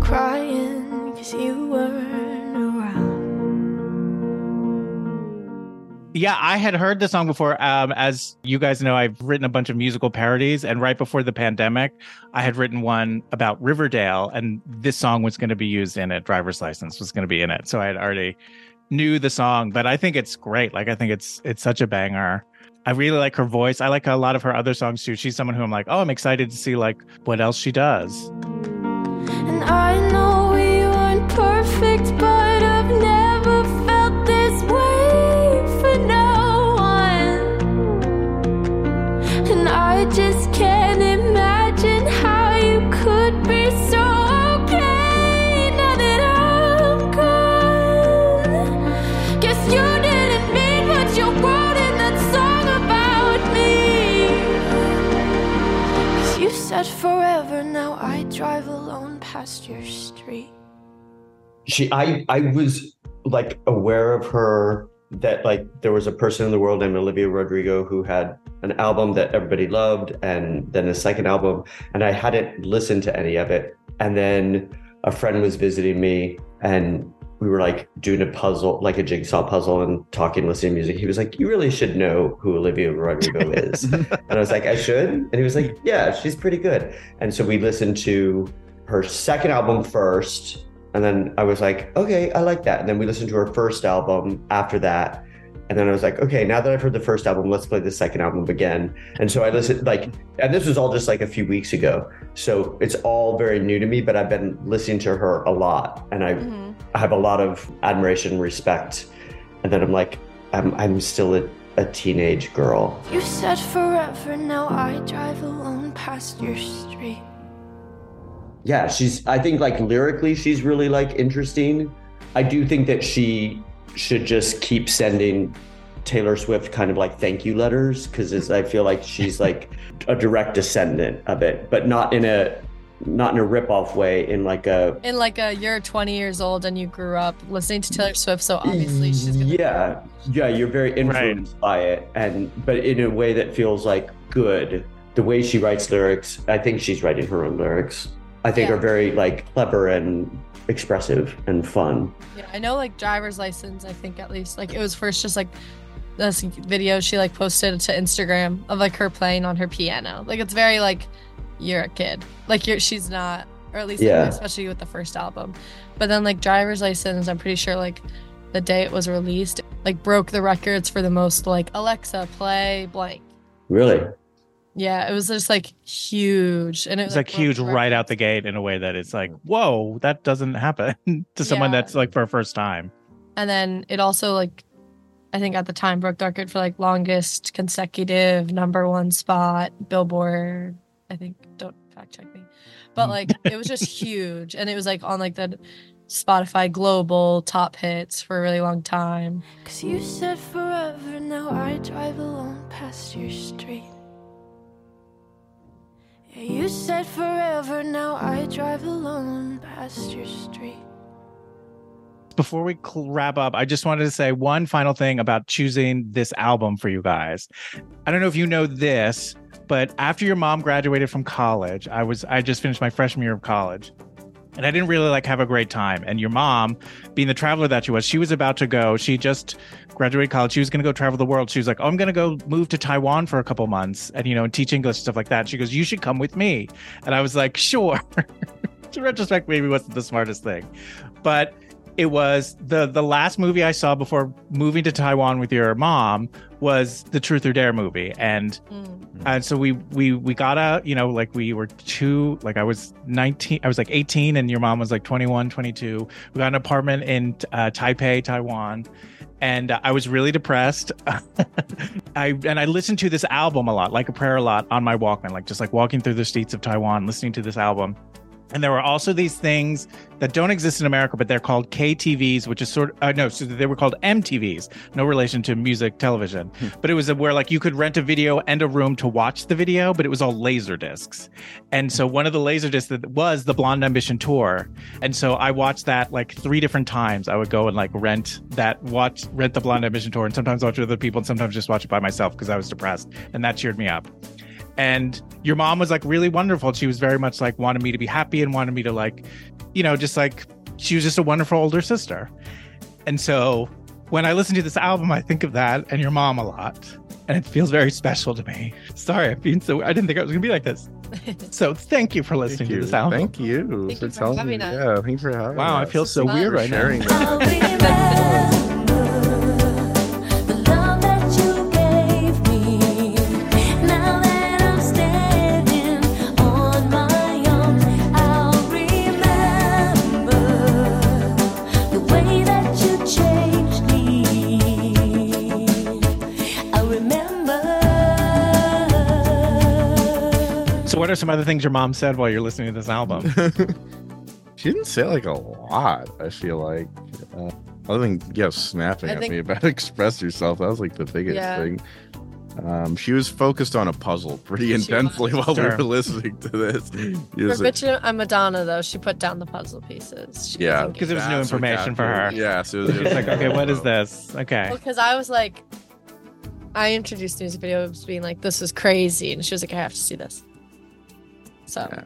B: crying cause you weren't
C: Yeah, I had heard the song before. Um, as you guys know, I've written a bunch of musical parodies, and right before the pandemic, I had written one about Riverdale, and this song was going to be used in it. Driver's license was going to be in it, so I had already knew the song. But I think it's great. Like I think it's it's such a banger. I really like her voice. I like a lot of her other songs too. She's someone who I'm like, oh, I'm excited to see like what else she does.
B: She i drive alone past your street.
D: She I I was like aware of her that like there was a person in the world named olivia rodrigo who had an album that everybody loved and then a second album and i hadn't listened to any of it. And then a friend was visiting me and we were like doing a puzzle like a jigsaw puzzle and talking listening to music. He was like you really should know who olivia rodrigo is. And i was like i should? And he was like yeah she's pretty good. And so we listened to her second album first and then I was like, okay, I like that. And then we listened to her first album after that. And then I was like, okay, now that I've heard the first album, let's play the second album again. And so I listened, like, and this was all just like a few weeks ago. So it's all very new to me, but I've been listening to her a lot. And I,
H: Mhm.
D: I have a lot of admiration and respect. And then I'm like, I'm, I'm still a, a teenage girl.
B: You said forever, now I drive alone past your street.
D: Yeah she's i think like lyrically she's really like interesting i do think that she should just keep sending taylor swift kind of like thank you letters because i feel like she's like a direct descendant of it but not in a not in a rip off way, in like a
H: In like a you're 20 years old and you grew up listening to Taylor Swift, so obviously she's gonna.
D: yeah, yeah. You're very influenced by it, and but in a way that feels like good. The way she writes lyrics, I think she's writing her own lyrics. I think
H: Yeah.
D: are very like clever and expressive and fun.
H: Yeah, I know like driver's license. I think at least like it was first just like this video she like posted to Instagram of like her playing on her piano. Like it's very like you're a kid. Like you're she's not, or at least like,
D: Yeah.
H: especially with the first album. But then like driver's license, I'm pretty sure like the day it was released, like broke the records for the most like Alexa play blank.
D: Really,
H: Yeah, it was just like huge, and it was
C: It's like
H: broke
C: huge
H: the
C: right out the gate in a way that it's like, whoa, that doesn't happen to someone
H: Yeah.
C: that's like for a first time.
H: And then it also like I think at the time broke the record for like longest consecutive number one spot, Billboard. I think don't fact check me. But like it was just huge. And it was like on like the Spotify global top hits for a really long time.
B: Cause you said forever, now I drive alone past your street. You said forever, now I drive alone past your street.
C: Before we wrap up, I just wanted to say one final thing about choosing this album for you guys. I don't know if you know this, but after your mom graduated from college, I was I just finished my freshman year of college. And I didn't really like have a great time. And your mom, being the traveler that she was, she was about to go. She just graduated college. She was going to go travel the world. She was like, "Oh, I'm going to go move to Taiwan for a couple months and you know, and teach English and stuff like that." She goes, "You should come with me." And I was like, "Sure." to retrospect, maybe wasn't the smartest thing, but it was the the last movie I saw before moving to Taiwan with your mom was the Truth or Dare movie, and
H: Mm.
C: and so we we we got out you know like we were two like i was 19 i was like 18 and your mom was like 21 22 we got an apartment in uh, taipei taiwan. And uh, i was really depressed. I and i listened to this album a lot like a prayer a lot on my walkman like just like walking through the streets of taiwan listening to this album and there were also these things that don't exist in America, but they're called KTVs, which is sort of, uh, no, so they were called MTVs, no relation to music television. But it was a, where like you could rent a video and a room to watch the video, but it was all laser discs. And so one of the laser discs that was the Blonde Ambition tour. And so I watched that like three different times. I would go and like rent that, watch, rent the Blonde Ambition tour, and sometimes watch with other people, and sometimes just watch it by myself because I was depressed. And that cheered me up and your mom was like really wonderful. She was very much like wanted me to be happy and wanted me to like you know just like she was just a wonderful older sister. And so when i listen to this album i think of that and your mom a lot. And it feels very special to me. Sorry i'm being so i didn't think i was gonna be like this. So thank you for listening
G: Thank
C: to
G: you.
C: this album.
G: Thank you.
H: Thank
G: for
H: you for
G: telling
H: having
G: me.
H: us.
G: Yeah, thank you for having
C: Wow, I feel so
G: For
C: weird right now. are some other things your mom said while you're listening to this album
G: She didn't say like a lot. I feel like, uh, other than yeah, snapping
H: I
G: at
H: think-
G: me about express yourself. That was like the biggest
H: Yeah.
G: thing. Um, she was focused on a puzzle pretty
H: She
G: intensely
H: was.
G: while we were listening to this. She
H: For
G: was like,
H: bitchin' and Madonna though, she put down the puzzle pieces. She
G: yeah,
C: Because it was new information for her.
G: Yeah, so it was,
C: it's like okay what is this okay
H: Because I was like, I introduced the music videos being like, this is crazy. And she was like, I have to see this. So
G: Yeah.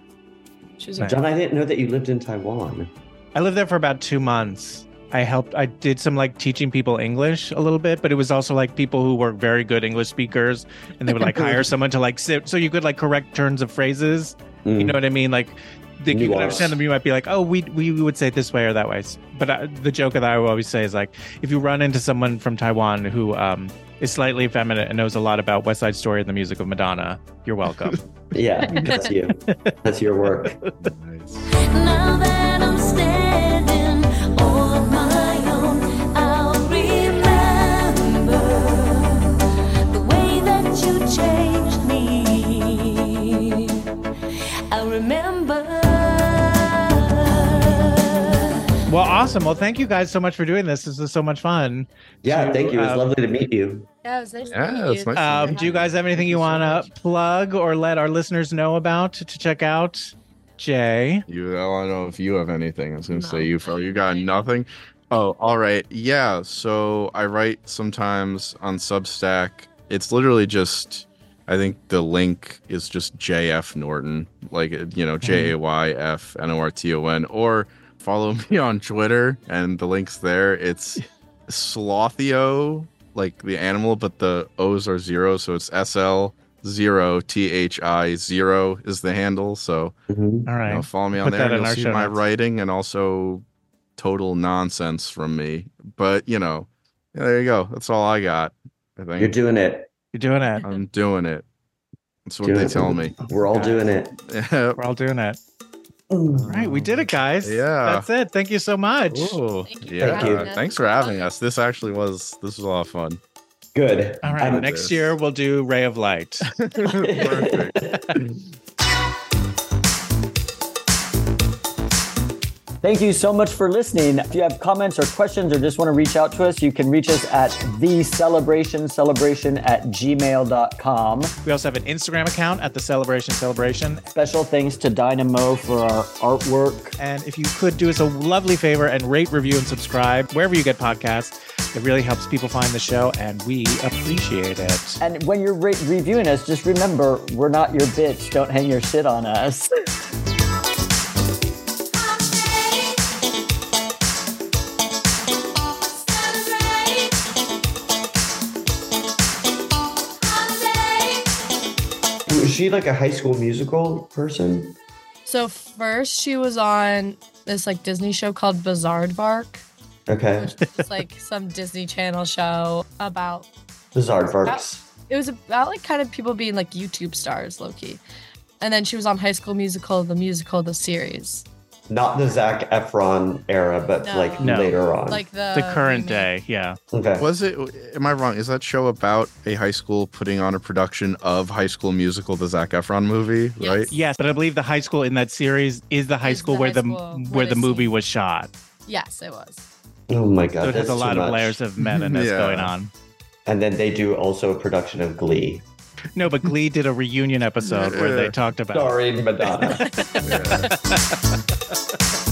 H: she was like,
D: John, I didn't know that you lived in Taiwan.
C: I lived there for about two months. I helped. I did some like teaching people English a little bit, but it was also like people who were very good English speakers, and they would like hire someone to like sit so you could like correct turns of phrases. You
D: Mm.
C: know what I mean? Like the, you could understand them. You might be like, oh, we we would say it this way or that way. But uh, the joke that I would always say is like, if you run into someone from Taiwan who um, is slightly effeminate and knows a lot about West Side Story and the music of Madonna, you're welcome.
D: Yeah, that's you. That's your work.
G: Nice.
C: Awesome. Well, thank you guys so much for doing this. This is so much fun.
D: Yeah,
C: To,
D: thank you. It was
C: uh,
D: lovely to meet you.
H: yeah, it was nice
G: Yeah,
H: to meet
G: it's
H: you.
G: nice
C: Um,
G: meet
C: do you guys have anything you
G: Thank you
C: want to
G: much.
C: plug or let our listeners know about to check out? Jay.
G: You, I don't know if you have anything. I was gonna
H: No.
G: say you, Phil. You got nothing. Oh, all right. Yeah. So I write sometimes on Substack. It's literally just. I think the link is just JF Norton, like you know J A Y F N O R T O N, or follow me on Twitter and the link's there. It's Slothio, like the animal, but the O's are zero, so it's S L zero T H I zero is the handle. So
M: Mhm.
C: All right.
G: you know, follow me on
C: Put
G: there.
C: that
G: and
C: in
G: You'll see my
C: notes.
G: writing and also total nonsense from me. But you know, yeah, there you go. That's all I got. I think
M: You're doing it.
C: You're doing it.
G: I'm doing it. That's what
M: Doing
G: they
M: it.
G: tell me.
M: We're all doing it.
C: We're all doing it. All right, we did it, guys.
G: Yeah.
C: That's it. Thank you so much.
G: Ooh,
H: Thank you
G: yeah.
M: Thank you.
G: Thanks for having us. This actually was this was a lot of fun.
M: Good.
C: All right.
M: I'm-
C: Next year we'll do Ray of Light.
G: Perfect.
M: Thank you so much for listening. If you have comments or questions or just want to reach out to us, you can reach us at the celebration celebration at gmail.com.
C: We also have an Instagram account at the Celebration Celebration.
M: Special thanks to Dynamo for our artwork.
C: And if you could do us a lovely favor and rate, review, and subscribe wherever you get podcasts, it really helps people find the show, and we appreciate it.
M: And when you're re- reviewing us, just remember we're not your bitch. Don't hang your shit on us.
D: she like a high school musical person?
H: So first she was on this like Disney show called Bizarre Bark
D: Okay.
H: It's like some Disney Channel show about
D: Bizarre Varks.
H: it was about like kind of people being like YouTube stars, low key. And then she was on High School Musical, the musical, the series,
D: Not the Zach Efron era, but
H: No.
D: like
C: No.
D: later on.
H: like the
C: the current
H: remake.
C: day, yeah.
D: okay.
G: Was it? Am I wrong? Is that show about a high school putting on a production of High School Musical, the Zac Efron movie?
H: Yes.
G: Right?
C: Yes, but I believe the high school in that series is the high
H: Is
C: school
H: the
C: where
H: high
C: the
H: school
C: where
H: where
C: the movie
H: sing.
C: was shot.
H: Yes, it was.
D: Oh my god.
C: So it has
D: that's
C: a lot
D: too
C: of
D: much.
C: layers of menace
G: Yeah.
C: going on.
D: And then they do also a production of Glee.
C: No, but Glee did a reunion episode where they talked about
D: Starring Madonna.
G: Yeah.